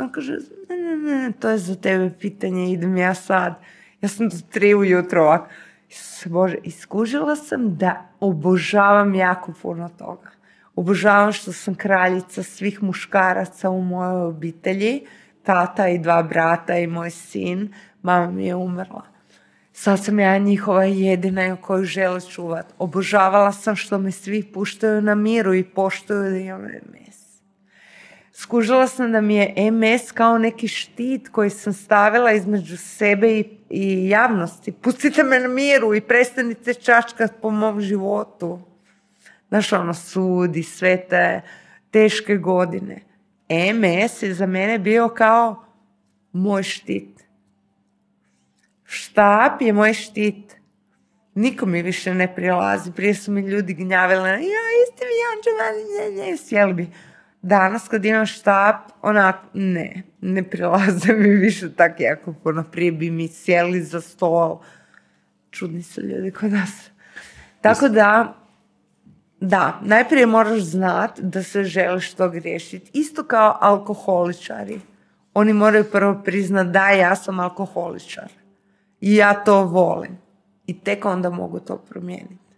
Speaker 2: On kaže, ne, ne, ne, to je za tebe pitanje, idem ja sad. Ja sam do tri ujutro ovak. Isuse Bože, iskužila sam da obožavam jako puno toga. Obožavam što sam kraljica svih muškaraca u mojoj obitelji, tata i dva brata i moj sin, mama mi je umrla. Sad sam ja njihova jedina koju žele čuvat. Obožavala sam što me svi puštaju na miru i poštuju da imam MS. Skužila sam da mi je MS kao neki štit koji sam stavila između sebe i, i javnosti. Pustite me na miru i prestanite čačkat po mom životu. Znaš, ono, i sve te teške godine. MS je za mene bio kao moj štit. Štap je moj štit. Niko mi više ne prilazi. Prije su mi ljudi gnjavili, ja isti mi ne, sjeli bi. Danas kad imam štap, onak, ne, ne prilaze mi više tako jako puno. Prije bi mi sjeli za stol. Čudni su ljudi kod nas. Tako da, da, najprije moraš znat da se želiš to griješiti. Isto kao alkoholičari. Oni moraju prvo priznat da ja sam alkoholičar. I ja to volim. I tek onda mogu to promijeniti.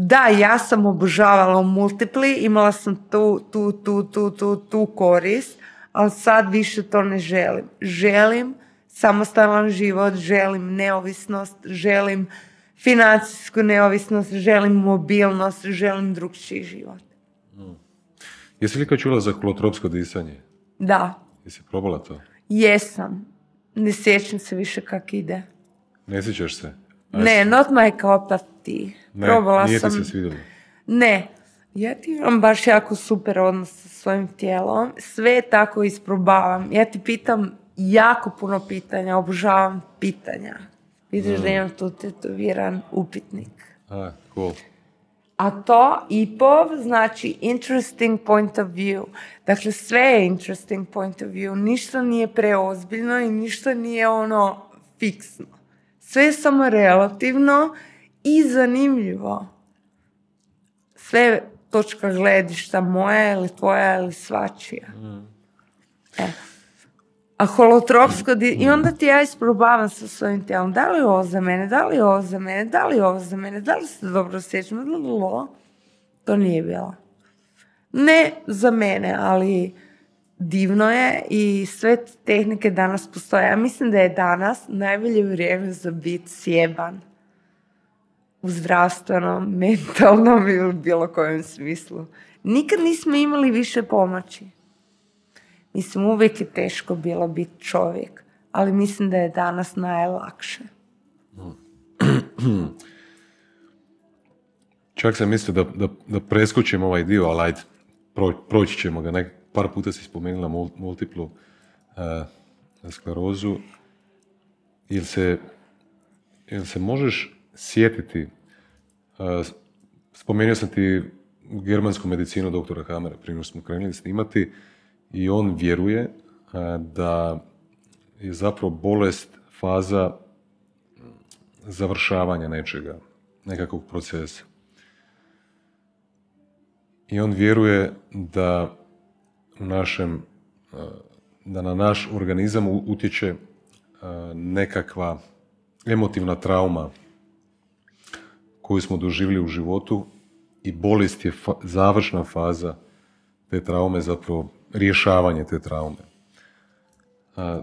Speaker 2: Da, ja sam obožavala multipli, imala sam tu, tu, tu, tu, tu, tu korist, ali sad više to ne želim. Želim samostalan život, želim neovisnost, želim financijsku neovisnost, želim mobilnost, želim drugčiji život.
Speaker 1: Jesi li kad čula za holotropsko disanje?
Speaker 2: Da,
Speaker 1: Jesi probala to?
Speaker 2: jesam. Ne sjećam se više kak ide.
Speaker 1: Ne sjećaš se?
Speaker 2: Ne, not my cup of tea.
Speaker 1: Ne,
Speaker 2: Probala
Speaker 1: nije
Speaker 2: sam...
Speaker 1: ti se svidjelo.
Speaker 2: Ne, ja ti imam baš jako super odnos sa svojim tijelom. Sve tako isprobavam. Ja ti pitam jako puno pitanja, obožavam pitanja. Vidiš da imam tu tetoviran upitnik.
Speaker 1: A, cool.
Speaker 2: A to IPOV znači interesting point of view. Dakle, sve je interesting point of view. Ništa nije preozbiljno i ništa nije ono fiksno. Sve je samo relativno i zanimljivo. Sve točka gledišta moja ili tvoja ili svačija. E. A holotropsko, di- i onda ti ja isprobavam sa svojim tijelom, da li je ovo za mene, da li je ovo za mene, da li je ovo za mene, da li se dobro osjećam, to nije bilo. Ne za mene, ali divno je i sve te tehnike danas postoje. Ja mislim da je danas najbolje vrijeme za biti sjeban u zdravstvenom, mentalnom ili bilo kojem smislu. Nikad nismo imali više pomoći. Mislim, uvijek je teško bilo biti čovjek, ali mislim da je danas najlakše.
Speaker 1: Čak sam mislio da, da, da preskočim ovaj dio, ali ajde, pro- proći ćemo ga. Nek, par puta si spomenula mul- multiplu uh, sklerozu. Jel se, jel se možeš sjetiti, uh, spomenuo sam ti germansku medicinu doktora Hamera prije nego smo krenuli snimati i on vjeruje uh, da je zapravo bolest faza završavanja nečega, nekakvog procesa. I on vjeruje da u našem, eh, da na naš organizam utječe nekakva emotivna trauma koju smo doživjeli u životu i bolest je fa- završna faza te traume, zapravo rješavanje te traume. A,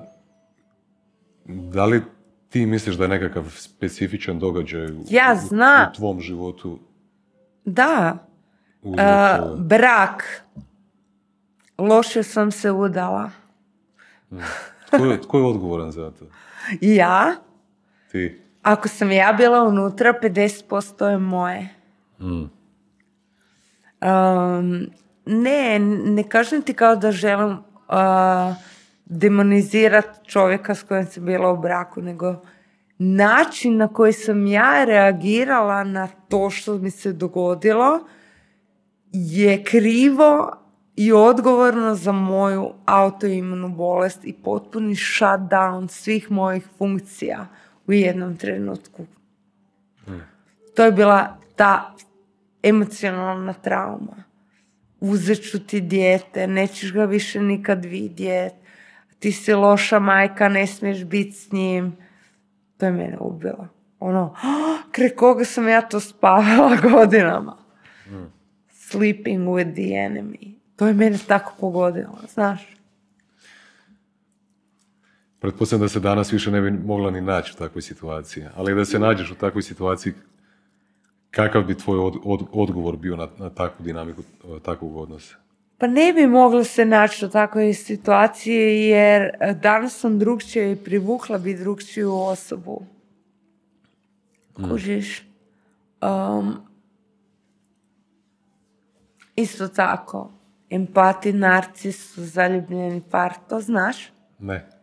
Speaker 1: da li ti misliš da je nekakav specifičan događaj u,
Speaker 2: Ja
Speaker 1: u- tvom životu
Speaker 2: Da,
Speaker 1: eh,
Speaker 2: brak. Loše sam se udala.
Speaker 1: Tko je, tko je odgovoran za to?
Speaker 2: Ja,
Speaker 1: Ti?
Speaker 2: Ako sam ja bila unutra, 50% je moje.
Speaker 1: Mm.
Speaker 2: Um, ne, ne kažem ti kao da želim uh, demonizirati čovjeka s kojim sam bila u braku, nego način na koji sam ja reagirala na to što mi se dogodilo je krivo i odgovorno za moju autoimunu bolest i potpuni shutdown svih mojih funkcija u jednom trenutku. To je bila ta emocionalna trauma. Uzet ću ti dijete, nećeš ga više nikad vidjet, ti si loša majka, ne smiješ biti s njim. To je mene ubilo. Ono, kraj koga sam ja to spavala godinama. Sleeping with the enemy. To je mene tako pogodilo, znaš.
Speaker 1: Pretpostavljam da se danas više ne bi mogla ni naći u takvoj situaciji. Ali da se nađeš u takvoj situaciji, kakav bi tvoj od- od- odgovor bio na, na takvu dinamiku takvog odnosa?
Speaker 2: Pa ne bi mogla se naći u takvoj situaciji jer e, danas sam drugčija i privukla bi drugčiju osobu. Kužiš? Um, isto tako, empati, narcis su zaljubljeni par, to znaš?
Speaker 1: Ne.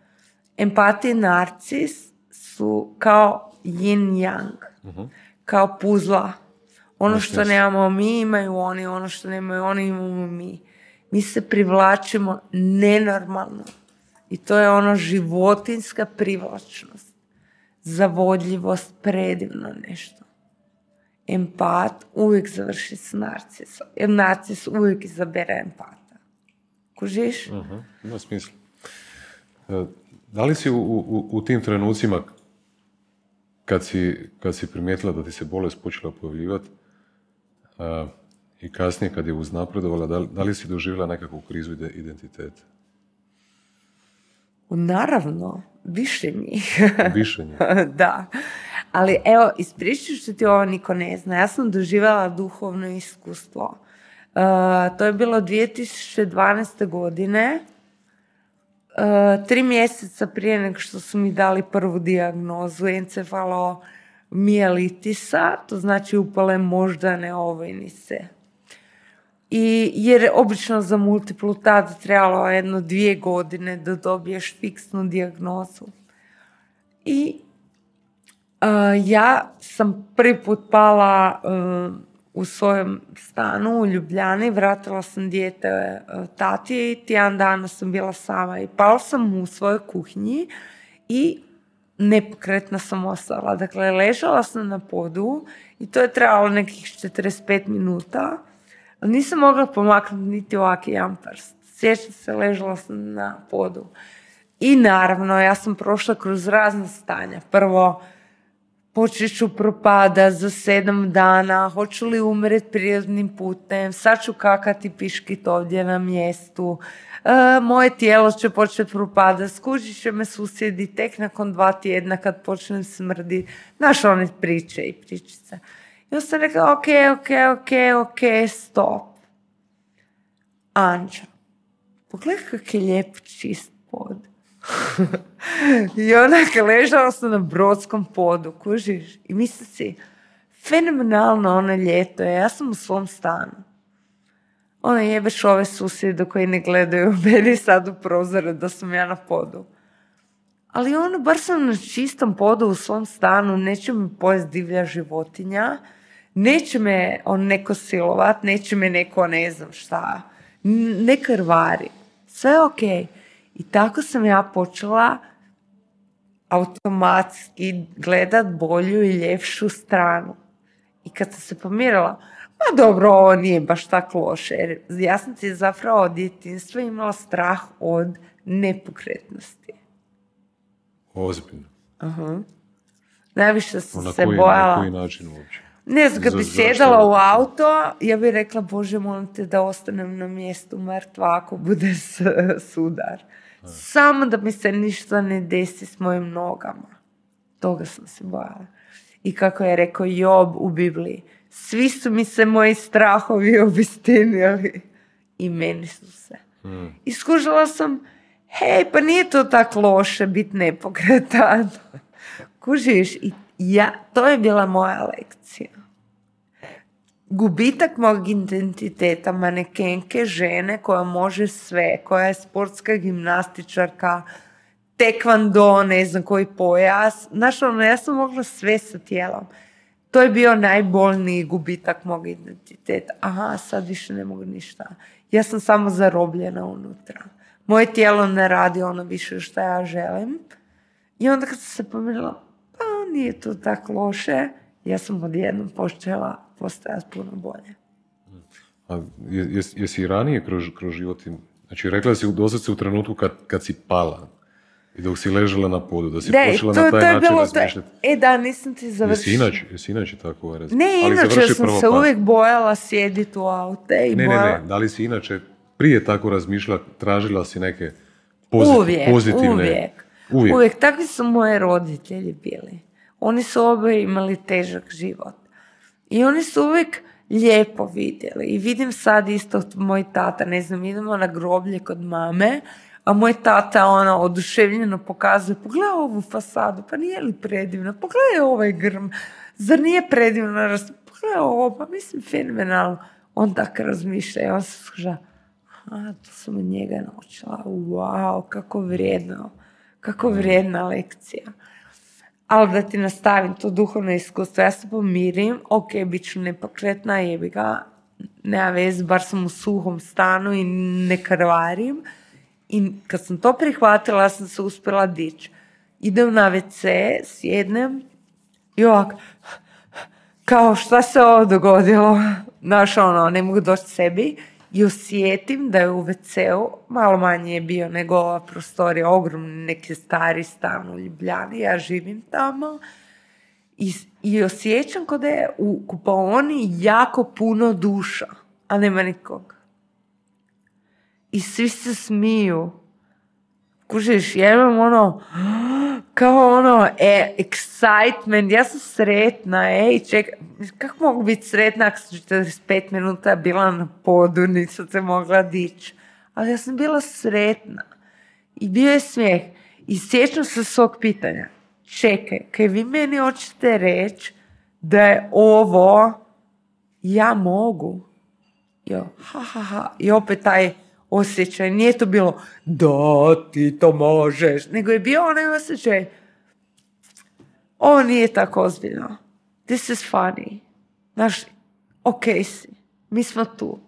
Speaker 2: Empatija i narcis su kao yin yang, kao puzla. Ono što nemamo mi imaju oni, ono što nemaju oni imamo mi. Mi se privlačimo nenormalno. I to je ono životinska privlačnost. Zavodljivost, predivno nešto. Empat uvijek završi s narcisom. Jer narcis uvijek izabere empata. Kužiš?
Speaker 1: Mhm, Ima smisla. Da li si u, u, u tim trenucima kad si, kad si primijetila da ti se bolest počela pojavljivati a, i kasnije kad je uznapredovala, da, li- da li si doživjela nekakvu krizu ide- identiteta?
Speaker 2: Naravno, više njih.
Speaker 1: Više njih.
Speaker 2: da. Ali evo, ispričat ću ti ovo niko ne zna. Ja sam doživjela duhovno iskustvo. Uh, to je bilo 2012. godine. Uh, tri mjeseca prije nego što su mi dali prvu dijagnozu encefalomijelitisa, to znači upale moždane ovojnice. I jer obično za multiplu tada trebalo jedno dvije godine da dobiješ fiksnu dijagnozu. I uh, ja sam prvi put pala uh, u svojem stanu u Ljubljani, vratila sam dijete uh, tati i tjedan dana sam bila sama i pala sam u svojoj kuhinji i nepokretna sam ostala. Dakle, ležala sam na podu i to je trajalo nekih 45 minuta, nisam mogla pomaknuti niti ovaki jedan prst. Sjećam se, ležala sam na podu. I naravno, ja sam prošla kroz razne stanja. Prvo, počet ću propada za sedam dana, hoću li umret prirodnim putem, sad ću kakati piškit ovdje na mjestu, e, moje tijelo će početi propadati, skužit će me susjedi tek nakon dva tjedna kad počnem smrdi. Znaš one priče i pričice. I sam rekla, ok, ok, ok, ok, stop. Anđa, pogledaj kak je lijep čist pod. I onak ležala sam na brodskom podu, kužiš? I mislim si, fenomenalno ono ljeto je, ja sam u svom stanu. Ono jebeš ove susjede koji ne gledaju meni sad u prozore da sam ja na podu. Ali ono, bar sam na čistom podu u svom stanu, neće me pojest divlja životinja, neće me on neko silovat, neće me neko ne znam šta, ne krvari. Sve je okej. I tako sam ja počela automatski gledat bolju i ljepšu stranu. I kad sam se pomirila, ma dobro, ovo nije baš tako loše. Jer ja sam ti zapravo od djetinjstva imala strah od nepokretnosti.
Speaker 1: Ozbiljno.
Speaker 2: Najviše sam
Speaker 1: Na
Speaker 2: se
Speaker 1: koji, na
Speaker 2: bojala.
Speaker 1: koji način uopće?
Speaker 2: Ne znam, kad bi sjedala u auto, ja bi rekla, Bože, molim te da ostanem na mjestu mrtva ako bude s- sudar. Samo da mi se ništa ne desi s mojim nogama. Toga sam se bojala. I kako je rekao Job u Bibliji, svi su mi se moji strahovi obistinili. I meni su se. I skužila sam, hej, pa nije to tako loše biti nepokretan. Kužiš, i ja, to je bila moja lekcija. Gubitak mog identiteta manekenke žene koja može sve, koja je sportska gimnastičarka, tekvando, ne znam koji pojas. Znaš, ono, ja sam mogla sve sa tijelom. To je bio najbolniji gubitak mog identiteta. Aha, sad više ne mogu ništa. Ja sam samo zarobljena unutra. Moje tijelo ne radi ono više što ja želim. I onda kad sam se pomirila, pa nije to tako loše, ja sam odjednom počela postajati puno bolje.
Speaker 1: A je- jes- jesi i ranije kroz, kroz život, im- znači rekla si u- doslovce u trenutku kad, kad si pala i dok si ležala na podu, da si
Speaker 2: Da,
Speaker 1: počela
Speaker 2: to,
Speaker 1: na
Speaker 2: to
Speaker 1: taj
Speaker 2: je
Speaker 1: način
Speaker 2: to.
Speaker 1: razmišljati.
Speaker 2: E da, nisam ti
Speaker 1: Jesi
Speaker 2: završila.
Speaker 1: inače, jesi inače tako ovaj razmišljati?
Speaker 2: Ne,
Speaker 1: Ali
Speaker 2: inače sam se
Speaker 1: pa.
Speaker 2: uvijek bojala sjediti u aute i
Speaker 1: Ne, ne,
Speaker 2: bojala...
Speaker 1: ne, da li si inače prije tako razmišljala, tražila si neke pozit-
Speaker 2: uvijek,
Speaker 1: pozitivne...
Speaker 2: uvijek,
Speaker 1: Uvijek.
Speaker 2: uvijek. Takvi su moji roditelji bili. Oni su oboje imali težak život. I oni su uvijek lijepo vidjeli. I vidim sad isto moj tata, ne znam, idemo na groblje kod mame, a moj tata ono oduševljeno pokazuje, pogledaj ovu fasadu, pa nije li predivna, pogledaj ovaj grm, zar nije predivno, ras- pogledaj ovo, pa mislim fenomenalno. On tako razmišlja i on se skuža, a to sam od njega naučila. Wow, kako vrijedno. Kako vrijedna lekcija. Ali da ti nastavim to duhovno iskustvo, ja se pomirim, ok, bit ću nepokretna, jebi ga, nema veze, bar sam u suhom stanu i ne krvarim. I kad sam to prihvatila, sam se uspjela dići. Idem na WC, sjednem i ovak, kao šta se ovo dogodilo? Znaš, ono, ne mogu doći sebi i osjetim da je u WC-u malo manje je bio nego ova prostorija, ogromni neki stari stan u Ljubljani, ja živim tamo i, i osjećam kod je u kupaoni jako puno duša, a nema nikog. I svi se smiju. Kužiš, ja imam ono, kao ono, e, excitement, ja sam sretna, ej, čekaj, kako mogu biti sretna ako sam 45 minuta bila na podu, nisam se mogla dići. Ali ja sam bila sretna. I bio je smijeh. I sjećam se svog pitanja. Čekaj, kaj vi meni hoćete reći da je ovo ja mogu? Jo, ha, ha, ha. I opet taj osjećaj. Nije to bilo da ti to možeš, nego je bio onaj osjećaj ovo nije tako ozbiljno. This is funny. Znaš, ok si. Mi smo tu.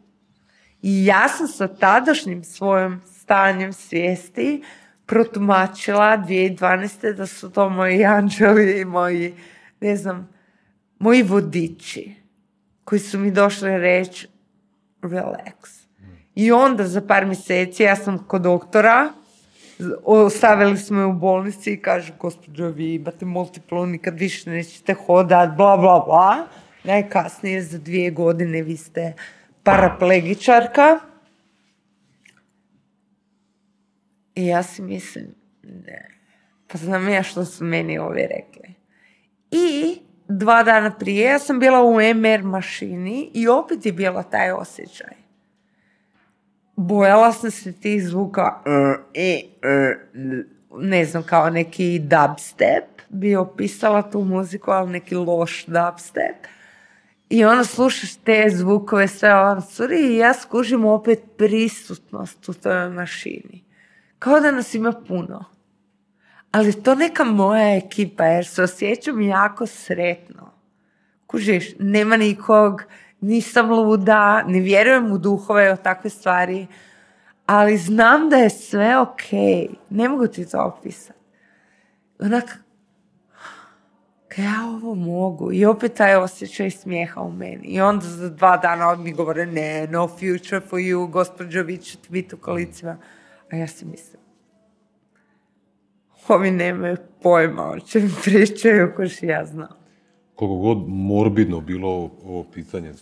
Speaker 2: I ja sam sa tadašnjim svojim stanjem svijesti protumačila 2012. da su to moji anđeli i moji, ne znam, moji vodiči koji su mi došli reći relax. I onda za par mjeseci ja sam kod doktora, ostavili smo je u bolnici i kaže, gospođo, vi imate multiplu, nikad više nećete hodat, bla, bla, bla. Najkasnije za dvije godine vi ste paraplegičarka. I ja si mislim, ne. Pa znam ja što su meni ovi rekli. I dva dana prije ja sam bila u MR mašini i opet je bila taj osjećaj bojala sam se tih zvuka e, e, ne znam, kao neki dubstep bi opisala tu muziku, ali neki loš dubstep. I ono slušaš te zvukove, sve ono, suri, i ja skužim opet prisutnost u toj mašini. Kao da nas ima puno. Ali to neka moja ekipa, jer se osjećam jako sretno. Kužiš, nema nikog, nisam luda, ne vjerujem u duhove o takve stvari, ali znam da je sve ok. Ne mogu ti to opisati. Onak, ja ovo mogu. I opet taj osjećaj smijeha u meni. I onda za dva dana mi govore, ne, no future for you, gospođo, vi ćete biti u kolicima. A ja si mislim, ovi nemaju pojma o čem pričaju, ko ja znam.
Speaker 1: Koliko god morbidno bilo ovo pitanje,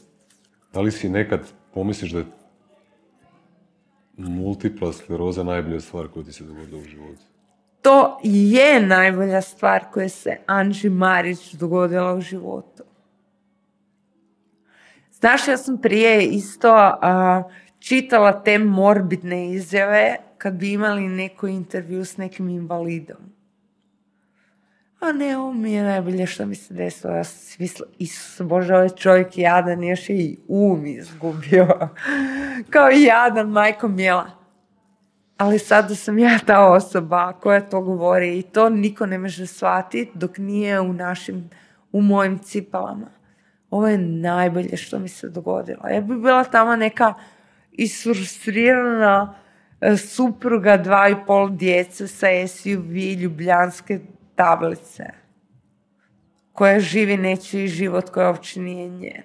Speaker 1: da li si nekad pomisliš da je multipla skleroza najbolja stvar koja ti se dogodila u životu?
Speaker 2: To je najbolja stvar koja se Anži Marić dogodila u životu. Znaš, ja sam prije isto čitala te morbidne izjave kad bi imali neko intervju s nekim invalidom a ne, ovo mi je najbolje što mi se desilo. Ja sam mislila, Isus Bože, ovaj čovjek jadan, još je i um izgubio. Kao i jadan, majko mijela. Ali sada sam ja ta osoba koja to govori i to niko ne može shvatiti dok nije u našim, u mojim cipalama. Ovo je najbolje što mi se dogodilo. Ja bi bila tamo neka isfrustrirana e, supruga dva i pol djece sa SUV ljubljanske tablice koja živi nečiji život koja uopće nije njen.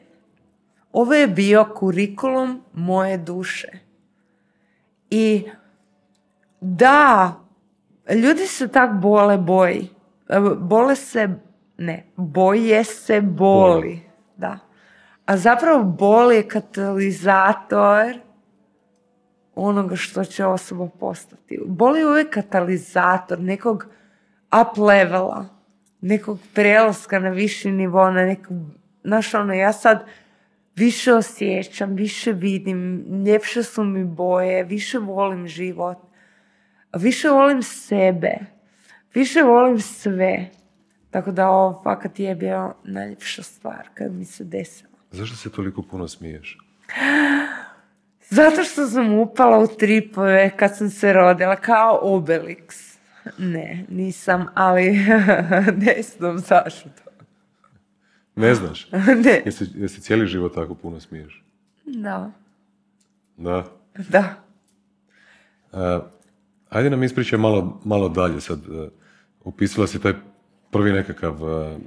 Speaker 2: Ovo je bio kurikulum moje duše. I da, ljudi se tak bole boji. Bole se, ne, boje se boli. Da. A zapravo bol je katalizator onoga što će osoba postati. Bol je uvijek katalizator nekog up levela, nekog prelaska na viši nivo, na nekog, znaš ono, ja sad više osjećam, više vidim, ljepše su mi boje, više volim život, više volim sebe, više volim sve. Tako da ovo fakat je bio najljepša stvar kad mi se desilo.
Speaker 1: Zašto se toliko puno smiješ?
Speaker 2: Zato što sam upala u tripove kad sam se rodila, kao Obelix. Ne, nisam, ali ne znam zašto.
Speaker 1: Ne znaš?
Speaker 2: Ne,
Speaker 1: Jesi, jesi cijeli život tako puno smiješ?
Speaker 2: da,
Speaker 1: Da.
Speaker 2: da.
Speaker 1: E, ajde nam ispričaj malo, malo dalje sad. e, opisala si taj prvi nekakav e,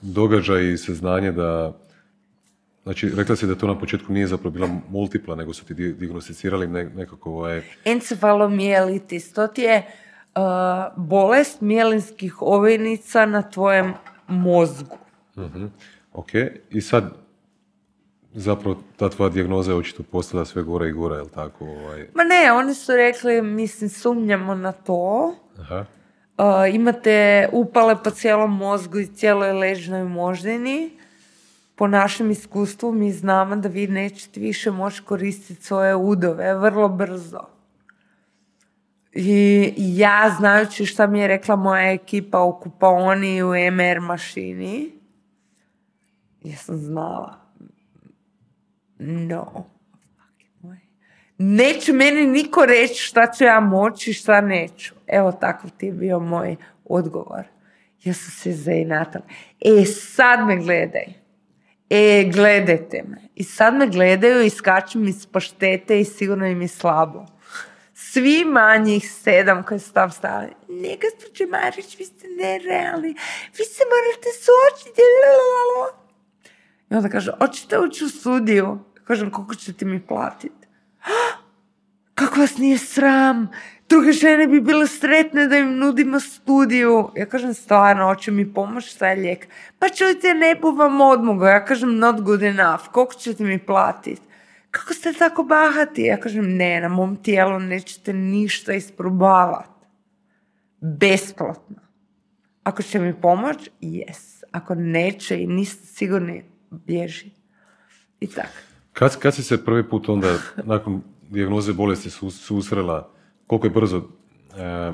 Speaker 1: događaj i saznanje da Znači, rekla si da to na početku nije zapravo bila multipla, nego su ti di- dijagnosticirali ne, nekako ovaj...
Speaker 2: Encefalomijelitis, to ti je uh, bolest mijelinskih ovinica na tvojem mozgu.
Speaker 1: Mhm. Ok, i sad zapravo ta tvoja dijagnoza je očito postala sve gore i gore, jel tako? Ovaj...
Speaker 2: Ma ne, oni su rekli, mislim, sumnjamo na to.
Speaker 1: Aha.
Speaker 2: Uh, imate upale po cijelom mozgu i cijeloj ležnoj moždini. Po našem iskustvu mi znamo da vi nećete više moći koristiti svoje udove vrlo brzo. I ja, znajući šta mi je rekla moja ekipa u kupaoni i u MR mašini, ja sam znala. No. Neće meni niko reći šta ću ja moći, šta neću. Evo takav ti je bio moj odgovor. Ja sam se zainatala. E, sad me gledaj. E, gledajte me. I sad me gledaju i skaču mi iz paštete i sigurno im je slabo. Svi manjih sedam koji su tam stali. Ne, gospođe Marić, vi ste nerealni. Vi se morate suočiti. lalalala." I onda kaže, hoćete ući u studiju? Kažem, koliko ćete mi platiti? Kako vas nije sram? Druge žene bi bile sretne da im nudimo studiju. Ja kažem, stvarno, hoće mi pomoći, šta je lijek? Pa čujte, ne bu vam odmogo. Ja kažem, not good enough. Koliko ćete mi platiti? Kako ste tako bahati? Ja kažem, ne, na mom tijelu nećete ništa isprobavati. Besplatno. Ako će mi pomoći, yes. Ako neće i niste sigurni, bježi. I tako.
Speaker 1: Kad, kad si se prvi put onda, nakon dijagnoze bolesti su, susrela, koliko je brzo e,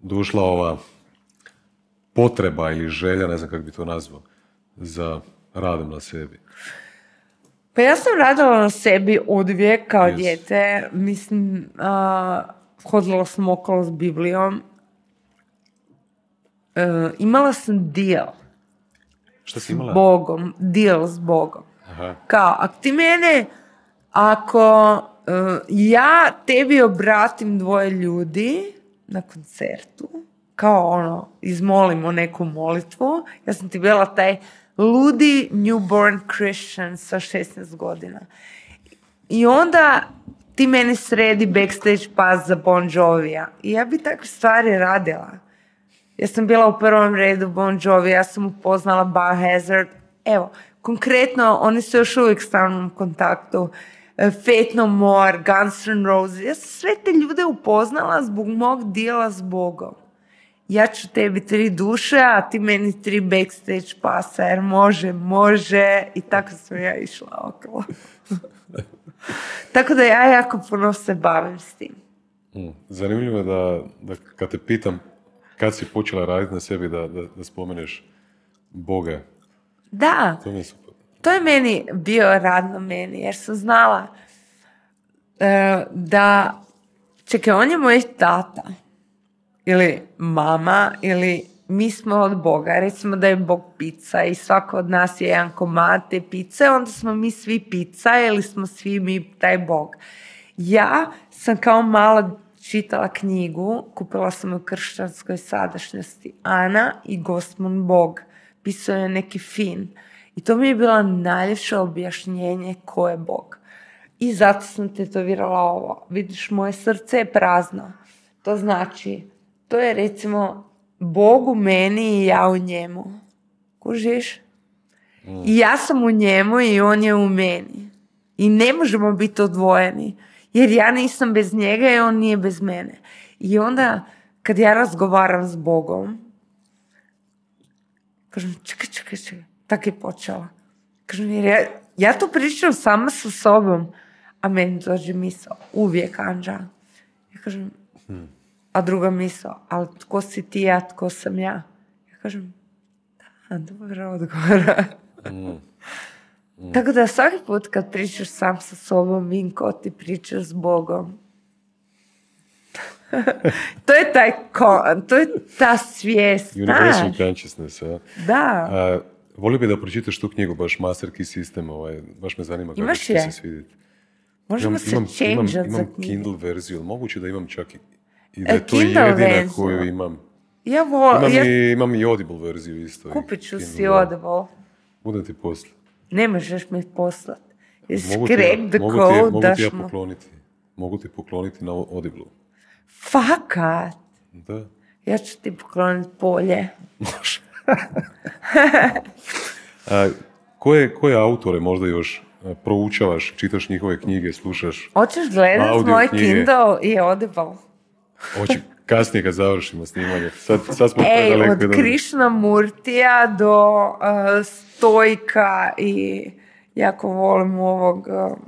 Speaker 1: došla ova potreba ili želja, ne znam kako bi to nazvao, za radom na sebi?
Speaker 2: Pa ja sam radila na sebi od uvijek kao
Speaker 1: Yes.
Speaker 2: dijete. Mislim, a, hodila sam okolo s Biblijom. E, imala sam deal
Speaker 1: Šta si
Speaker 2: s
Speaker 1: imala?
Speaker 2: Bogom. Deal s Bogom.
Speaker 1: Aha.
Speaker 2: Kao, ako ti mene, ako ja tebi obratim dvoje ljudi na koncertu, kao ono, izmolimo neku molitvu, ja sam ti bila taj ludi newborn Christian sa 16 godina. I onda ti meni sredi backstage pas za Bon Jovija. I ja bi takve stvari radila. Ja sam bila u prvom redu Bon Jovi, ja sam upoznala Biohazard. Evo, konkretno, oni su još uvijek u stalnom kontaktu. E, Faith No More, Guns N' Roses. Ja sam sve te ljude upoznala zbog mog dijela s Bogom. Ja ću tebi tri duše, a ti meni tri backstage pasa, jer može, može. I tako sam ja išla okolo. tako da ja jako puno se bavim s tim.
Speaker 1: Mm. Zanimljivo je da, da kad te pitam kad si počela raditi na sebi da, da, da spomeneš Boga,
Speaker 2: Da,
Speaker 1: to mi je super.
Speaker 2: To je meni bio rad na meni, jer sam znala e, da, čekaj, on je moj tata, ili mama, ili mi smo od Boga, recimo da je Bog pizza i svako od nas je jedan komad te pice, onda smo mi svi pizza ili smo svi mi taj Bog. Ja sam kao mala čitala knjigu, kupila sam u kršćanskoj sadašnjosti, Ana i Gospon Bog. Pisao je neki fin. I to mi je bilo najljepše objašnjenje ko je Bog. I zato sam tetovirala ovo. Vidiš, moje srce je prazno. To znači, to je recimo Bog u meni i ja u njemu. Kužiš? I ja sam u njemu i on je u meni. I ne možemo biti odvojeni. Jer ja nisam bez njega i on nije bez mene. I onda kad ja razgovaram s Bogom, kažem, čekaj, čekaj, čekaj. Tak je počela. Kažem, jer ja, ja to pričam sama sa sobom, a meni dođe misao, uvijek Anđa. Ja kažem, a druga misao, ali tko si ti, a tko sam ja? Ja kažem, da, dobro odgovora. Tako da svaki put kad pričaš sam sa sobom, Vinko, ti pričaš s Bogom. to je taj ko, to je ta svijest,
Speaker 1: Universal
Speaker 2: znaš.
Speaker 1: consciousness, a?
Speaker 2: Da.
Speaker 1: A, volio bi da pročitaš tu knjigu, baš Master Key System, ovaj, baš me zanima kako će ti se svidjeti.
Speaker 2: Možemo se
Speaker 1: imam,
Speaker 2: change za
Speaker 1: imam
Speaker 2: knjige.
Speaker 1: Kindle verziju, ali moguće da imam čak i, i da je to jedina
Speaker 2: verziju.
Speaker 1: koju imam.
Speaker 2: Ja vol,
Speaker 1: Imam,
Speaker 2: ja
Speaker 1: i, imam i Audible verziju isto.
Speaker 2: kupit ću
Speaker 1: Kindle,
Speaker 2: si. Audible.
Speaker 1: Budem ti poslije.
Speaker 2: Ne možeš mi poslat.
Speaker 1: Mogu ti,
Speaker 2: the
Speaker 1: mogu ti,
Speaker 2: code,
Speaker 1: mogu ti ja pokloniti. Mogu ti pokloniti na Audible.
Speaker 2: Fakat.
Speaker 1: Da.
Speaker 2: Ja ću ti pokloniti polje.
Speaker 1: Može. A, koje, koje autore možda još a, proučavaš, čitaš njihove knjige, slušaš?
Speaker 2: Hoćeš gledat
Speaker 1: Audio
Speaker 2: moj
Speaker 1: knjige.
Speaker 2: Kindle i Audible?
Speaker 1: Hoće kasnije kad završimo snimanje. Sad, sad smo
Speaker 2: Ej, od Krišna Murtija do uh, Stojka i jako volim ovog, uh,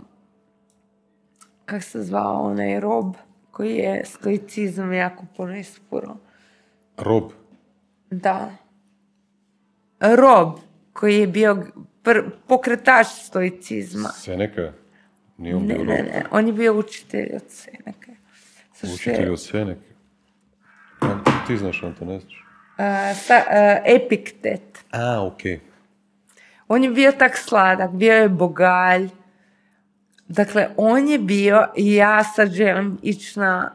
Speaker 2: kak se zvao onaj Rob, koji je stoicizam jako puno ispuro.
Speaker 1: Rob.
Speaker 2: Da. Rob, koji je bio pr- pokretač stoicizma.
Speaker 1: Seneka. Nije on
Speaker 2: Ne,
Speaker 1: bio
Speaker 2: ne,
Speaker 1: Rob.
Speaker 2: ne, on je bio učitelj od Seneke. Sa
Speaker 1: Učitelj od Seneke. Ja, ti znaš, on to ne znaš.
Speaker 2: Uh, sa, uh, Epiktet.
Speaker 1: A, okej.
Speaker 2: On je bio tak sladak, bio je bogalj. Dakle, on je bio i ja sad želim ići na,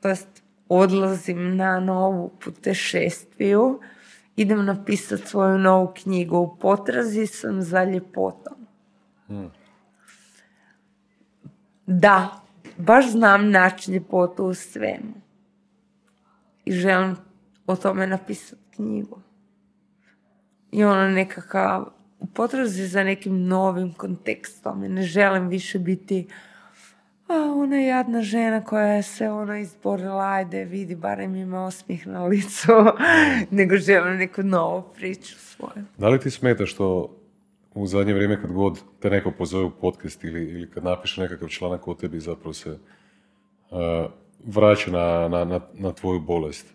Speaker 2: to jest odlazim na novu putešestviju. Idem napisati svoju novu knjigu. U potrazi sam za ljepotom. Da, baš znam naći ljepotu u svemu. I želim o tome napisati knjigu i ono nekakav u potrazi za nekim novim kontekstom ne želim više biti a, ona jadna žena koja je se ono izborila, ajde vidi, barem ima osmijeh na licu, nego želim neku novu priču svoju.
Speaker 1: Da li ti smeta što u zadnje vrijeme kad god te neko pozove u podcast ili, ili kad napiše nekakav članak o tebi zapravo se uh, vraća na, na, na, na tvoju bolest?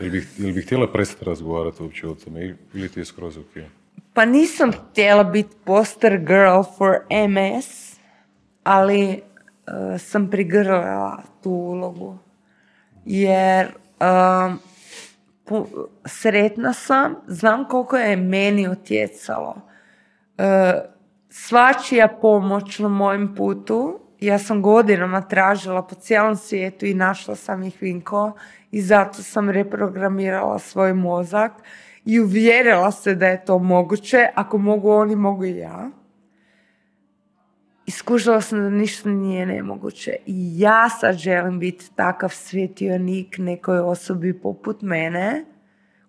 Speaker 1: Ili bi, ili bi htjela prestati razgovarati uopće o tome ili ti je skroz ok?
Speaker 2: Pa nisam htjela biti poster girl for MS, ali e, sam prigrlila tu ulogu. Jer um, pu- sretna sam, znam koliko je meni utjecalo. E, svačija pomoć na mojem putu, ja sam godinama tražila po cijelom svijetu i našla sam ih Vinko i zato sam reprogramirala svoj mozak i uvjerila se da je to moguće, ako mogu oni, mogu i ja. I skužila sam da ništa nije nemoguće. I ja sad želim biti takav svjetionik nekoj osobi poput mene,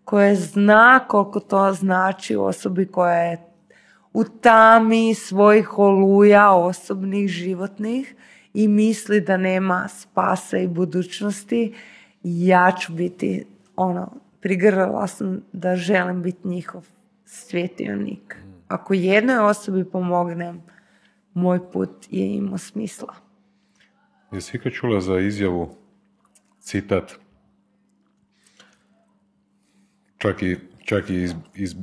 Speaker 2: koja zna koliko to znači osobi koja je u tami svojih oluja osobnih, životnih i misli da nema spasa i budućnosti. Ja ću biti, ono, prigrlila sam da želim biti njihov svjetionik. Ako jednoj osobi pomognem, moj put je imao smisla.
Speaker 1: Jesi ikad čula za izjavu, citat, čak i, čak i iz, iz,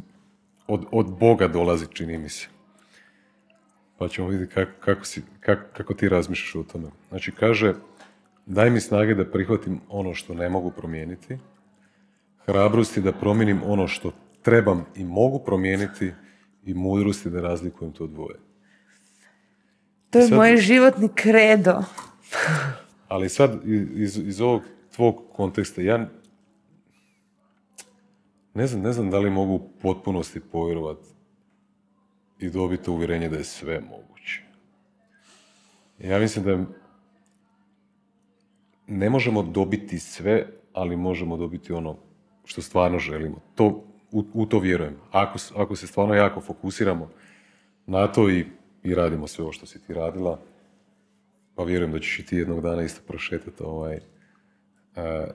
Speaker 1: od, od Boga dolazi, čini mi se. Pa ćemo vidjeti kako, kako, si, kako, kako ti razmišljaš o tome. Znači, kaže, daj mi snage da prihvatim ono što ne mogu promijeniti, hrabrosti da promijenim ono što trebam i mogu promijeniti i mudrosti da razlikujem to dvoje.
Speaker 2: To je
Speaker 1: Sad-
Speaker 2: moj životni kredo.
Speaker 1: Ali sad iz, iz ovog tvog konteksta, ja ne znam, ne znam da li mogu u potpunosti povjerovati i dobiti uvjerenje da je sve moguće. Ja mislim da ne možemo dobiti sve, ali možemo dobiti ono što stvarno želimo. To, u, u to vjerujem. Ako, ako se stvarno jako fokusiramo na to i, i radimo sve ovo što si ti radila, pa vjerujem da ćeš i ti jednog dana isto prošetati ovaj, a,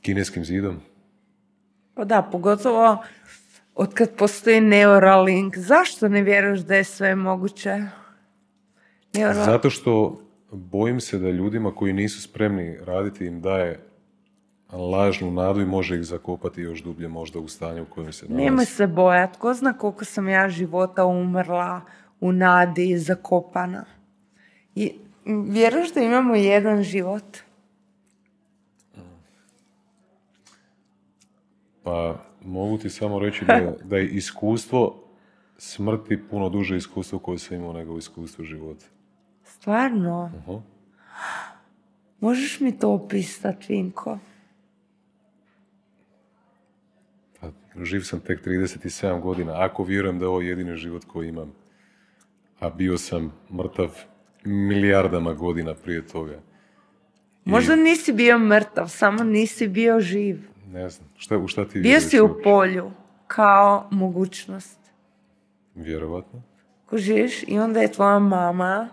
Speaker 1: kineskim zidom.
Speaker 2: Pa da, pogotovo od kad postoji Neuralink. Zašto ne vjeruješ da je sve moguće? Neura...
Speaker 1: Zato što bojim se da ljudima koji nisu spremni raditi im daje lažnu nadu i može ih zakopati još dublje možda u stanju u kojem se nalaze.
Speaker 2: Nemoj se bojat. Ko zna koliko sam ja života umrla u nadi zakopana. I vjeruješ da imamo jedan život?
Speaker 1: Pa mogu ti samo reći da, da je iskustvo smrti puno duže iskustvo koje sam imao nego iskustvo života.
Speaker 2: Stvarno?
Speaker 1: Aha.
Speaker 2: Možeš mi to opisati, Vinko?
Speaker 1: Pa, živ sam tek 37 godina, ako vjerujem da je ovo jedini život koji imam. A bio sam mrtav milijardama godina prije toga.
Speaker 2: Možda nisi bio mrtav, samo nisi bio živ.
Speaker 1: Ne znam, šta, u šta ti
Speaker 2: Bio si u
Speaker 1: uopće?
Speaker 2: polju, kao mogućnost.
Speaker 1: Vjerovatno.
Speaker 2: Kužiš? I onda je tvoja mama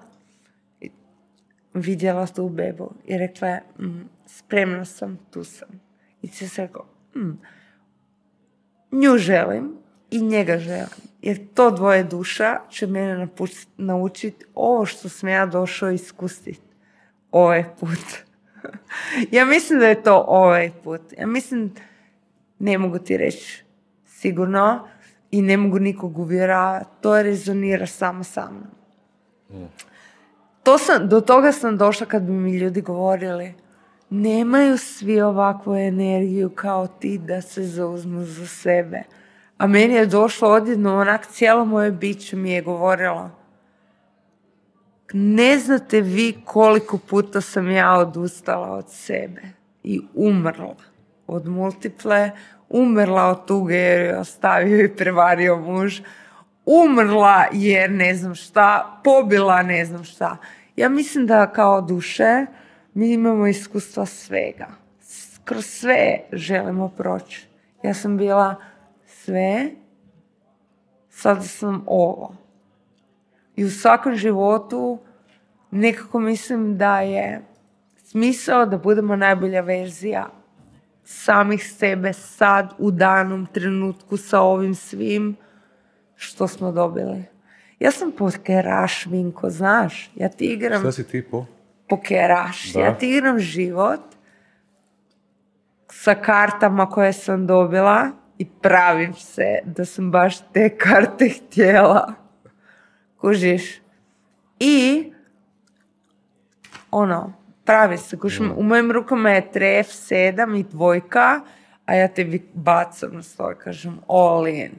Speaker 2: vidjela tu bebu i rekla je, "Mm, spremna sam, tu sam. I ti si rekao, "Mm, nju želim i njega želim. Jer to dvoje duša će mene naučiti ovo što sam ja došao iskusiti ovaj put. ja mislim da je to ovaj put. Ja mislim, ne mogu ti reći sigurno i ne mogu nikog uvjeravati. To rezonira samo sa mnom. To sam, do toga sam došla kad bi mi ljudi govorili nemaju svi ovakvu energiju kao ti da se zauzmu za sebe. A meni je došlo odjedno onak cijelo moje biće mi je govorilo ne znate vi koliko puta sam ja odustala od sebe i umrla od multiple, umrla od tuge jer je ostavio i prevario muž, umrla jer ne znam šta, pobila ne znam šta. Ja mislim da kao duše mi imamo iskustva svega. Kroz sve želimo proći. Ja sam bila sve, sada sam ovo. I u svakom životu nekako mislim da je smisao da budemo najbolja verzija samih sebe sad u danom trenutku sa ovim svim što smo dobili. Ja sam pokeraš, Vinko, znaš? Ja ti igram
Speaker 1: Šta si ti po?
Speaker 2: pokeraš.
Speaker 1: Da.
Speaker 2: Ja ti igram život sa kartama koje sam dobila i pravim se da sam baš te karte htjela. Kužiš? I ono, pravi se. Kužiš, u mojim rukama je tref, sedam i dvojka, a ja tebi bacam na stoj, kažem all in.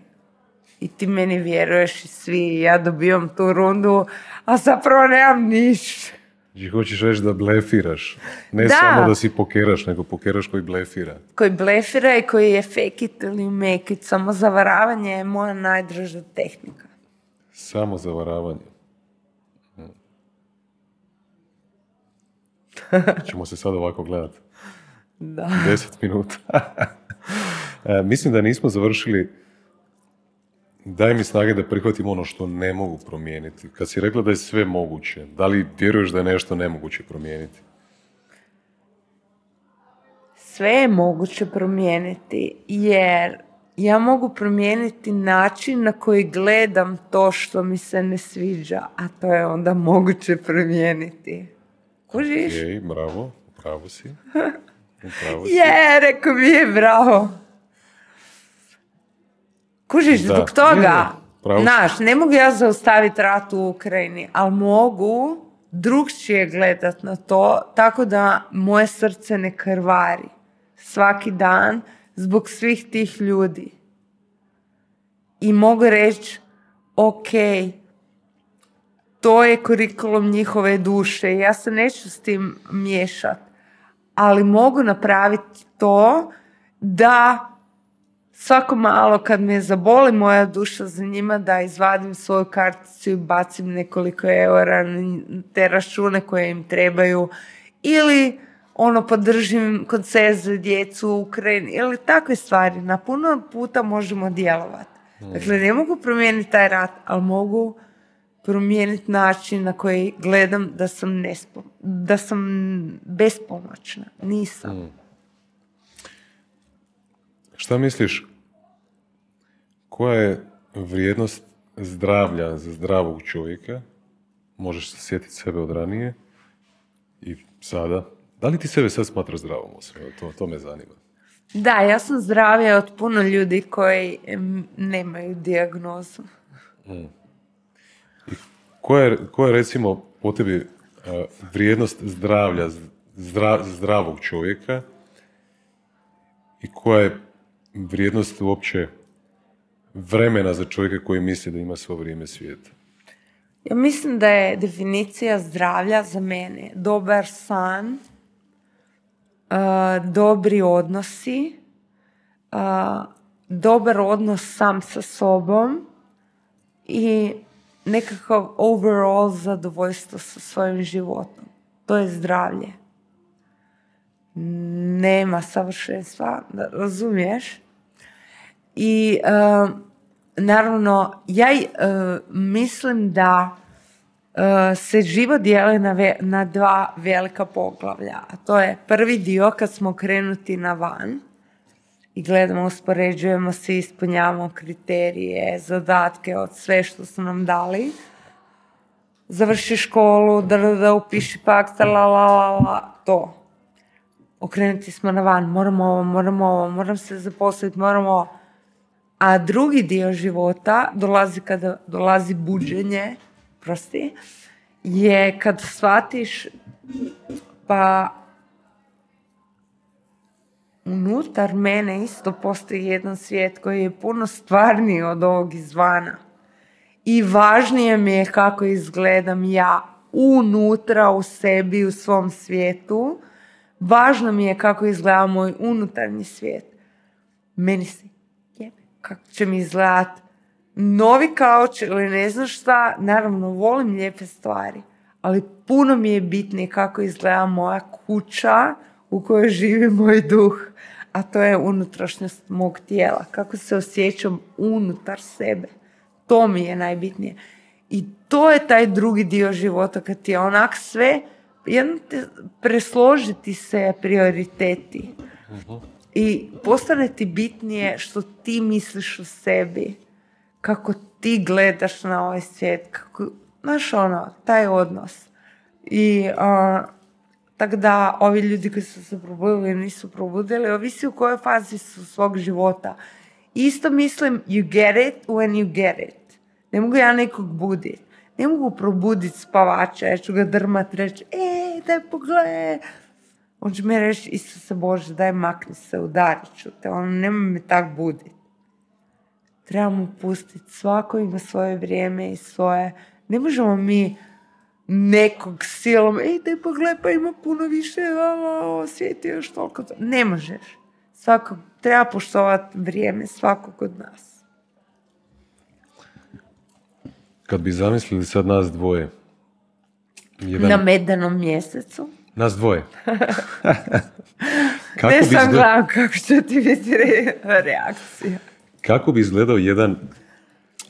Speaker 2: I ti meni vjeruješ i svi, ja dobivam tu rundu, a zapravo nemam ništa.
Speaker 1: Znači, hoćeš reći da blefiraš. Ne
Speaker 2: Da.
Speaker 1: samo da si pokeraš, nego pokeraš koji blefira.
Speaker 2: koji blefira i koji je fake it ili make it. Samo zavaravanje je moja najdraža tehnika.
Speaker 1: Samo zavaravanje. Ćemo se sad ovako gledati.
Speaker 2: Da.
Speaker 1: Deset minuta. E, Mislim da nismo završili Daj mi snage da prihvatim ono što ne mogu promijeniti. Kad si rekla da je sve moguće, da li vjeruješ da je nešto nemoguće promijeniti?
Speaker 2: Sve je moguće promijeniti jer ja mogu promijeniti način na koji gledam to što mi se ne sviđa, a to je onda moguće promijeniti. Kužiš?
Speaker 1: Jej, bravo, pravo si. Upravo si.
Speaker 2: Je, rekao mi je, bravo. Kužiš,
Speaker 1: Da.
Speaker 2: zbog toga, znaš, ne mogu ja zaustaviti rat u Ukrajini, ali mogu drugčije gledat na to, tako da moje srce ne krvari svaki dan zbog svih tih ljudi. I mogu reći, ok, to je kurikulum njihove duše, ja se neću s tim miješat, ali mogu napraviti to da svako malo kad me zaboli moja duša za njima da izvadim svoju karticu i bacim nekoliko eura na te račune koje im trebaju ili ono podržim koncert za djecu u Ukrajini ili takve stvari. Na puno puta možemo djelovati. Dakle, ne mogu promijeniti taj rat, ali mogu promijeniti način na koji gledam da sam, nespo, da sam bespomoćna. Nisam.
Speaker 1: Šta misliš, koja je vrijednost zdravlja za zdravog čovjeka? Možeš se sjetiti sebe od ranije i sada. Da li ti sebe sad smatraš zdravom osobom? To, to me zanima.
Speaker 2: Da, ja sam zdravija od puno ljudi koji em, nemaju dijagnozu.
Speaker 1: I koja je, koja je recimo po tebi uh, vrijednost zdravlja, zdra- zdravog čovjeka i koja je vrijednost uopće vremena za čovjeka koji misli da ima svo vrijeme svijeta?
Speaker 2: Ja mislim da je definicija zdravlja za mene dobar san, uh, dobri odnosi, uh, dobar odnos sam sa sobom i nekakav overall zadovoljstvo sa svojim životom. To je zdravlje. Nema savršenstva, razumiješ? I uh, naravno, ja uh, mislim da uh, se život dijeli na, ve- na dva velika poglavlja. A to je prvi dio kad smo krenuti na van i gledamo, uspoređujemo se, ispunjavamo kriterije, zadatke od sve što su nam dali. Završi školu, da, da, da upiši faks, la, la, la, la, to. Okrenuti smo na van, moramo ovo, moramo ovo, moram se zaposliti, moramo ovo. A drugi dio života dolazi kada dolazi buđenje, prosti, je kad shvatiš pa unutar mene isto postoji jedan svijet koji je puno stvarniji od ovog izvana. I važnije mi je kako izgledam ja unutra u sebi, u svom svijetu. Važno mi je kako izgleda moj unutarnji svijet. Meni se kako će mi izgledat novi kauč ili ne znam šta. Naravno, volim lijepe stvari, ali puno mi je bitnije kako izgleda moja kuća u kojoj živi moj duh, a to je unutrašnjost mog tijela. Kako se osjećam unutar sebe. To mi je najbitnije. I to je taj drugi dio života kad ti je onak sve, jedno te presložiti se prioriteti. I postane ti bitnije što ti misliš o sebi, kako ti gledaš na ovaj svijet, kako, znaš ono, taj odnos. I a, tako da ovi ljudi koji su se probudili ili nisu probudili, ovisi u kojoj fazi su svog života. Isto mislim, you get it when you get it. Ne mogu ja nekog budit. Ne mogu probuditi spavača, ja ću ga drmat, reći, ej, daj pogledaj. On će mi reći, Isuse Bože, daj makni se, udarit ću te, on nemoj me tak budit. Trebamo pustiti, svako ima svoje vrijeme i svoje, ne možemo mi nekog silom, ej, daj pogledaj, pa ima puno više, ovo, svijet je još toliko. to-" Ne možeš. Svakog, treba poštovati vrijeme svakog od nas.
Speaker 1: Kad bi zamislili sad nas dvoje, jedan,
Speaker 2: Na medanom mjesecu.
Speaker 1: Nas dvoje. kako,
Speaker 2: ne
Speaker 1: bi
Speaker 2: sam
Speaker 1: izgled-
Speaker 2: gledam kako će ti biti re- reakcija.
Speaker 1: kako bi izgledao jedan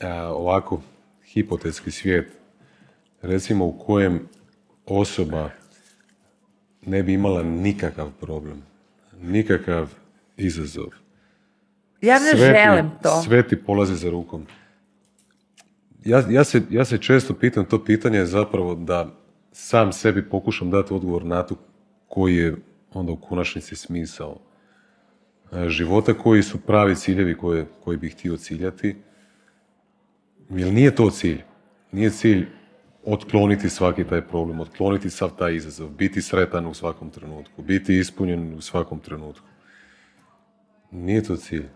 Speaker 1: a, ovako hipotetski svijet, recimo u kojem osoba ne bi imala nikakav problem, nikakav izazov.
Speaker 2: Ja ne
Speaker 1: Sve ti-
Speaker 2: želim to.
Speaker 1: Sve ti polazi za rukom. Ja, ja, se, ja se često pitam to pitanje je zapravo da sam sebi pokušam dati odgovor na to koji je onda u konačnici smisao e, života, koji su pravi ciljevi koje, koji bih htio ciljati. Jer nije to cilj. Nije cilj otkloniti svaki taj problem, otkloniti sav taj izazov, biti sretan u svakom trenutku, biti ispunjen u svakom trenutku. Nije to cilj.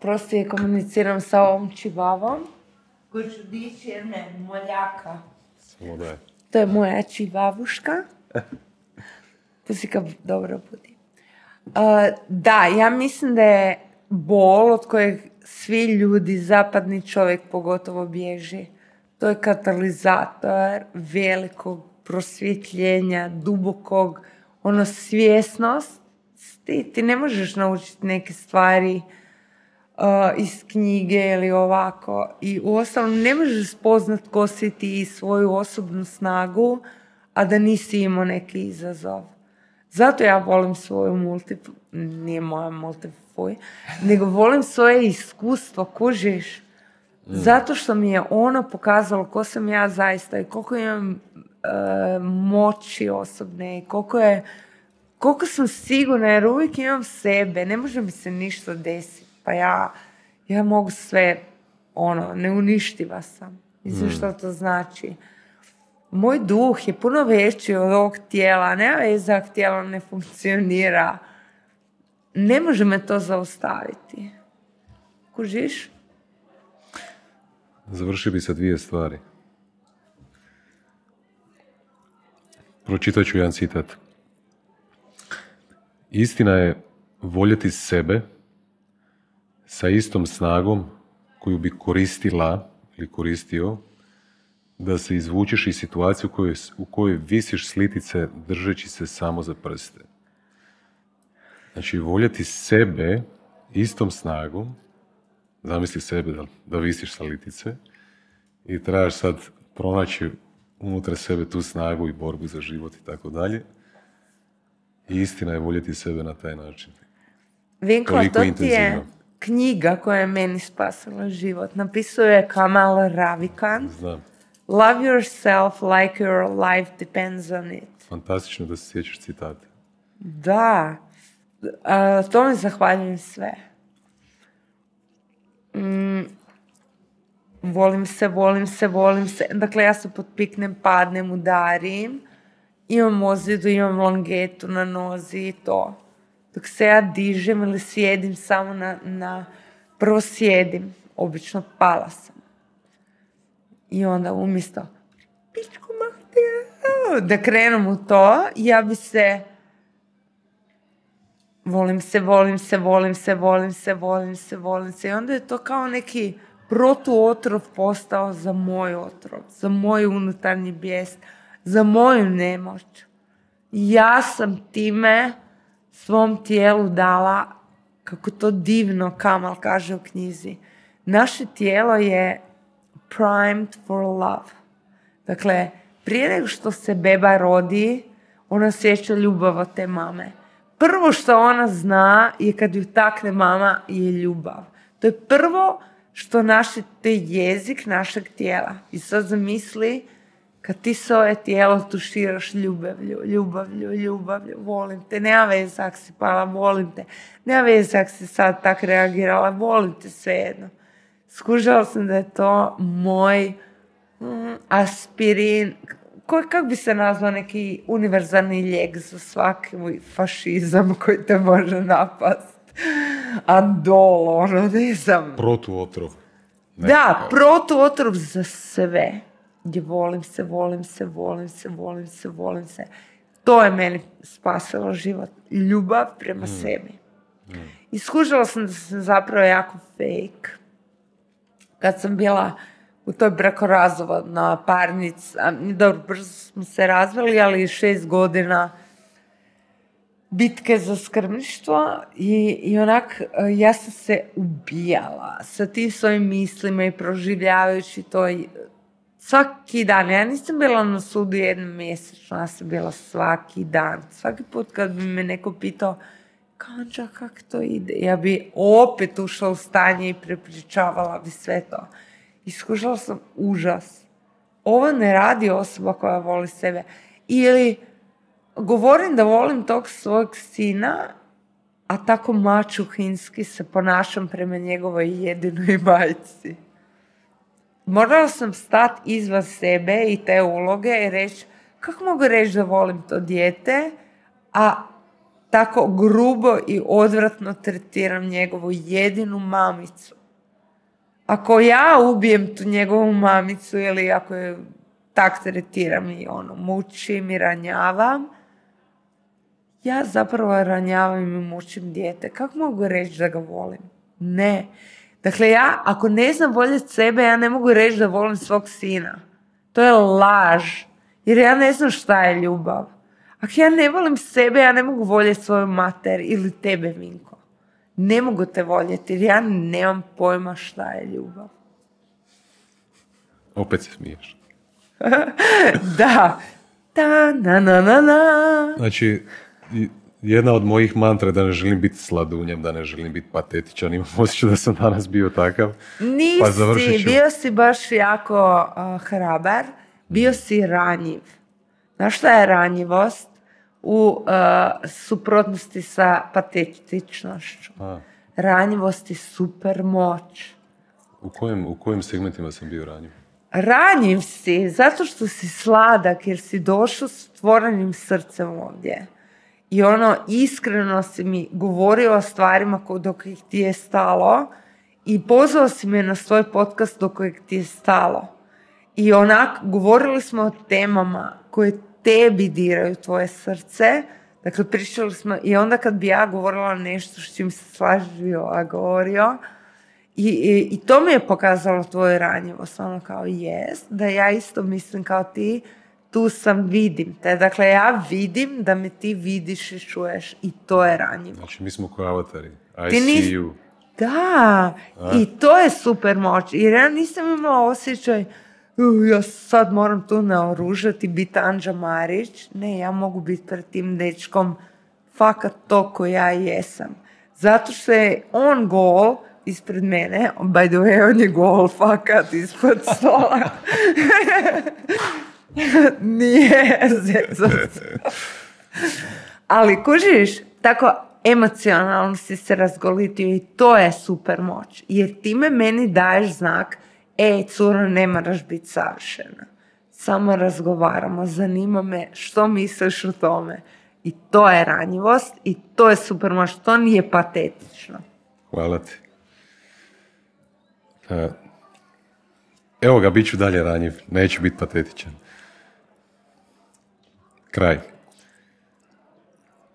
Speaker 2: Prosti komuniciram sa ovom čivavom koju ću dići jer me moljaka.
Speaker 1: Je.
Speaker 2: To je moja čivavuška. Pusika dobro budi. Uh, da, ja mislim da je bol od kojeg svi ljudi, zapadni čovjek pogotovo bježi. To je katalizator velikog prosvjetljenja, dubokog, ono svjesnost. Ti, ti ne možeš naučiti neke stvari uh, iz knjige ili ovako. I uostalom ne možeš spoznat ko si ti i svoju osobnu snagu, a da nisi imao neki izazov. Zato ja volim svoju multi, nije moja multifuj, nego volim svoje iskustvo, kužiš. Zato što mi je ono pokazalo ko sam ja zaista i koliko imam e, moći osobne i koliko je koliko sam sigurna jer uvijek imam sebe, ne može mi se ništa desiti. Pa ja, ja mogu sve, ono, neuništiva sam. Mislim što to znači. Moj duh je puno veći od ovog tijela. Nema veze tijelo ne funkcionira. Ne može me to zaustaviti. Kužiš?
Speaker 1: Završio bi sa dvije stvari. Pročitat ću jedan citat. Istina je voljeti sebe sa istom snagom koju bi koristila ili koristio da se izvučeš iz situacije u kojoj, u kojoj visiš slitice držeći se samo za prste. Znači, voljeti sebe istom snagom, zamisli sebe da, da visiš sa litice i trebaš sad pronaći unutar sebe tu snagu i borbu za život i tako dalje. I istina je voljeti sebe na taj način.
Speaker 2: Vinko,
Speaker 1: Toliko
Speaker 2: to ti je. Knjiga koja je meni spasila život. Napisuje Kamal Ravikan.
Speaker 1: Znam.
Speaker 2: Love yourself like your life depends on it.
Speaker 1: Fantastično da se sjećaš citata.
Speaker 2: Da, a, to mi zahvaljujem sve. Mm, volim se, volim se, volim se. Dakle, ja se potpiknem, padnem, udarim. Imam ozljedu, imam longetu na nozi i to. Dok se ja dižem ili sjedim samo na, na prvo sjedim, obično pala sam. I onda umjesto pičku materiju, da krenem u to, ja bi se volim se, volim se, volim se, volim se, volim se, volim se. I onda je to kao neki protuotrov postao za moj otrov, za moj unutarnji bijes, za moju nemoć. Ja sam time svom tijelu dala, kako to divno Kamal kaže u knjizi, naše tijelo je primed for love. Dakle, prije nego što se beba rodi, ona osjeća ljubav od te mame. Prvo što ona zna je kad ju takne mama je ljubav. To je prvo što naše, to je jezik našeg tijela. I sad zamisli kad ti svoje tijelo tuširaš ljubavlju, ljubavlju, ljubavlju, volim te, nema veze ako si pala, volim te, nema veze ako si sad tak reagirala, volim te svejedno. Skužala sam da je to moj mm, aspirin, koji, kak bi se nazvao neki univerzalni lijek za svaki fašizam koji te može napast. Andol, ono, ne znam.
Speaker 1: Protuotrov.
Speaker 2: Da, protuotrov za sve. Gdje volim se, volim se, volim se, volim se, volim se. To je meni spasilo život. Ljubav prema sebi. I skužila sam da sam zapravo jako fake. Kad sam bila u toj brakorazvodnoj parnici, a, dobro, brzo smo se razveli, ali šest godina bitke za skrbništvo i, i onak e, ja sam se ubijala sa tim svojim mislima i proživljavajući to svaki dan. Ja nisam bila na sudu jednom mjesečno, ja sam bila svaki dan. Svaki put kad bi me neko pitao Kanđa, kak to ide? Ja bi opet ušla u stanje i prepričavala bi sve to. Iskušala sam užas. Ovo ne radi osoba koja voli sebe. Ili govorim da volim tog svog sina, a tako mačuhinski se ponašam prema njegovoj jedinoj majci. Morala sam stati izvan sebe i te uloge i reći kako mogu reći da volim to dijete, a tako grubo i odvratno tretiram njegovu jedinu mamicu. Ako ja ubijem tu njegovu mamicu ili ako je tak tretiram i ono, mučim i ranjavam, ja zapravo ranjavam i mučim dijete. Kako mogu reći da ga volim? Ne. Dakle, ja ako ne znam voljeti sebe, ja ne mogu reći da volim svog sina. To je laž. Jer ja ne znam šta je ljubav. Ako ja ne volim sebe, ja ne mogu voljeti svoju mater ili tebe, Vinko. Ne mogu te voljeti jer ja nemam pojma šta je ljubav.
Speaker 1: Opet se smiješ.
Speaker 2: Da. Ta, na, na, na, na.
Speaker 1: Znači, jedna od mojih mantra da ne želim biti sladunjem, da ne želim biti patetičan. Imam osjećaj da sam danas bio takav.
Speaker 2: Nisi,
Speaker 1: Pa završit ću.
Speaker 2: bio si baš jako uh, hrabar, bio si ranjiv. Znaš šta je ranjivost? U uh, suprotnosti sa patetičnošću.
Speaker 1: A,
Speaker 2: Ranjivost je super moć.
Speaker 1: u, kojem, u kojim segmentima sam bio ranjiv?
Speaker 2: ranjiv si zato što si sladak jer si došao s otvorenim srcem ovdje. I ono, iskreno si mi govorio o stvarima dok ih ti je stalo i pozvao si me na svoj podcast do kojeg ti je stalo. I onak, govorili smo o temama koje tebi diraju tvoje srce. Dakle, pričali smo i onda kad bi ja govorila nešto s čim se slažio, a govorio, i, i, i, to mi je pokazalo tvoju ranjivost, ono kao jest, da ja isto mislim kao ti, tu sam, vidim te. Dakle, ja vidim da me ti vidiš i čuješ i to je ranjivo.
Speaker 1: Znači, mi smo kao avatari. I ti see you.
Speaker 2: Da, i to je super moć. Jer ja nisam imala osjećaj, uh, ja sad moram tu naoružati, biti Anđa Marić. Ne, ja mogu biti pred tim dečkom fakat to ko ja jesam. Zato što je on gol, ispred mene, by the way, on je gol fakat ispod stola. Nije Ali kužiš, tako emocionalno si se razgolitio i to je super moć. Jer time meni daješ znak, ej, curo, ne moraš biti savršena. Samo razgovaramo, zanima me što misliš o tome. I to je ranjivost i to je super moć, to nije patetično.
Speaker 1: Hvala ti. E, evo ga, bit ću dalje ranjiv, neću biti patetičan. Kraj.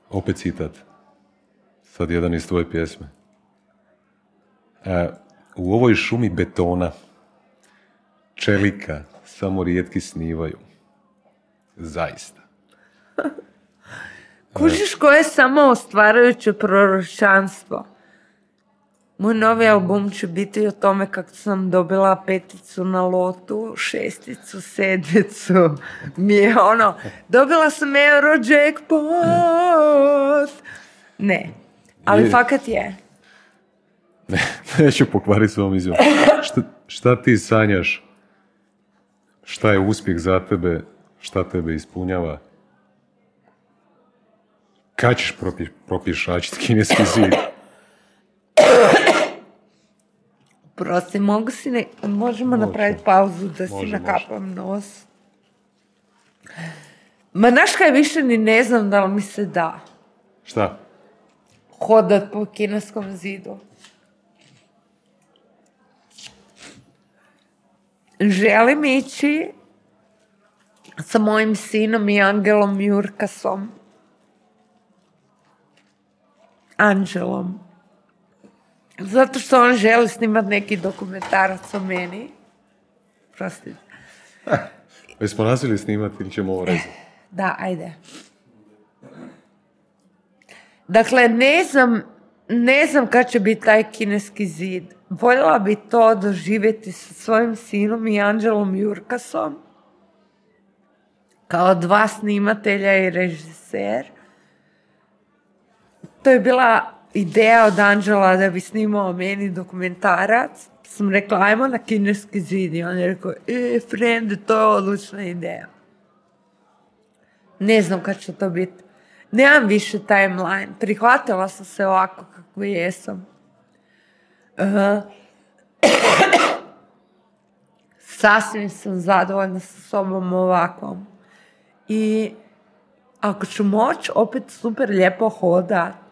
Speaker 1: Opet citat. Sad jedan iz tvoje pjesme. E, u ovoj šumi betona čelika samo rijetki snivaju. Zaista.
Speaker 2: Kužiš koje je samo ostvarajuće proročanstvo. Moj novi album će biti o tome kako sam dobila peticu na lotu, šesticu, sedmicu. Mi je ono, dobila sam Euro Jackpot. Ne, ali fakat je.
Speaker 1: Ne, neću pokvariti svom izjavom. Šta, šta ti sanjaš? Šta je uspjeh za tebe? Šta tebe ispunjava? Kad ćeš propješačiti kineski zid?
Speaker 2: Prosti, mogu si ne... Možemo napraviti pauzu da si nakapam nos. Ma znaš kaj više ni ne znam da li mi se da.
Speaker 1: Šta?
Speaker 2: Hodat po kineskom zidu. Želim ići sa mojim sinom i Angelom Jurkasom. Anđelom. Zato što on želi snimati neki dokumentarac o meni. Prostite.
Speaker 1: Jesmo nazvili snimati ili ćemo ovo rezati?
Speaker 2: Da, ajde. Dakle, ne znam, ne znam kad će biti taj kineski zid. Voljela bi to doživjeti sa svojim sinom i Anđelom Jurkasom kao dva snimatelja i režiser. To je bila ideja od Anđela da bi snimao meni dokumentarac. Sam rekla, ajmo na kineski zid. I on je rekao, e, friend, to je odlična ideja. Ne znam kad će to biti. Nemam više timeline. Prihvatila sam se ovako kako jesam. Uh, sasvim sam zadovoljna sa sobom ovakvom. I ako ću moći opet super lijepo hodat,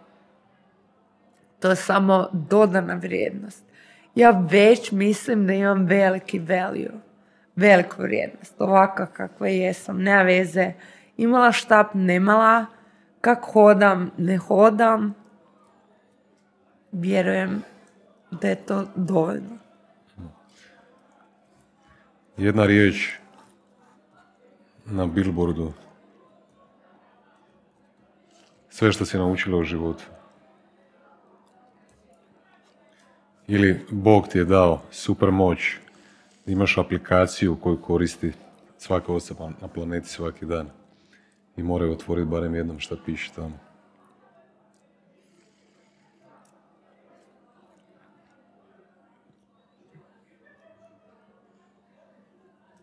Speaker 2: to je samo dodana vrijednost. Ja već mislim da imam veliki value, veliku vrijednost, ovaka kakva jesam, nema veze, imala štap, nemala, kako hodam, ne hodam, vjerujem da je to dovoljno.
Speaker 1: Jedna riječ na billboardu. Sve što si naučila u životu. Ili Bog ti je dao super moć, imaš aplikaciju koju koristi svaka osoba na planeti svaki dan i moraju otvoriti barem jednom što piše tamo.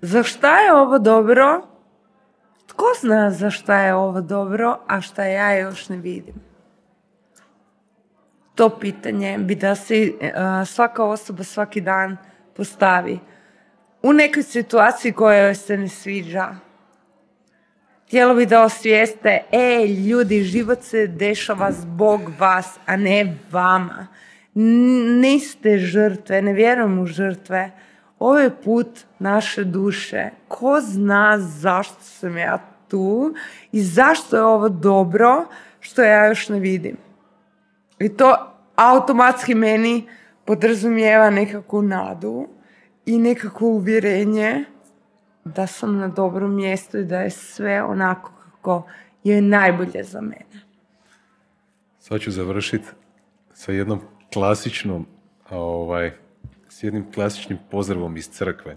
Speaker 2: Za šta je ovo dobro? Tko zna za šta je ovo dobro, a šta ja još ne vidim? To pitanje bi da se svaka osoba svaki dan postavi. u nekoj situaciji koja se ne sviđa. Htjela bi da osvijeste, e, ljudi, život se dešava zbog vas, a ne vama. Niste žrtve, ne vjerujem u žrtve. Ovo je put naše duše. Ko zna zašto sam ja tu i zašto je ovo dobro što ja još ne vidim. I to automatski meni podrazumijeva nekakvu nadu i nekakvo uvjerenje da sam na dobrom mjestu i da je sve onako kako je najbolje za mene.
Speaker 1: Sad ću završiti sa jednom klasičnom, ovaj, s jednim klasičnim pozdravom iz crkve.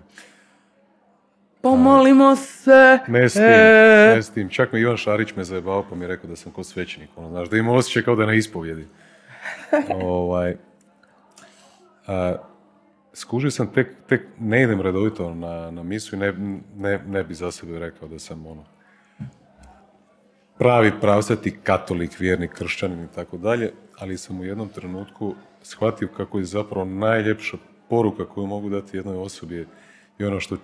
Speaker 2: Pomolimo se.
Speaker 1: Ne s tim,
Speaker 2: e.
Speaker 1: ne s tim. Čak me Ivan Šarić me zajebao pa mi je rekao da sam ko svećenik. Ono, znaš, da ima osjećaj kao da je na ispovjedi. Ovaj, a, skužio sam tek, tek ne idem redovito na, na misu i ne, ne, ne bi za sebe rekao da sam ono pravi pravsati katolik, vjernik, kršćanin i tako dalje, ali sam u jednom trenutku shvatio kako je zapravo najljepša poruka koju mogu dati jednoj osobi i ono što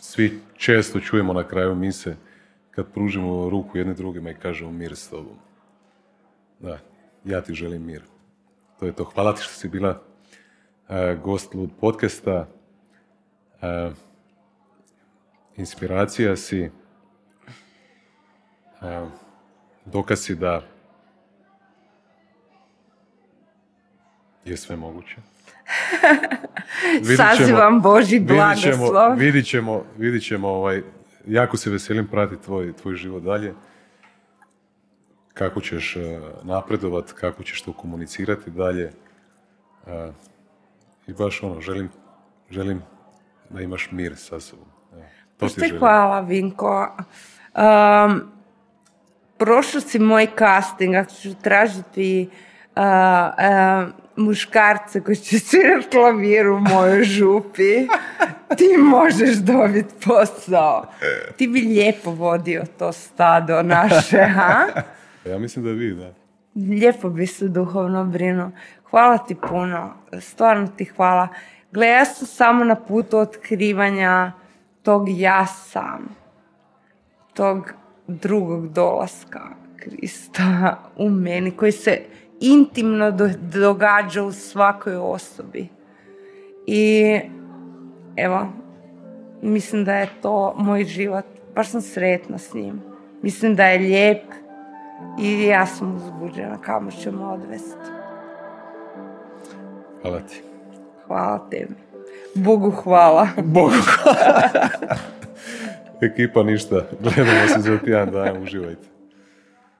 Speaker 1: svi često čujemo na kraju mise kad pružimo ruku jedne drugima i kažemo mir s tobom. Da, ja ti želim mir. To je to. Hvala ti što si bila uh, gost Lud podcasta. Uh, inspiracija si. Uh, dokaz si da je sve moguće.
Speaker 2: Sazivam Boži blagoslov.
Speaker 1: Vidit ćemo, vidit ćemo, ovaj, jako se veselim pratiti tvoj, tvoj život dalje. Kako ćeš napredovat, kako ćeš to komunicirati dalje. I baš ono, želim, želim da imaš mir sa sobom.
Speaker 2: To ti hvala, Vinko. Um, prošao si moj casting, ako ću tražiti uh, uh, muškarce koji će svirati klavir u mojoj župi, ti možeš dobiti posao. Ti bi lijepo vodio to stado naše, ha?
Speaker 1: Ja mislim da vi, da.
Speaker 2: Lijepo bi se duhovno brinuo. Hvala ti puno, stvarno ti hvala. Gle, ja sam samo na putu otkrivanja tog ja sam, tog drugog dolaska Krista u meni, koji se intimno događa u svakoj osobi. I evo, mislim da je to moj život. Baš sam sretna s njim. Mislim da je lijep i ja sam uzbuđena kamo ćemo odvesti.
Speaker 1: Hvala ti.
Speaker 2: Hvala tebi. Bogu hvala.
Speaker 1: Bogu hvala. Ekipa ništa. Gledamo se za tjedan dan. Uživajte.